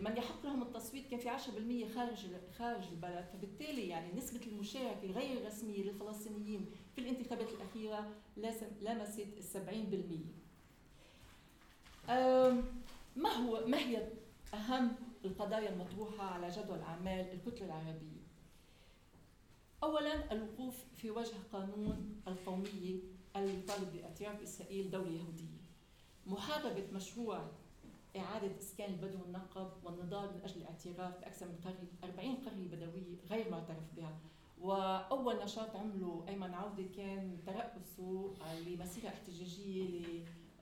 من يحق لهم التصويت كان في 10% خارج خارج البلد. فبالتالي يعني نسبة المشاركة غير الرسمية للفلسطينيين في الانتخابات الأخيرة لمست ال 70% ما هو ما هي أهم القضايا المطروحة على جدول أعمال الكتلة العربية؟ أولا الوقوف في وجه قانون القومية الذي يطالب باعتراف إسرائيل دولة يهودية. محاربة مشروع إعادة إسكان البدو والنقب والنضال من أجل الاعتراف بأكثر من قرية 40 قرية بدوية غير معترف بها. وأول نشاط عمله أيمن عودة كان ترأسه لمسيرة احتجاجية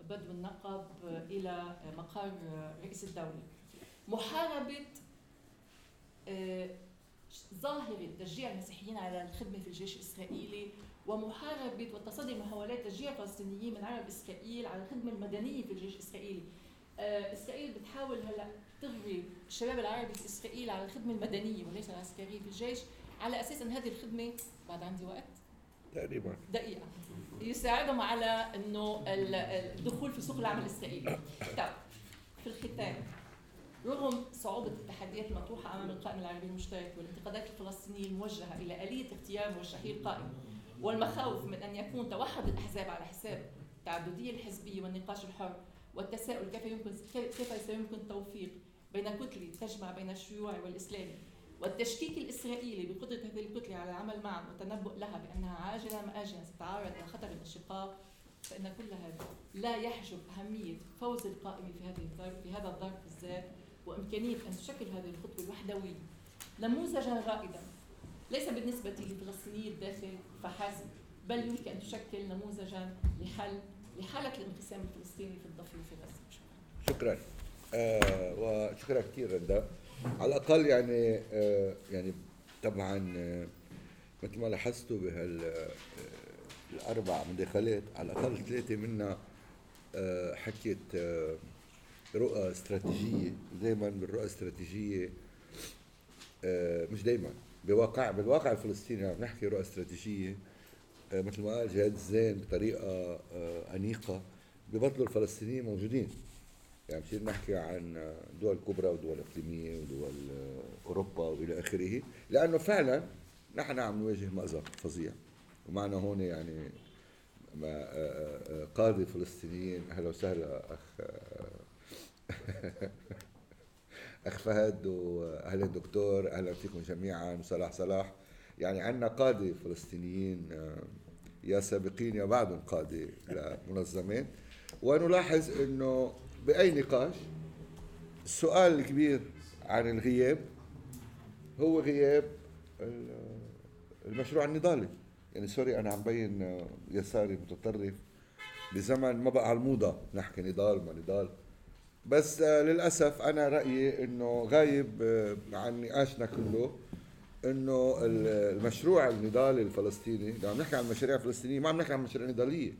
لبدو النقب إلى مقر رئيس الدولة. محاربة آه، ظاهرة تشجيع المسيحيين على الخدمة في الجيش الإسرائيلي ومحاربة والتصدي محاولات تشجيع الفلسطينيين من عرب إسرائيل على الخدمة المدنية في الجيش الإسرائيلي. آه، إسرائيل بتحاول هلأ تغري الشباب العربي في إسرائيل على الخدمة المدنية وليس العسكرية في الجيش. على أساس أن هذه الخدمة بعد عندي وقت؟ تقريبا. دقيقة. يساعدهم على إنه الدخول في سوق العمل الإسرائيلي. طيب في الختام رغم صعوبة التحديات المطروحة أمام القائمة العربية المشتركة والانتقادات الفلسطينية الموجهة إلى آلية اختيار مرشحي القائمة والمخاوف من أن يكون توحد الأحزاب على حساب التعددية الحزبية والنقاش الحر والتساؤل كيف يمكن كيف سيمكن التوفيق بين كتلة تجمع بين الشيوعي والإسلامي؟ والتشكيك الإسرائيلي بقدرة هذه الكتلة على العمل معا والتنبؤ لها بأنها عاجلا أم آجلا ستتعرض إلى خطر الانشقاق فإن كل هذا لا يحجب أهمية فوز القائمة في هذه الظرف في هذا الظرف بالذات وإمكانية أن تشكل هذه الخطوة الوحدوية. نموذجا رائدا ليس بالنسبة لفلسطيني الداخل فحسب بل يمكن أن تشكل نموذجا لحل لحالة الانقسام الفلسطيني في الضفة وفي غزة شكرا. آه وشكرا كثير رندا. على الأقل يعني آه يعني طبعا آه مثل ما لاحظتوا بهال آه، الأربع مداخلات على الأقل ثلاثة منها حكيت رؤى استراتيجية دائما بالرؤى الاستراتيجيه مش دائما بواقع بالواقع الفلسطيني عم نحكي رؤى استراتيجية مثل ما قال جهاد الزين بطريقة أنيقة ببطلوا الفلسطينيين موجودين. يعني بصير نحكي عن دول كبرى ودول إقليمية ودول أوروبا وإلى آخره لأنه فعلا نحن عم نواجه مأزق فظيع. ومعنا هون يعني قاده فلسطينيين. أهلا وسهلا أخ أخ فهد واهلا دكتور. أهلا فيكم جميعا. صلاح صلاح. يعني عندنا قاده فلسطينيين آه، يا سابقين يا بعدهم قاده لمنظمات ونلاحظ إنه بأي نقاش السؤال الكبير عن الغياب هو غياب المشروع النضالي. يعني سوري أنا عم بين آه، يساري متطرف بزمن ما بقى على الموضه نحكي نضال ما نضال. بس آه، للأسف أنا رأيي إنه غايب آه، عن نقاشنا كله إنه ال- المشروع النضالي الفلسطيني لما بنحكي عن المشاريع الفلسطينيه ما عم نحكي عن مشاريع نضالية.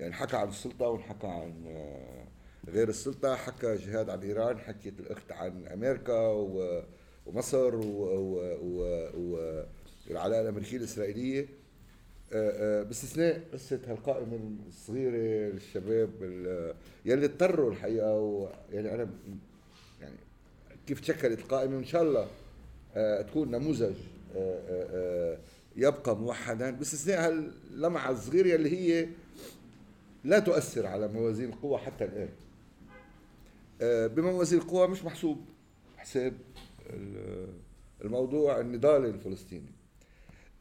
يعني حكى عن السلطة وحكى عن آه، غير السلطة حكى جهاد عن إيران حكيت الأخت عن أمريكا و- ومصر والعلاقة الأمريكية الإسرائيلية. آه، آه، باستثناء قصة هالقائمة الصغيرة للشباب يلي اضطروا الحقيقة و يعني أنا يعني كيف تشكلت القائمه ان شاء الله تكون نموذج يبقى موحدا. باستثناء هاللمعة الصغيرة اللي هي لا تؤثر على موازين القوى حتى الآن. آه، بموازين القوى مش محسوب حساب ال- الموضوع النضالي الفلسطيني.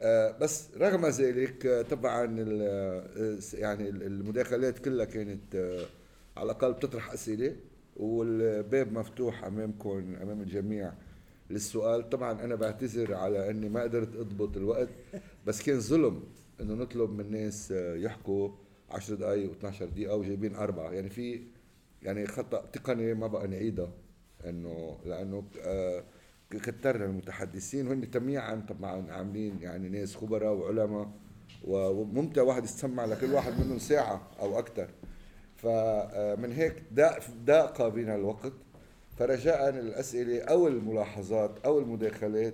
آه، بس رغم ذلك آه، طبعا يعني ال- المداخلات كلها كانت على الاقل بتطرح أسئلة والباب مفتوح أمامكم أمام الجميع للسؤال. طبعا أنا بعتذر على أني ما قدرت أضبط الوقت بس كان ظلم إنه نطلب من الناس يحكوا. 10 دقائق و12 دقيقة وجايبين أربعة. يعني في يعني خطأ تقني ما بقى نعيدها. إنه لأنه آه، المتحدثين. وهن تميعا طبعا عاملين يعني ناس خبراء وعلماء. وممتع واحد يستمع لكل واحد منهم ساعة أو أكثر فمن هيك ضاق بنا الوقت. فرجاء الأسئلة أو الملاحظات أو المداخلات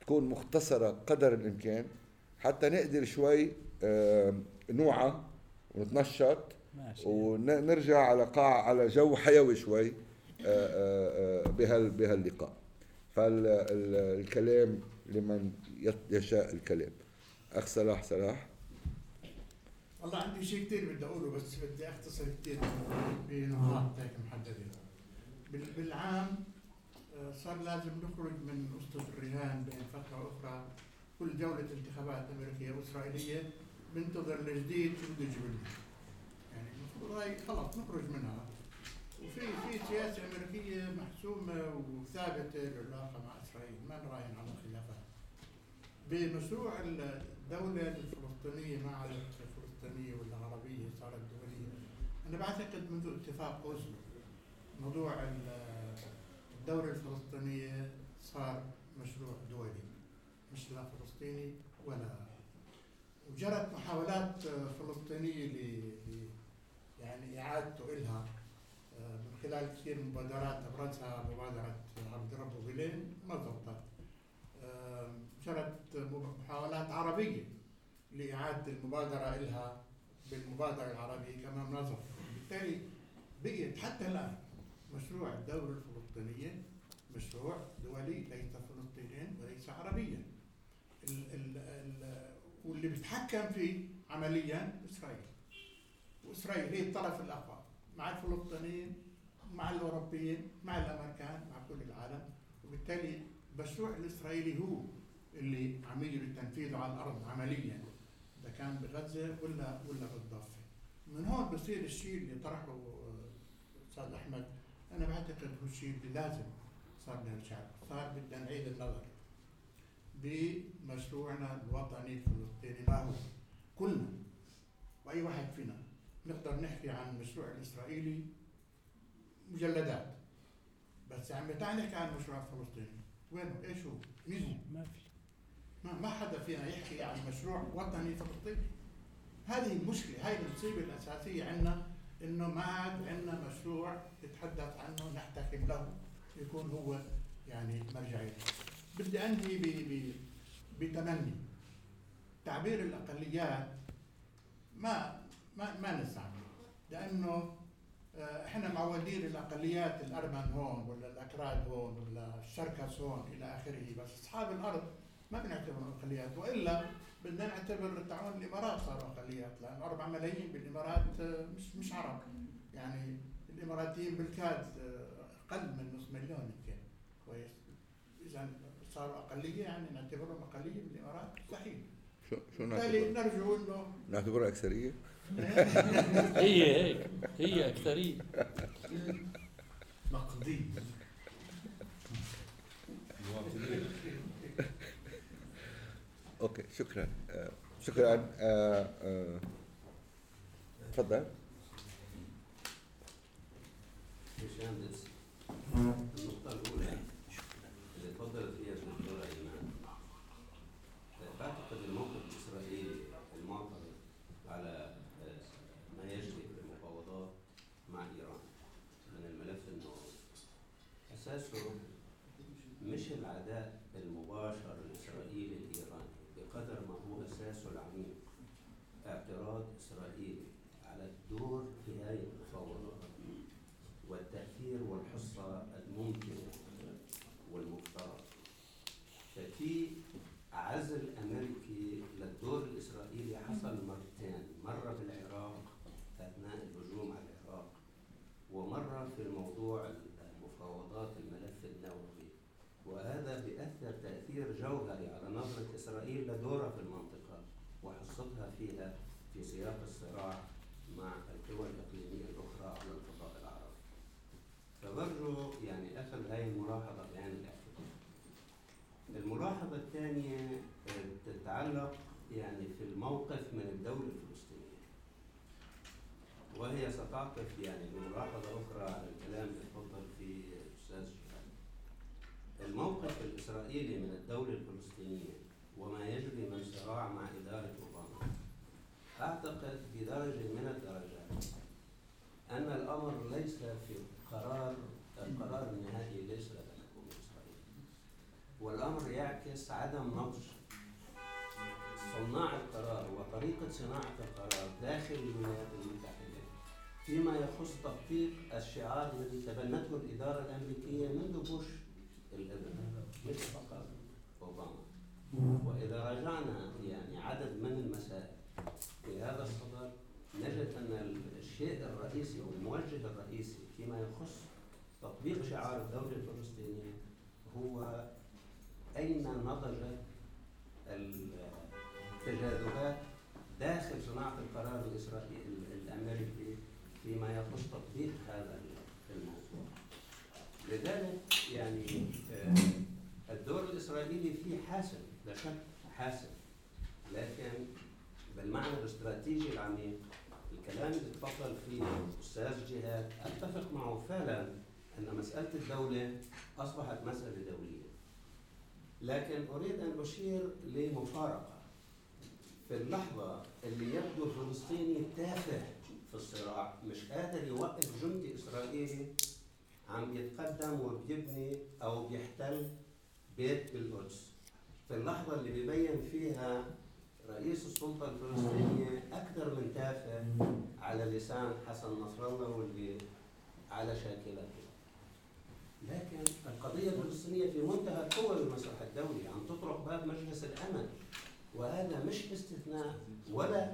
تكون مختصرة قدر الإمكان. حتى نقدر شوي آه، نوعى ونتنشط ماشي. ونرجع على قاع على جو حيوي شوي آه، آه، آه، بهال بهاللقاء. فالكلام لمن يشاء الكلام. أخ صلاح صلاح. والله عندي شيء كثير بدي أقوله بس بدي أختصر كثير بنقاط هيك محددة. بال- بالعام صار لازم نخرج من اسطوره الرهان بين فترة وأخرى كل جوله انتخابات امريكيه واسرائيليه بنتظر الجديد بده يجيب لنا. يعني المفروض هاي خلص نخرج منها. وفي في سياسة أمريكية محسومة وثابتة العلاقه مع إسرائيل ما نراهن على خلافات. بمشروع الدولة الفلسطينية ما عادت فلسطينية ولا عربية صارت دولية أنا بعتقد منذ اتفاق أوسلو موضوع ال- الدولة الفلسطينية صار مشروع دولي مش لا فلسطيني ولا وجرت محاولات فلسطينية ل يعني إعادته إلها آه، من خلال كثير مبادرات أبرزها مبادرة عبد ربه بلين ما ضبطت آم، جرت محاولات عربية لإعادة المبادرة إلها بالمبادرة العربية كما منظمة بالتالي بقيت حتى الآن مشروع الدولة الفلسطينية مشروع دولي ليس فلسطينيا وليس عربيا. واللي بيتحكم فيه عمليا إسرائيل وإسرائيل هي الطرف الأقوى مع الفلسطينيين مع الأوروبيين مع الأمريكان مع كل العالم وبالتالي المشروع الإسرائيلي هو اللي عم يجري تنفيذه على الأرض عمليا إذا كان بغزة ولا ولا بالضفة. من هون بصير الشيء اللي طرحه آه، أستاذ أحمد أنا بعتقد هو الشيء اللي لازم صار له. صار بدنا نعيد النظر بمشروعنا الوطني الفلسطيني ما هو كلنا وأي واحد فينا نقدر نحكي عن المشروع الإسرائيلي مجلدات. بس عم تعال نحكي عن المشروع الفلسطيني. وينه إيش هو؟ مين هو؟ ما في. ما, ما حدا فينا يحكي عن مشروع وطني فلسطيني. هذه المشكلة هاي المصيبة الأساسية عندنا إنه ما عاد عندنا مشروع نتحدث عنه نحتكم له يكون هو يعني مرجعيه بدي أنهي بتمني. تعبير الأقليات ما ما ما نستعمله لأنه آه، إحنا معودين الأقليات الأرمن هون ولا الأكراد هون ولا الشركس هون إلى آخره بس أصحاب الأرض ما بنعتبرهم أقليات وإلا بدنا نعتبر تعاون الإمارات صاروا أقليات لأن 4 ملايين بالإمارات آه، مش مش عرب. يعني الإماراتيين بالكاد آه، أقل من نص مليون يمكن. كويس. اذا صاروا أقلية يعني نعتبرهم أقلية بالإمارات؟ مستحيل شو شو بالتالي نعتبر؟ نرجو إنه نعتبرها أكثرية؟ هي هيك هي أكثرية. نقدي أوكي شكرا. آه، شكرا. آه، آه، تفضل. أساسه مش العداء المباشر الإسرائيلي الإيراني بقدر ما هو أساسه العميق اعتراض إسرائيلي على الدور في هذه المفاوضات والتأثير والحصة الممكنة والمفترض ففي عزل أمريكي للدور الإسرائيلي حصل مرتين مرة بالعراق أثناء الهجوم على العراق ومرة في موضوع مفاوضات الملف النووي وهذا بيأثر تأثير جوهري على نظرة إسرائيل لدورها في المنطقة وحصتها فيها في سياق الصراع مع القوى الإقليمية الأخرى على الفضاء العربي فبرجو يعني أخذ هذه الملاحظة بعين الاعتبار الثانية آه، تتعلق يعني في الموقف من الدولة الفلسطينية. وهي ستعطف يعني بملاحظة أخرى على الكلام اللي تفضل فيه الأستاذ شهاب. الموقف الإسرائيلي من الدولة الفلسطينية وما يجري من صراع مع إدارة أوباما. أعتقد بدرجة من الدرجات أن الأمر ليس في قرار القرار النهائي ليس والأمر يعكس عدم نضج صناع القرار وطريقة صناعة القرار داخل الولايات المتحدة فيما يخص تطبيق الشعار الذي تبنته الإدارة الأمريكية منذ بوش الإبن. مش فقط أوباما. وإذا رجعنا يعني عدد من المسائل في هذا الصدد نجد أن الشيء الرئيسي والموجه الرئيسي فيما يخص تطبيق شعار الدولة الفلسطينية أين نضجت التجاذبات داخل صناعة القرار الإسرائيلي الأمريكي فيما يخص تطبيق هذا الموضوع؟ لذلك يعني آه، الدور الإسرائيلي فيه حاسم لا شك حاسم لكن بالمعنى الاستراتيجي العميق الكلام اللي تفضل فيه الأستاذ جهاد أتفق معه فعلا أن مسألة الدولة أصبحت مسألة دولية. لكن أريد أن أشير لمفارقة. في اللحظة اللي يبدو الفلسطيني تافه في الصراع مش قادر يوقف جندي إسرائيلي عم يتقدم وبيبني أو بيحتل بيت بالقدس. في اللحظة اللي بيبين فيها رئيس السلطة الفلسطينية أكثر من تافه على لسان حسن نصر الله واللي على شاكلته. لكن القضية الفلسطينية في منتهى القوة بالمسرح الدولي عم تطرق باب مجلس الأمن. وهذا مش استثناء ولا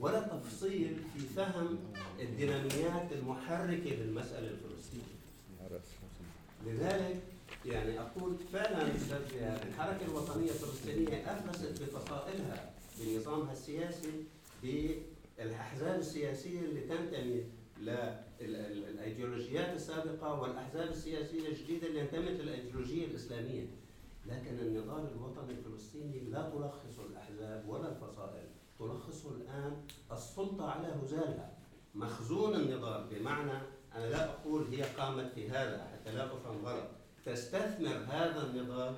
ولا تفصيل في فهم الديناميات المحركة للمسألة الفلسطينية. لذلك يعني أقول فعلا الحركة الوطنية الفلسطينية أفلست بفصائلها بنظامها السياسي بالأحزاب السياسية اللي تنتمي للايديولوجيات السابقة والأحزاب السياسية الجديدة اللي انتمت للأيديولوجية الإسلامية. لكن النضال الوطني الفلسطيني لا تلخص الأحزاب ولا الفصائل تلخصه الآن السلطة على هزالها. مخزون النضال بمعنى أنا لا أقول هي قامت في هذا حتى لا أفهم غلط. تستثمر هذا النضال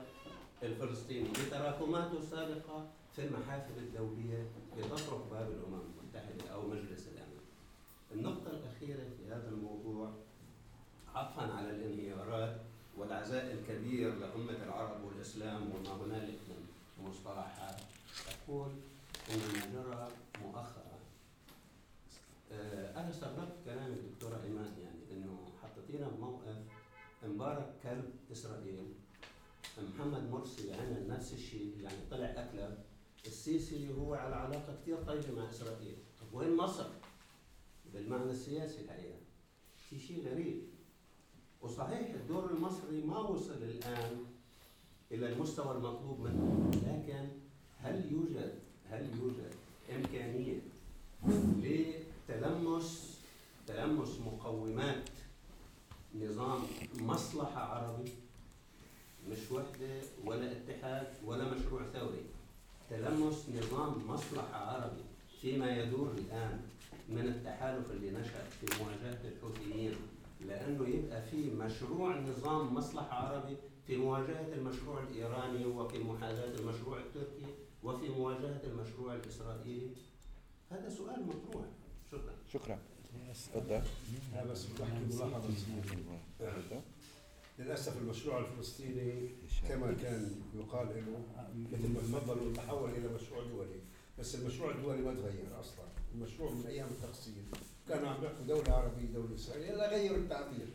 الفلسطيني بتراكماته السابقة في المحافل الدولية لتطرق باب الأمم المتحدة أو مجلس النقطة الأخيرة في هذا الموضوع عطفا على الانهيارات والعزاء الكبير لأمة العرب والإسلام وما هنالك من مصطلحات. أقول إن ما جرى مؤخرا. آه، أنا استغربت كلام الدكتورة إيمان يعني إنه حطيتينا بموقف مبارك كلب إسرائيل محمد مرسي عمل نفس الشيء يعني طلع أكلب السيسي هو على علاقة كثير طيبة مع إسرائيل. طب وين مصر؟ بالمعنى السياسي الحقيقة. في شيء غريب. وصحيح الدور المصري ما وصل الآن إلى المستوى المطلوب منه لكن هل يوجد هل يوجد إمكانية لتلمس تلمس مقومات نظام مصلحة عربي؟ مش وحدة ولا اتحاد ولا مشروع ثوري. تلمس نظام مصلحة عربي فيما يدور الآن من التحالف اللي نشأ في مواجهة الحوثيين لأنه يبقى في مشروع نظام مصلحة عربي في مواجهة المشروع الإيراني وفي محاذاة المشروع التركي وفي مواجهة المشروع الإسرائيلي. هذا سؤال مطروح. شكرا. شكرا. تفضل. بس بحكي ملاحظة. للأسف المشروع الفلسطيني كما كان يقال له مثل ما تفضلوا تحول إلى مشروع دولي. بس المشروع الدولي ما تغير أصلا. المشروع من أيام التقسيم كانوا عم يحكوا دولة عربية دولة إسرائيلية لا غيروا التعبير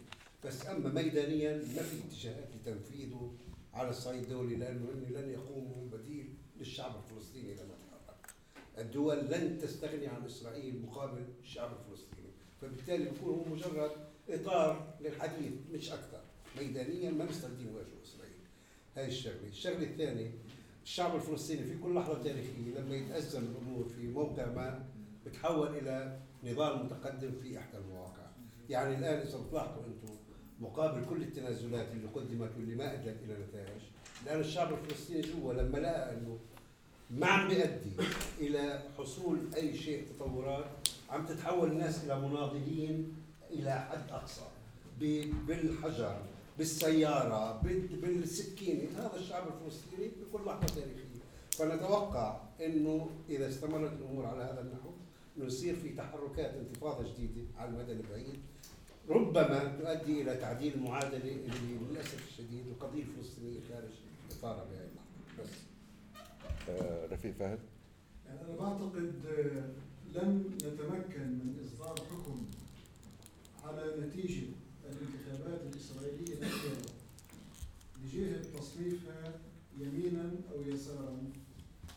بس أما ميدانيا ما في اتجاهات لتنفيذه على الصعيد الدولي لأنه إن لن يقوموا بديل للشعب الفلسطيني لما تحرك. الدول لن تستغني عن إسرائيل مقابل الشعب الفلسطيني، فبالتالي بيكون هو مجرد إطار للحديث مش أكثر. ميدانيا ما بيستخدم واجهه إسرائيل. هاي الشغلة، الشغلة الثانية الشعب الفلسطيني في كل لحظة تاريخية لما يتأزم الأمور في موقع ما بتحول إلى نضال متقدم في إحدى المواقع. يعني الآن إذا بتلاحظوا أنتم مقابل كل التنازلات اللي قدمت واللي ما أدت إلى نتائج لأن الشعب الفلسطيني جوا لما لقى إنه ما عم بيؤدي إلى حصول أي شيء تطورات عم تتحول الناس إلى مناضلين إلى حد أقصى. بالحجر بالسيارة بال- بالسكينة. هذا الشعب الفلسطيني بكل لحظة تاريخية. فنتوقع إنه إذا استمرت الأمور على هذا النحو انه يصير في تحركات انتفاضة جديدة على المدى البعيد ربما تؤدي إلى تعديل المعادلة اللي للأسف الشديد القضية الفلسطينية خارج اطارها بهذه اللحظه بس آه، رفيق فهد يعني أنا بعتقد آه، لن نتمكن من إصدار حكم على نتيجة الانتخابات الإسرائيلية الأخيرة لجهة تصنيفها يمينا أو يسارا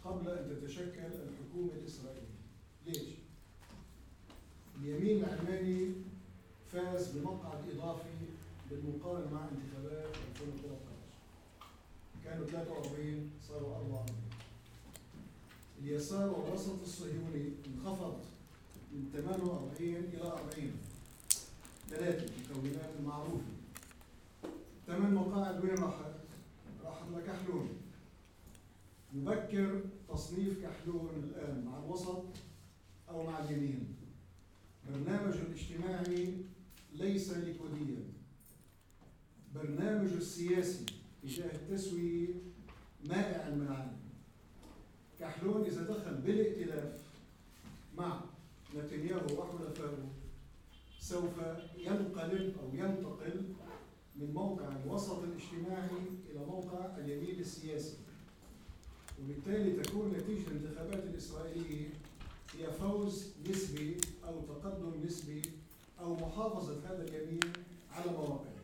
قبل أن تتشكل الحكومة الإسرائيلية. ليش؟ اليمين العلماني فاز بمقعد إضافي بالمقارنة مع انتخابات 2013 كانوا 43 صاروا 44 اليسار والوسط الصهيوني انخفض من 48 إلى 40 ثلاثة المكونات المعروفة. ثمان مقاعد وين راحت؟ راحت لكحلون. مبكر تصنيف كحلون الآن مع الوسط أو مع اليمين. برنامجه الاجتماعي ليس ليكوديا. برنامجه السياسي تجاه التسوية مائع المنعم كحلون إذا دخل بالائتلاف مع نتنياهو وحلفائه سوف ينقلب أو ينتقل من موقع الوسط الاجتماعي إلى موقع اليمين السياسي. وبالتالي تكون نتيجة الانتخابات الإسرائيلية هي فوز نسبي أو تقدم نسبي أو محافظة هذا اليمين على مواقعه.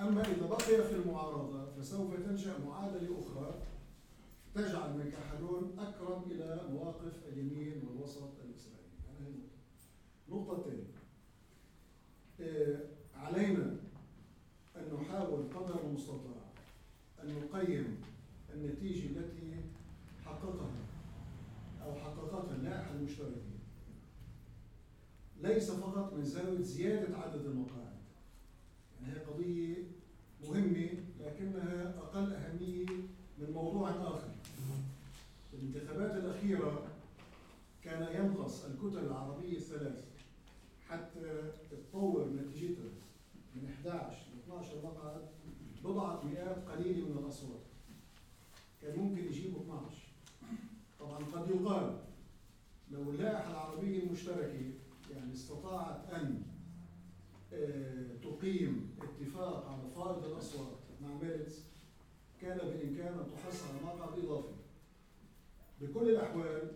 أما إذا بقي في المعارضة فسوف تنشأ معادلة أخرى تجعل من كحلون أقرب إلى مواقف اليمين والوسط الإسرائيلي. النقطة. الثانية آه، علينا أن نحاول قدر المستطاع أن نقيم النتيجة التي حققها أو حققتها اللائحة المشتركة. ليس فقط من زاوية زيادة عدد المقاعد. يعني هي قضية مهمة لكنها أقل أهمية من موضوع آخر. الانتخابات الأخيرة كان ينقص الكتل العربية الثلاث حتى تتطور نتيجتها من 11 ل 12 مقعد بضعة مئات قليلة من الأصوات. كان ممكن يجيبوا 12 قد يقال لو اللائحة العربية المشتركة يعني استطاعت أن آه، تقيم اتفاق على فائض الأصوات مع ميرتس كان بإمكان أن تحصل على مقعد إضافي. بكل الأحوال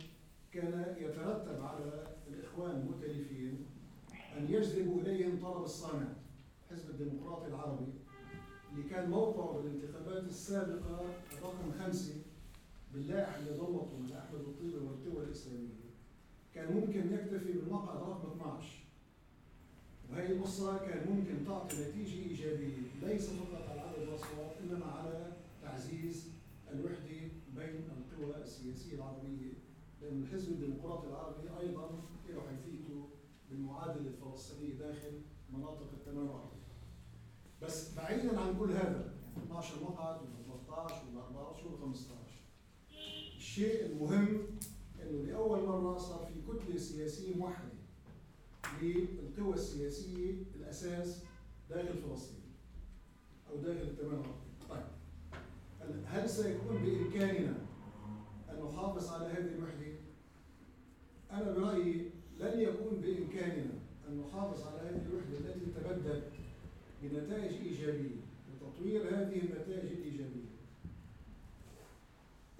كان يترتب على الإخوان المؤتلفين أن يجذبوا إليهم طلب الصانع حزب الديمقراطي العربي اللي كان موقعه بالانتخابات السابقة رقم خمسة باللائحة اللي ضمته من أحمد الطيبي والقوى الإسلامية. كان ممكن يكتفي بالمقعد رقم 12 وهي القصة كان ممكن تعطي نتيجة إيجابية. ليس فقط على عدد الأصوات إنما على تعزيز الوحدة بين القوى السياسية العربية. لأن الحزب الديمقراطي العربي أيضا له حيثيته بالمعادلة الفلسطينية داخل مناطق التمرع بس بعيدا عن كل هذا يعني 12 مقعد ولا 13 ولا 14 ولا 15 الشيء المهم إنه لأول مرة صار في كتلة سياسية موحدة للقوى السياسية الأساس داخل فلسطين أو داخل التمرع طيب هل- سيكون بإمكاننا أن نحافظ على هذه الوحدة؟ أنا برأيي لن يكون بإمكاننا أن نحافظ على هذه الوحدة التي تبدت بنتائج إيجابية وتطوير هذه النتائج الإيجابية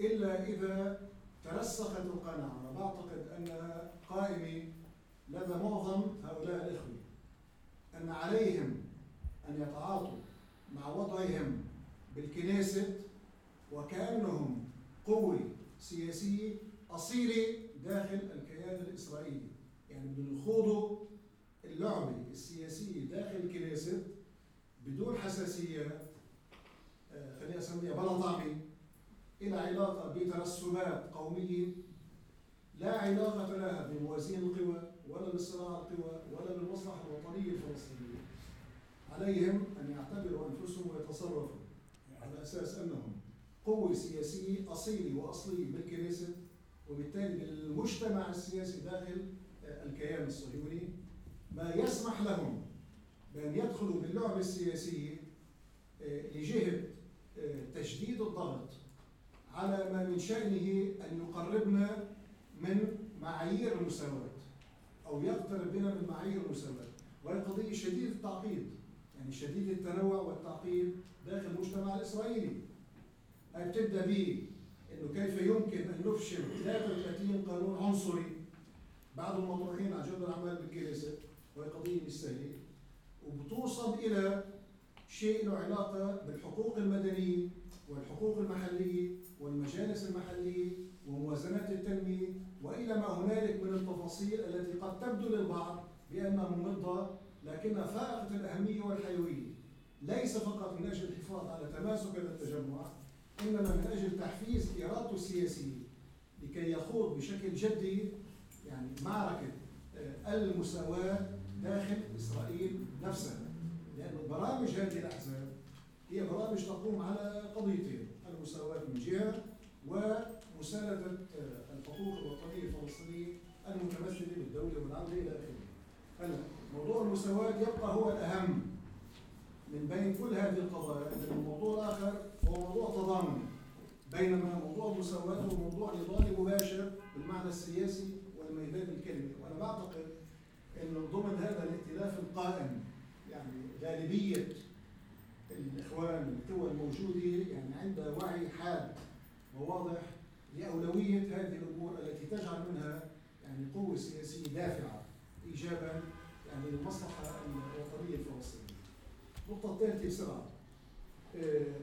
إلا إذا ترسخت القناعة. بعتقد أنها قائمة لدى معظم هؤلاء الإخوة أن عليهم أن يتعاطوا مع وضعهم بالكنيسة وكأنهم قوة سياسية أصيلة داخل الكيان الإسرائيلي. يعني بدهم يخوضوا اللعبة السياسية داخل الكنيسة بدون حساسية آه، خليني أسميها بلا طعمة إلى علاقة بترسبات قومية. لا علاقة لها بموازين القوى ولا بالصراع القوى ولا بالمصلحة الوطنية الفلسطينية. عليهم أن يعتبروا أنفسهم ويتصرفوا على أساس أنهم قوة سياسية أصيلة وأصلية بالكنيسة وبالتالي بالمجتمع السياسي داخل الكيان الصهيوني. ما يسمح لهم بأن يدخلوا باللعبة السياسية آه، لجهة آه، تشديد الضغط على ما من شأنه أن يقربنا من معايير المساواة أو يقترب بنا من معايير المساواة. وهي قضية شديدة التعقيد يعني شديد التنوع والتعقيد داخل المجتمع الإسرائيلي. بتبدأ ب إنه كيف يمكن أن نفشل 33 قانون عنصري؟ بعضهم مطروحين على جدول الأعمال بالكنيسة وهي قضية مش سهلة. وبتوصل إلى شيء له علاقة بالحقوق المدنية والحقوق المحلية والمجالس المحلية وموازنات التنمية وإلى ما هنالك من التفاصيل التي قد تبدو للبعض بأنها ممضة لكنها فائقة الأهمية والحيوية. ليس فقط من أجل الحفاظ على تماسك هذا التجمع إنما من أجل تحفيز إرادته السياسية لكي يخوض بشكل جدي يعني معركة آه، المساواة داخل إسرائيل نفسها. لأن برامج هذه الأحزاب هي برامج تقوم على قضيتين المساواة من جهة ومساندة آه، الحقوق الوطنية الفلسطينية المتمثلة بالدولة والعودة إلى آخره. هلا موضوع المساواة يبقى هو الأهم من بين كل هذه القضايا لأن الموضوع الآخر هو موضوع تضامن بينما موضوع المساواة هو موضوع نضالي مباشر بالمعنى السياسي والميدان الكلمي وأنا بعتقد أنه ضمن هذا الائتلاف القائم يعني غالبية الإخوان القوى الموجودة يعني عندها وعي حاد وواضح لأولوية هذه الأمور التي تجعل منها يعني قوة سياسية دافعة إيجابا يعني للمصلحة الوطنية الفلسطينية. النقطة الثالثة بسرعة. آه،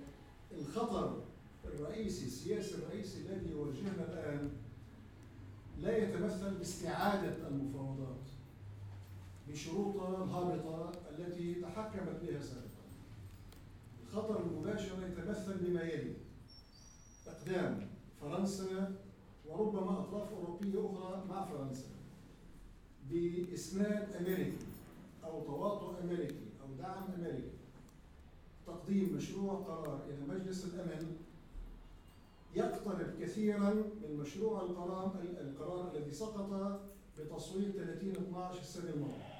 الخطر الرئيسي السياسي الرئيسي الذي يواجهنا الآن لا يتمثل باستعادة المفاوضات بشروطها الهابطة التي تحكمت بها سابقا. الخطر المباشر يتمثل بما يلي. إقدام فرنسا وربما أطراف أوروبية أخرى مع فرنسا. بإسناد أمريكي أو تواطؤ أمريكي أو دعم أمريكي. تقديم مشروع قرار إلى مجلس الأمن يقترب كثيرا من مشروع القرار القرار الذي سقط بتصويت 30 12 السنة الماضيه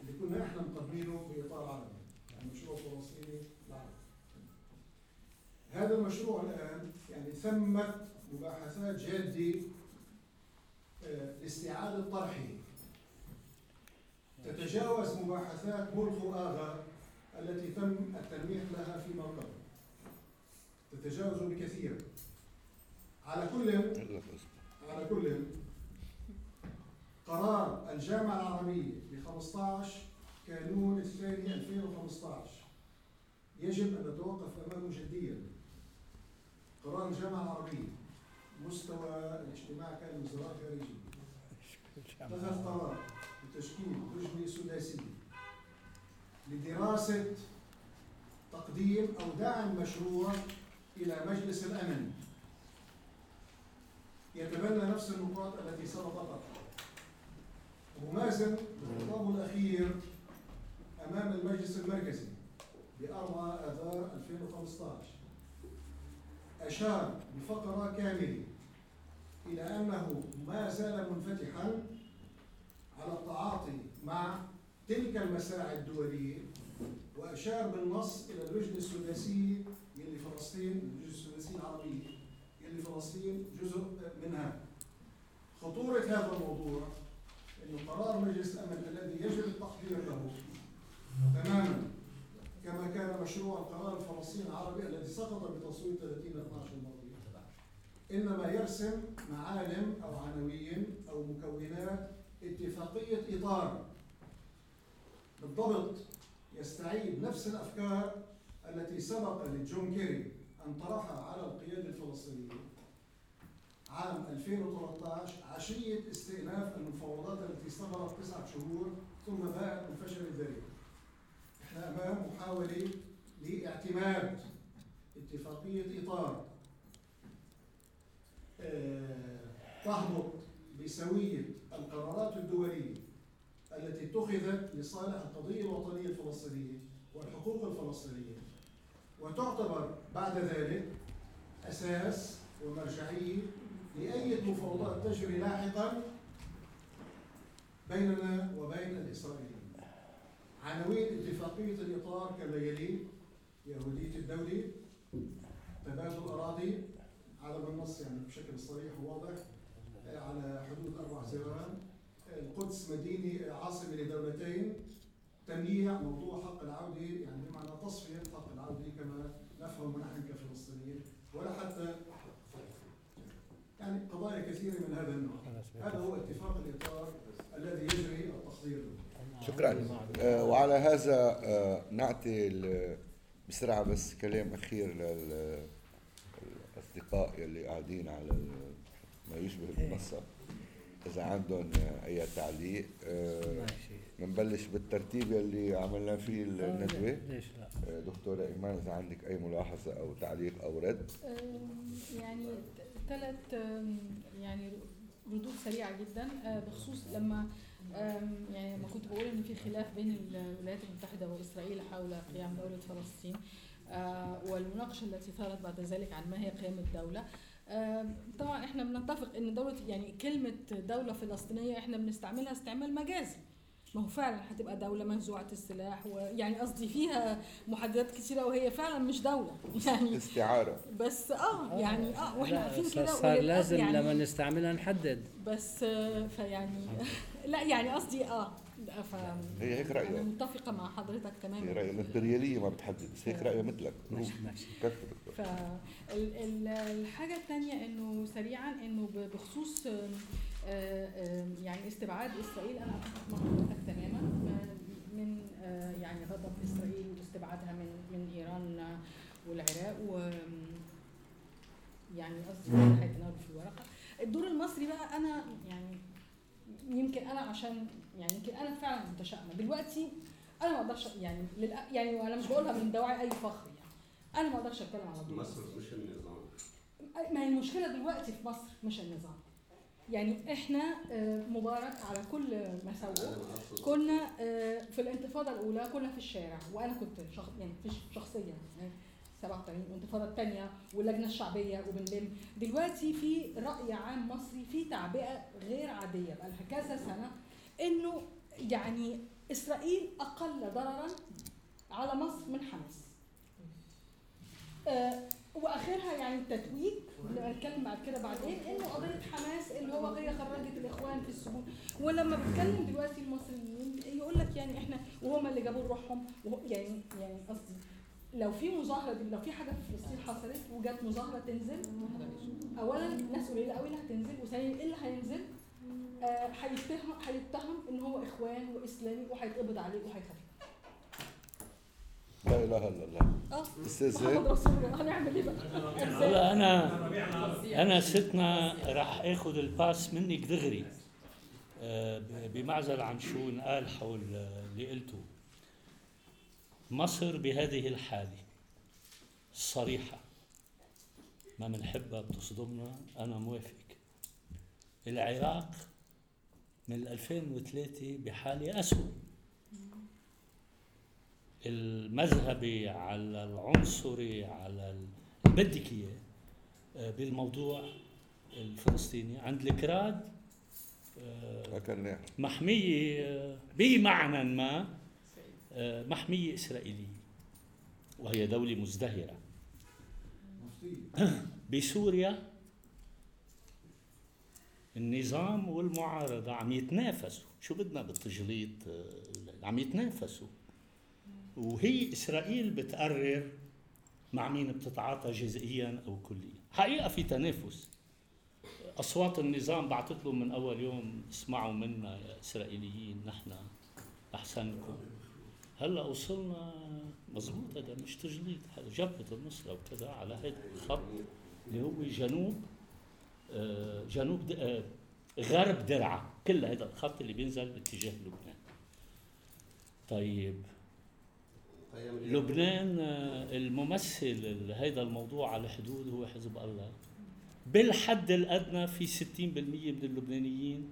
اللي كنا إحنا مقدمينه بإطار عربي يعني مشروع فلسطيني هذا المشروع الآن يعني ثمت مباحثات جادة آه، لاستعادة طرحه تتجاوز مباحثات ملخ آغا التي تم التلميح لها فيما قبل. تتجاوز بكثير. على كل على كل قرار الجامعة العربية ب 15 كانون الثاني 2015 يجب أن نتوقف أمامه جديا. قرار الجامعة العربية مستوى الاجتماع كان وزراء خارجية اتخذ قرار بتشكيل لجنة سداسية لدراسة تقديم أو دعم مشروع إلى مجلس الأمن. يتبنى نفس النقاط التي سبق طرحها ومازن بخطابه الأخير أمام المجلس المركزي ب 4 آذار 2015 أشار بفقرة كاملة إلى أنه ما زال منفتحا على التعاطي مع تلك المساعي الدولية وأشار بالنص إلى اللجنة السداسية يلي فلسطين اللجنة السداسية العربية يلي فلسطين جزء منها. خطورة هذا الموضوع أنه قرار مجلس الأمن الذي يجب التحضير له تماما كان مشروع القرار الفلسطيني العربي الذي سقط بتصويت 30 12 الماضي إنما يرسم معالم أو عناوين أو مكونات اتفاقية إطار. بالضبط يستعيد نفس الأفكار التي سبق لجون كيري أن طرحها على القيادة الفلسطينية. عام 2013 عشيه استئناف المفاوضات التي استغرقت تسعة شهور ثم باءت بالفشل الذريع. امام محاولة لاعتماد اتفاقية إطار آه، تهبط بسوية القرارات الدولية التي اتخذت لصالح القضية الوطنية الفلسطينية والحقوق الفلسطينية وتعتبر بعد ذلك أساس ومرجعية لأي مفاوضات تجري لاحقا بيننا وبين الإسرائيليين. عناوين اتفاقية الإطار كما يلي يهوديه الدولة تبادل اراضي على بالنص يعني بشكل صريح وواضح على حدود أربع جيران القدس مدينة عاصمة لدولتين. تمييع موضوع حق العودة يعني بمعنى تصفية حق العودة كما نفهم نحن كفلسطينيين ولا حتى يعني قضايا كثيرة من هذا النوع. هذا هو اتفاق الإطار الذي يجري التحضير له. شكرا. آه، وعلى هذا آه، نعطي بسرعة بس كلام أخير للأصدقاء يلي قاعدين على ما يشبه المنصة إذا عندهم آه، أي تعليق آه، بنبلش بالترتيب يلي عملنا فيه الندوة. ليش لا؟ آه، دكتورة إيمان إذا عندك أي ملاحظة أو تعليق أو رد. يعني ثلاث يعني ردود سريعة جدا. بخصوص لما يعني لما كنت بقول إن في خلاف بين الولايات المتحدة وإسرائيل حول قيام دولة فلسطين. أه، والمناقشة التي ثارت بعد ذلك عن ما هي قيام الدولة. طبعا إحنا بنتفق إن دولة يعني كلمة دولة فلسطينية إحنا بنستعملها استعمال مجازي. ما هو فعلا هتبقى دولة منزوعة السلاح ويعني قصدي فيها محددات كثيرة وهي فعلا مش دولة. يعني استعارة. بس آه يعني آه وإحنا عارفين كده صار لازم يعني لما نستعملها نحدد. بس آه، فيعني لا يعني قصدي آه ف هي هيك رأيه. أنا متفقة مع حضرتك تماما. هي رأي الإمبريالية ما بتحدد بس هيك رأيه مثلك. ماشي ماشي. فالحاجة الثانية إنه سريعا إنه بخصوص آه، يعني استبعاد إسرائيل أنا أتفق مع حضرتك تماما. آه، من آه، يعني غضب إسرائيل واستبعادها من من إيران آه، والعراق و يعني قصدي هيتناول في الورقة. الدور المصري بقى أنا يعني يمكن أنا عشان يعني يمكن أنا فعلا متشائمة. دلوقتي أنا ما أقدرش يعني للأ- يعني وأنا مش بقولها من دواعي أي فخر يعني. أنا ما أقدرش أتكلم على دور مصر مش النظام. ما هي المشكلة دلوقتي في مصر مش النظام. يعني إحنا آه، مبارك على كل أنا أقصد كنا آه، في الانتفاضة الأولى كنا في الشارع وأنا كنت شخص يعني في شخصيا يعني 87 والانتفاضه الثانية واللجنة الشعبية وبنلم دلوقتي في رأي عام مصري في تعبئة غير عادية بقى لها كذا سنة إنه يعني إسرائيل أقل ضررا على مصر من حماس. آه، وآخرها يعني التتويج اللي هنتكلم بعد كده بعدين إنه قضية حماس اللي هو هي خرجت الإخوان في السجون ولما بتكلم دلوقتي المصريين يقول لك يعني إحنا وهم اللي جابوا روحهم يعني يعني قصدي لو في مظاهرة لو في حاجة في فلسطين حصلت وجت مظاهرة تنزل اولا ناس قليلة قوي اللي هتنزل وثانيا إيه اللي هينزل؟ آه، هيتهم هيتهم إن هو إخوان وإسلامي وهيتقبض عليه وهيخفي لا إله إلا الله. أستاذ محمد زين هنعمل إيه بقى؟ أنا أنا ستنا راح آخذ الباس منك دغري آه، ب- بمعزل عن شو انقال حول آه، اللي قلته. مصر بهذه الحالة الصريحه ما بنحبها بتصدمنا. أنا موافق. العراق من 2003 بحالة اسوء المذهبي على العنصري على ال- اللي بدك اياه بالموضوع الفلسطيني. عند الكراد آه، محمية آه، بمعنى ما آه، محمية إسرائيلية وهي دولة مزدهرة. بسوريا النظام والمعارضة عم يتنافسوا. شو بدنا بالتجليط؟ عم يتنافسوا. وهي إسرائيل بتقرر مع مين بتتعاطى جزئيا أو كليا. حقيقة في تنافس. أصوات النظام بعثت لهم من أول يوم اسمعوا منا يا إسرائيليين نحن أحسنكم. هلأ وصلنا مزبوط هذا مش تجليد جبهة النصره وكذا على هذا الخط اللي هو جنوب آه، جنوب آه، غرب درعا. كل هذا الخط اللي بينزل باتجاه لبنان. طيب. لبنان آه، الممثل هذا الموضوع على الحدود هو حزب الله. بالحد الأدنى في 60% من اللبنانيين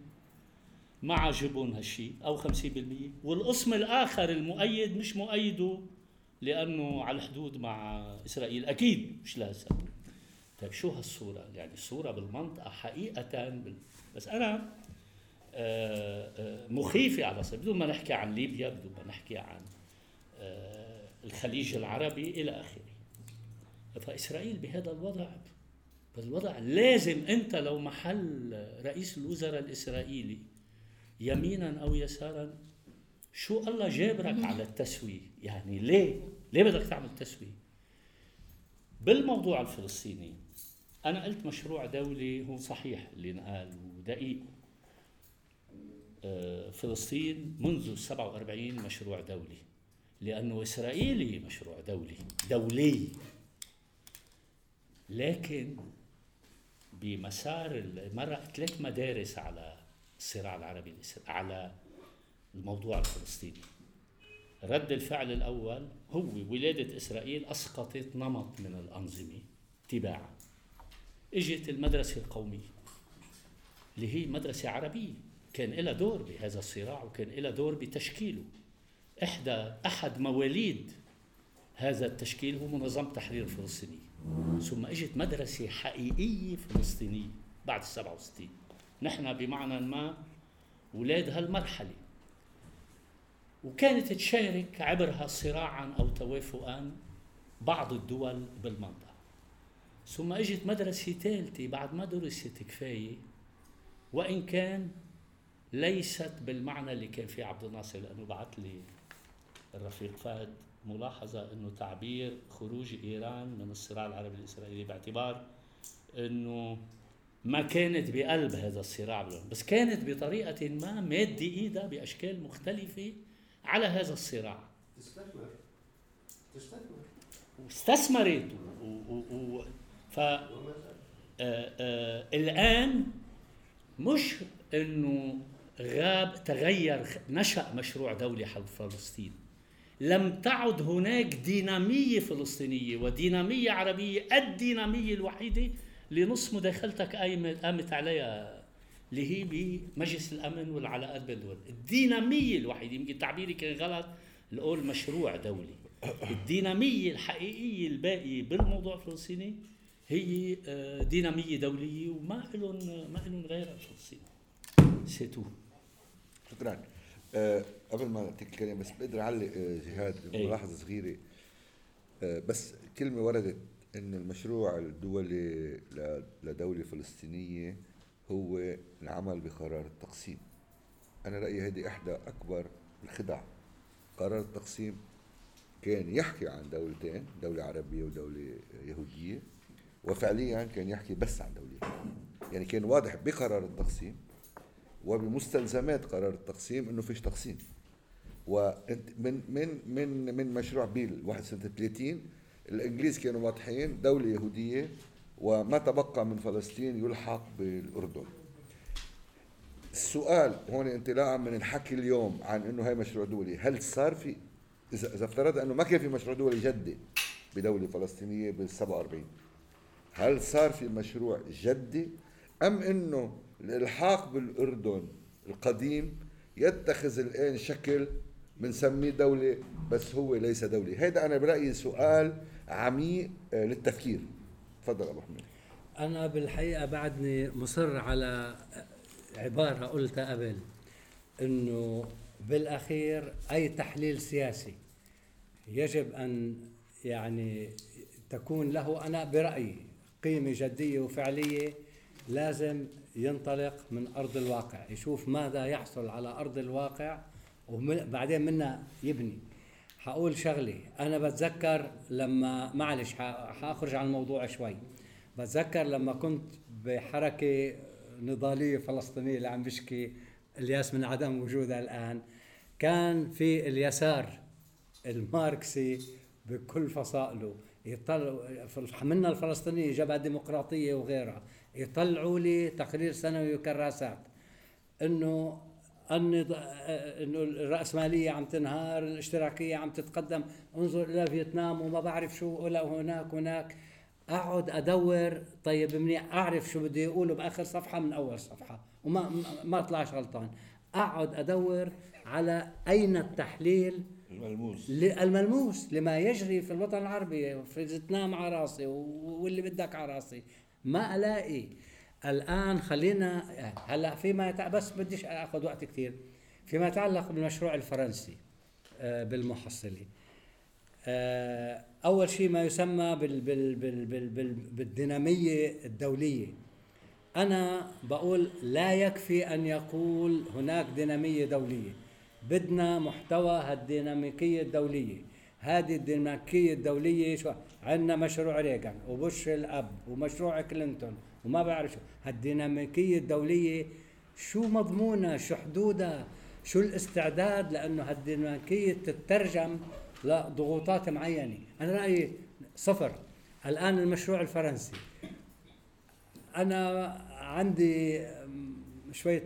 ما عاجبهم هالشيء أو 50% والقسم الآخر المؤيد مش مؤيده لأنه على الحدود مع إسرائيل. أكيد مش لهسه طيب شو هالصورة؟ يعني الصورة بالمنطقة حقيقة. بس أنا آه، آه، مخيفة على صعيد بدون ما نحكي عن ليبيا بدون ما نحكي عن الخليج العربي إلى آخره. فإسرائيل بهذا الوضع بالوضع لازم أنت لو محل رئيس الوزراء الإسرائيلي يمينا أو يسارا شو الله جابرك على التسوية؟ يعني ليه؟ ليه بدك تعمل تسوية؟ بالموضوع الفلسطيني أنا قلت مشروع دولي هو صحيح اللي انقال ودقيق. آه، فلسطين منذ 47 مشروع دولي. لأنه إسرائيلي مشروع دولي دولي. لكن بمسار مرة ثلاث مدارس على الصراع العربي على الموضوع الفلسطيني. رد الفعل الأول هو ولادة إسرائيل أسقطت نمط من الأنظمة تباعا. إجت المدرسة القومية اللي هي مدرسة عربية. كان لها دور بهذا الصراع وكان لها دور بتشكيله. إحدى أحد مواليد هذا التشكيل هو منظمة تحرير الفلسطينية ثم إجت مدرسة حقيقية فلسطينية بعد 67 نحن بمعنى ما ولاد هالمرحلة. وكانت تشارك عبرها صراعا أو توافقا بعض الدول بالمنطقة. ثم إجت مدرسة ثالثة بعد ما درست كفاية وإن كان ليست بالمعنى اللي كان فيه عبد الناصر لأنه بعث لي الرفيق فهد ملاحظة أنه تعبير خروج إيران من الصراع العربي الإسرائيلي باعتبار أنه ما كانت بقلب هذا الصراع بالعمر. بس كانت بطريقة ما مادة إيدها بأشكال مختلفة على هذا الصراع تستثمر تستثمر واستثمرت و... و... و... ف. آه، آه، الآن مش إنه غاب تغير نشأ مشروع دولي حل فلسطين لم تعد هناك دينامية فلسطينية ودينامية عربية الدينامية الوحيدة لنص مداخلتك قامت عليها اللي هي بمجلس الأمن والعلاقات بين الدول الدينامية الوحيدة يمكن تعبيري كان غلط نقول مشروع دولي. الدينامية الحقيقية الباقية بالموضوع الفلسطيني هي آه، دينامية دولية وما لهم ما لهم غيرها الفلسطيني سيتو شكرا. آه قبل ما الكلمة بس بقدر أعلق آه جهاد إيه. ملاحظه صغيرة. آه بس كلمة وردت انه المشروع الدولي لدولة فلسطينية هو العمل بقرار التقسيم. أنا رأيي هذه إحدى أكبر الخدع. قرار التقسيم كان يحكي عن دولتين دولة عربية ودولة يهودية وفعليا كان يحكي بس عن دولة يعني كان واضح بقرار التقسيم وبمستلزمات قرار التقسيم إنه فيش تقسيم. وإنت من من من مشروع بيل 31 الإنجليز كانوا واضحين دولة يهودية وما تبقى من فلسطين يلحق بالأردن. السؤال هون انطلاقا من الحكي اليوم عن إنه هي مشروع دولي. هل صار في اذا إذا افترضنا إنه ما كان في مشروع دولي جدي بدولة فلسطينية بال 47 هل صار في مشروع جدي أم إنه الالحاق بالأردن القديم يتخذ الآن شكل بنسميه دولة بس هو ليس دولة. هذا أنا برأيي سؤال عميق آه، للتفكير. تفضل أبو حميد. أنا بالحقيقة بعدني مصر على عبارة قلتها قبل إنه بالأخير أي تحليل سياسي يجب أن يعني تكون له أنا برأيي قيمة جدية وفعلية لازم ينطلق من أرض الواقع يشوف ماذا يحصل على أرض الواقع وبعدين منها يبني. حقول شغلة أنا بتذكر لما معلش حأخرج عن الموضوع شوي. بتذكر لما كنت بحركة نضالية فلسطينية اللي عم بشكي الياس من عدم وجودها الآن. كان في اليسار الماركسي بكل فصائله يطلعوا منا الفلسطينية جبهة ديمقراطية وغيرها. يطلعوا لي تقرير سنوي وكراسات. إنه النض... إنه الرأسمالية عم تنهار، الاشتراكية عم تتقدم، انظر إلى فيتنام وما بعرف شو ولا هناك هناك. أقعد أدور طيب منيح أعرف شو بده يقوله بآخر صفحة من أول صفحة وما ما- اطلعش غلطان. أقعد أدور على أين التحليل الملموس. الملموس لما يجري في الوطن العربي في تنام على راسي واللي بدك على راسي. ما ألاقي. الآن خلينا هلأ فيما يتع... بس بديش أخذ وقت كثير فيما يتعلق بالمشروع الفرنسي آه، بالمحصله آه، أول شيء ما يسمى بال... بال... بال... بال... بال... بالدينامية الدولية. أنا بقول لا يكفي أن يقول هناك دينامية دولية. بدنا محتوى هالديناميكية الدولية. هذه الديناميكيه الدولية شو عندنا مشروع ريغان وبوش الأب ومشروع كلينتون وما بعرف شو. هالديناميكيه الدولية شو مضمونها شو حدودها شو الاستعداد؟ لأنه هالديناميكيه تترجم لضغوطات معينة. أنا رأيي صفر. الآن المشروع الفرنسي. أنا عندي شوية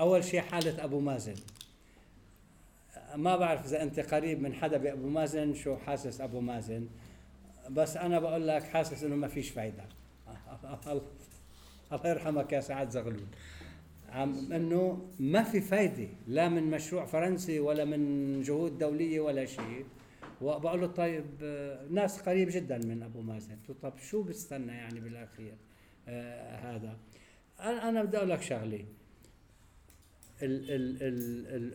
أول شيء حالة أبو مازن. ما بعرف إذا أنت قريب من حدا بأبو مازن شو حاسس أبو مازن؟ بس أنا بقول لك حاسس إنه ما فيش فايدة. الله يرحمك يا سعد زغلول. عم إنه ما في فايدة لا من مشروع فرنسي ولا من جهود دولية ولا شيء. وبقول له طيب آه، ناس قريب جدا من أبو مازن. طب شو بستنى يعني بالأخير؟ آه هذا. أنا بدي أقول لك شغلة.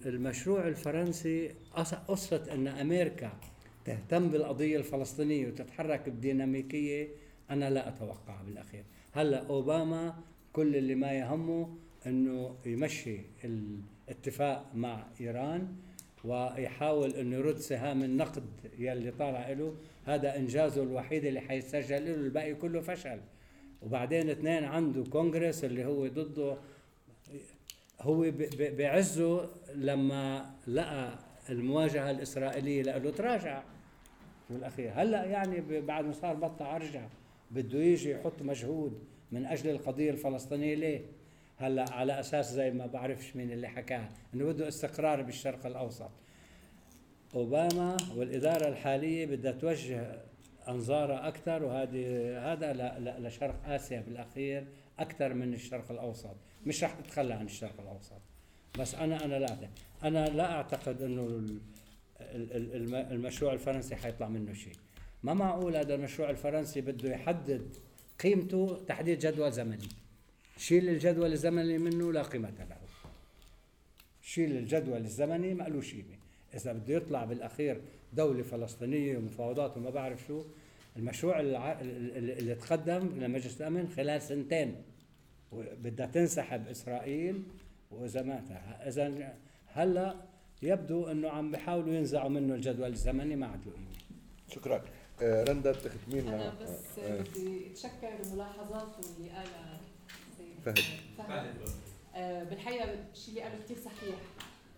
المشروع الفرنسي أص- قصة أن أمريكا تهتم بالقضية الفلسطينية وتتحرك بديناميكية أنا لا أتوقع بالأخير. هلأ أوباما كل اللي ما يهمه أنه يمشي الاتفاق مع إيران ويحاول أنه يرد سهام النقد يلي طالع له هذا إنجازه الوحيد اللي حيسجل له الباقي كله فشل. وبعدين اثنين عنده كونغرس اللي هو ضده هو بعزه لما لقى المواجهة الإسرائيلية له تراجع بالاخير هلأ يعني بعد ما صار بطل أرجع بده يجي يحط مجهود من أجل القضية الفلسطينية. ليه؟ هلأ على أساس زي ما بعرفش مين اللي حكاها إنه بده استقرار بالشرق الأوسط. أوباما والإدارة الحالية بدها توجه انظارها أكثر وهذه هذا لشرق آسيا بالأخير. أكثر من الشرق الأوسط. مش رح تتخلى عن الشرق الأوسط. بس أنا أنا لا أنا لا أعتقد إنه ال- ال- ال- الم- المشروع الفرنسي حيطلع منه شيء. ما معقول هذا المشروع الفرنسي بده يحدد قيمته تحديد جدول زمني. شيل الجدول الزمني منه لا قيمة له. شيل الجدول الزمني ما له قيمة إذا بده يطلع بالأخير دولة فلسطينية ومفاوضات وما بعرف شو المشروع اللي تقدم لمجلس الأمن خلال سنتين. بدها تنسحب إسرائيل وإذا مات إذا هلأ يبدو إنه عم بيحاولوا ينزعوا منه الجدول الزمني ما عاد له قيمه شكرا. آه، رندا تختمين أنا. بس آه، بدي أتشكر ملاحظاته اللي قالها سيد فهد. فهد. آه، بالحقيقة الشيء اللي قاله كثير صحيح.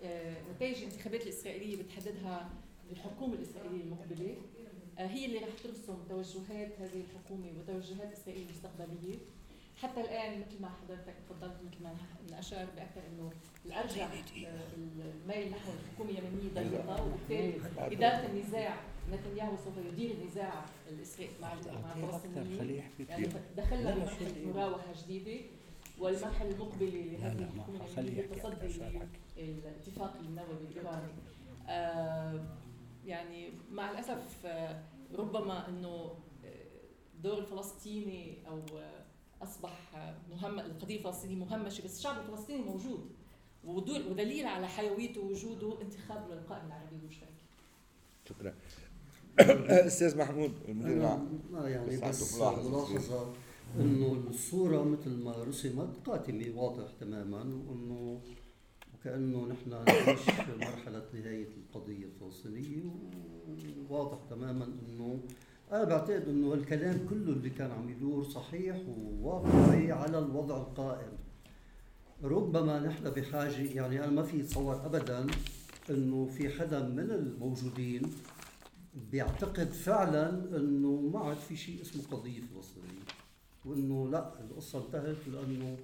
آه، نتائج الانتخابات الإسرائيلية بتحددها الحكومة الإسرائيلية المقبلة. آه، هي اللي رح ترسم توجهات هذه الحكومة وتوجهات إسرائيل المستقبلية. حتى الآن مثل ما حضرتك تفضلت مثل ما نشر بأكثر إنه الأرجح آه، الميل نحو الحكومة اليمنية ضيقه وبالتالي إدارة النزاع نتنياهو سوف يدير النزاع الاسرائيلي مع مع الفلسطينيين. يعني دخلنا بمرحله مراوحة جديدة والمرحلة المقبلة لهذه الحكومة اليمنية شو حكي. للاتفاق النووي الإيراني. آه، يعني مع الأسف آه، ربما إنه الدور الفلسطيني أو آه، أصبح مهم القضية الفلسطينية مهمشه بس الشعب الفلسطيني موجود. ودول- ودليل على حيويته ووجوده انتخابه للقائمه العربيه المشتركه شكرا. أستاذ محمود المدير العام. أنا يعني بس ملاحظة إنه الصورة مثل ما رسمت قاتمة واضح تماما وإنه كأنه نحن نعيش مرحلة نهاية القضية الفلسطينية وواضح تماما أنه أنا بعتقد أنه الكلام كله اللي كان عم يدور صحيح وواقعي على الوضع القائم. ربما نحن بحاجة يعني أنا ما في تصور أبدا أنه في حدا من الموجودين بيعتقد فعلا أنه ما عاد في شيء اسمه قضية فلسطينية وأنه لا القصة انتهت لأنه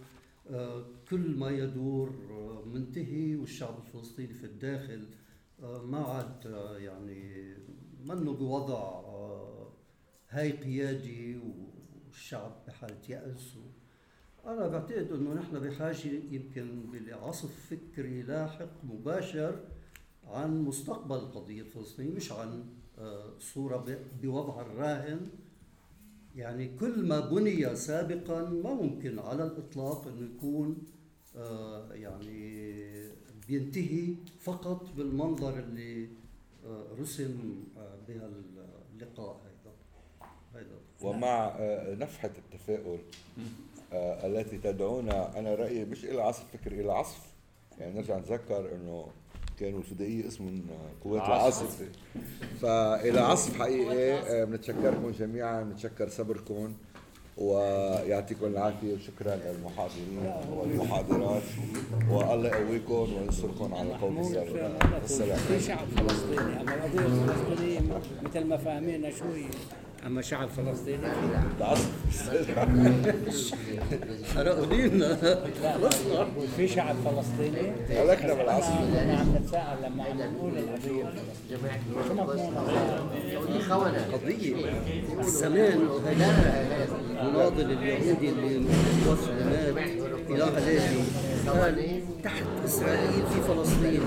آه، كل ما يدور آه، منتهي والشعب الفلسطيني في الداخل آه، ما عاد يعني منه بوضع هاي قيادي والشعب بحالة يأس. أنا بعتقد أنه نحن بحاجة يمكن لعصف فكري لاحق مباشر عن مستقبل القضية الفلسطينية مش عن صورة بوضع الراهن. يعني كل ما بني سابقا ما ممكن على الإطلاق إنه يكون آه يعني بينتهي فقط بالمنظر اللي آه رسم آه بهاللقاء ومع آه، نفحة التفاؤل آه، التي تدعونا أنا رأيي مش إلى عصف فكري إلى عصف. يعني نرجع نتذكر إنه كانوا الفدائيه اسمهم قوات العاصفه فإلى عصف حقيقي آه، بنتشكركم جميعا بنتشكر صبركم ويعطيكم العافية وشكرا للمحاضرين والمحاضرات والله يقويكم وينصركم على قوم السلام في شعب فلسطيني أما القضية الفلسطينية مثل ما فاهمين شوي. أما شعب فلسطيني؟ حرقوا ديننا في شعب فلسطيني؟ هلكنا بالعصر أنا عم نتساءل لما عم نقول القضية مضمون قضيه الزمان المناضل اليهودي اللي وصل مات إلى قال تحت إسرائيل في فلسطين.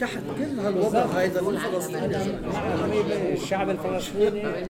تحت كل هالوضع هذا في فلسطين. الشعب الفلسطيني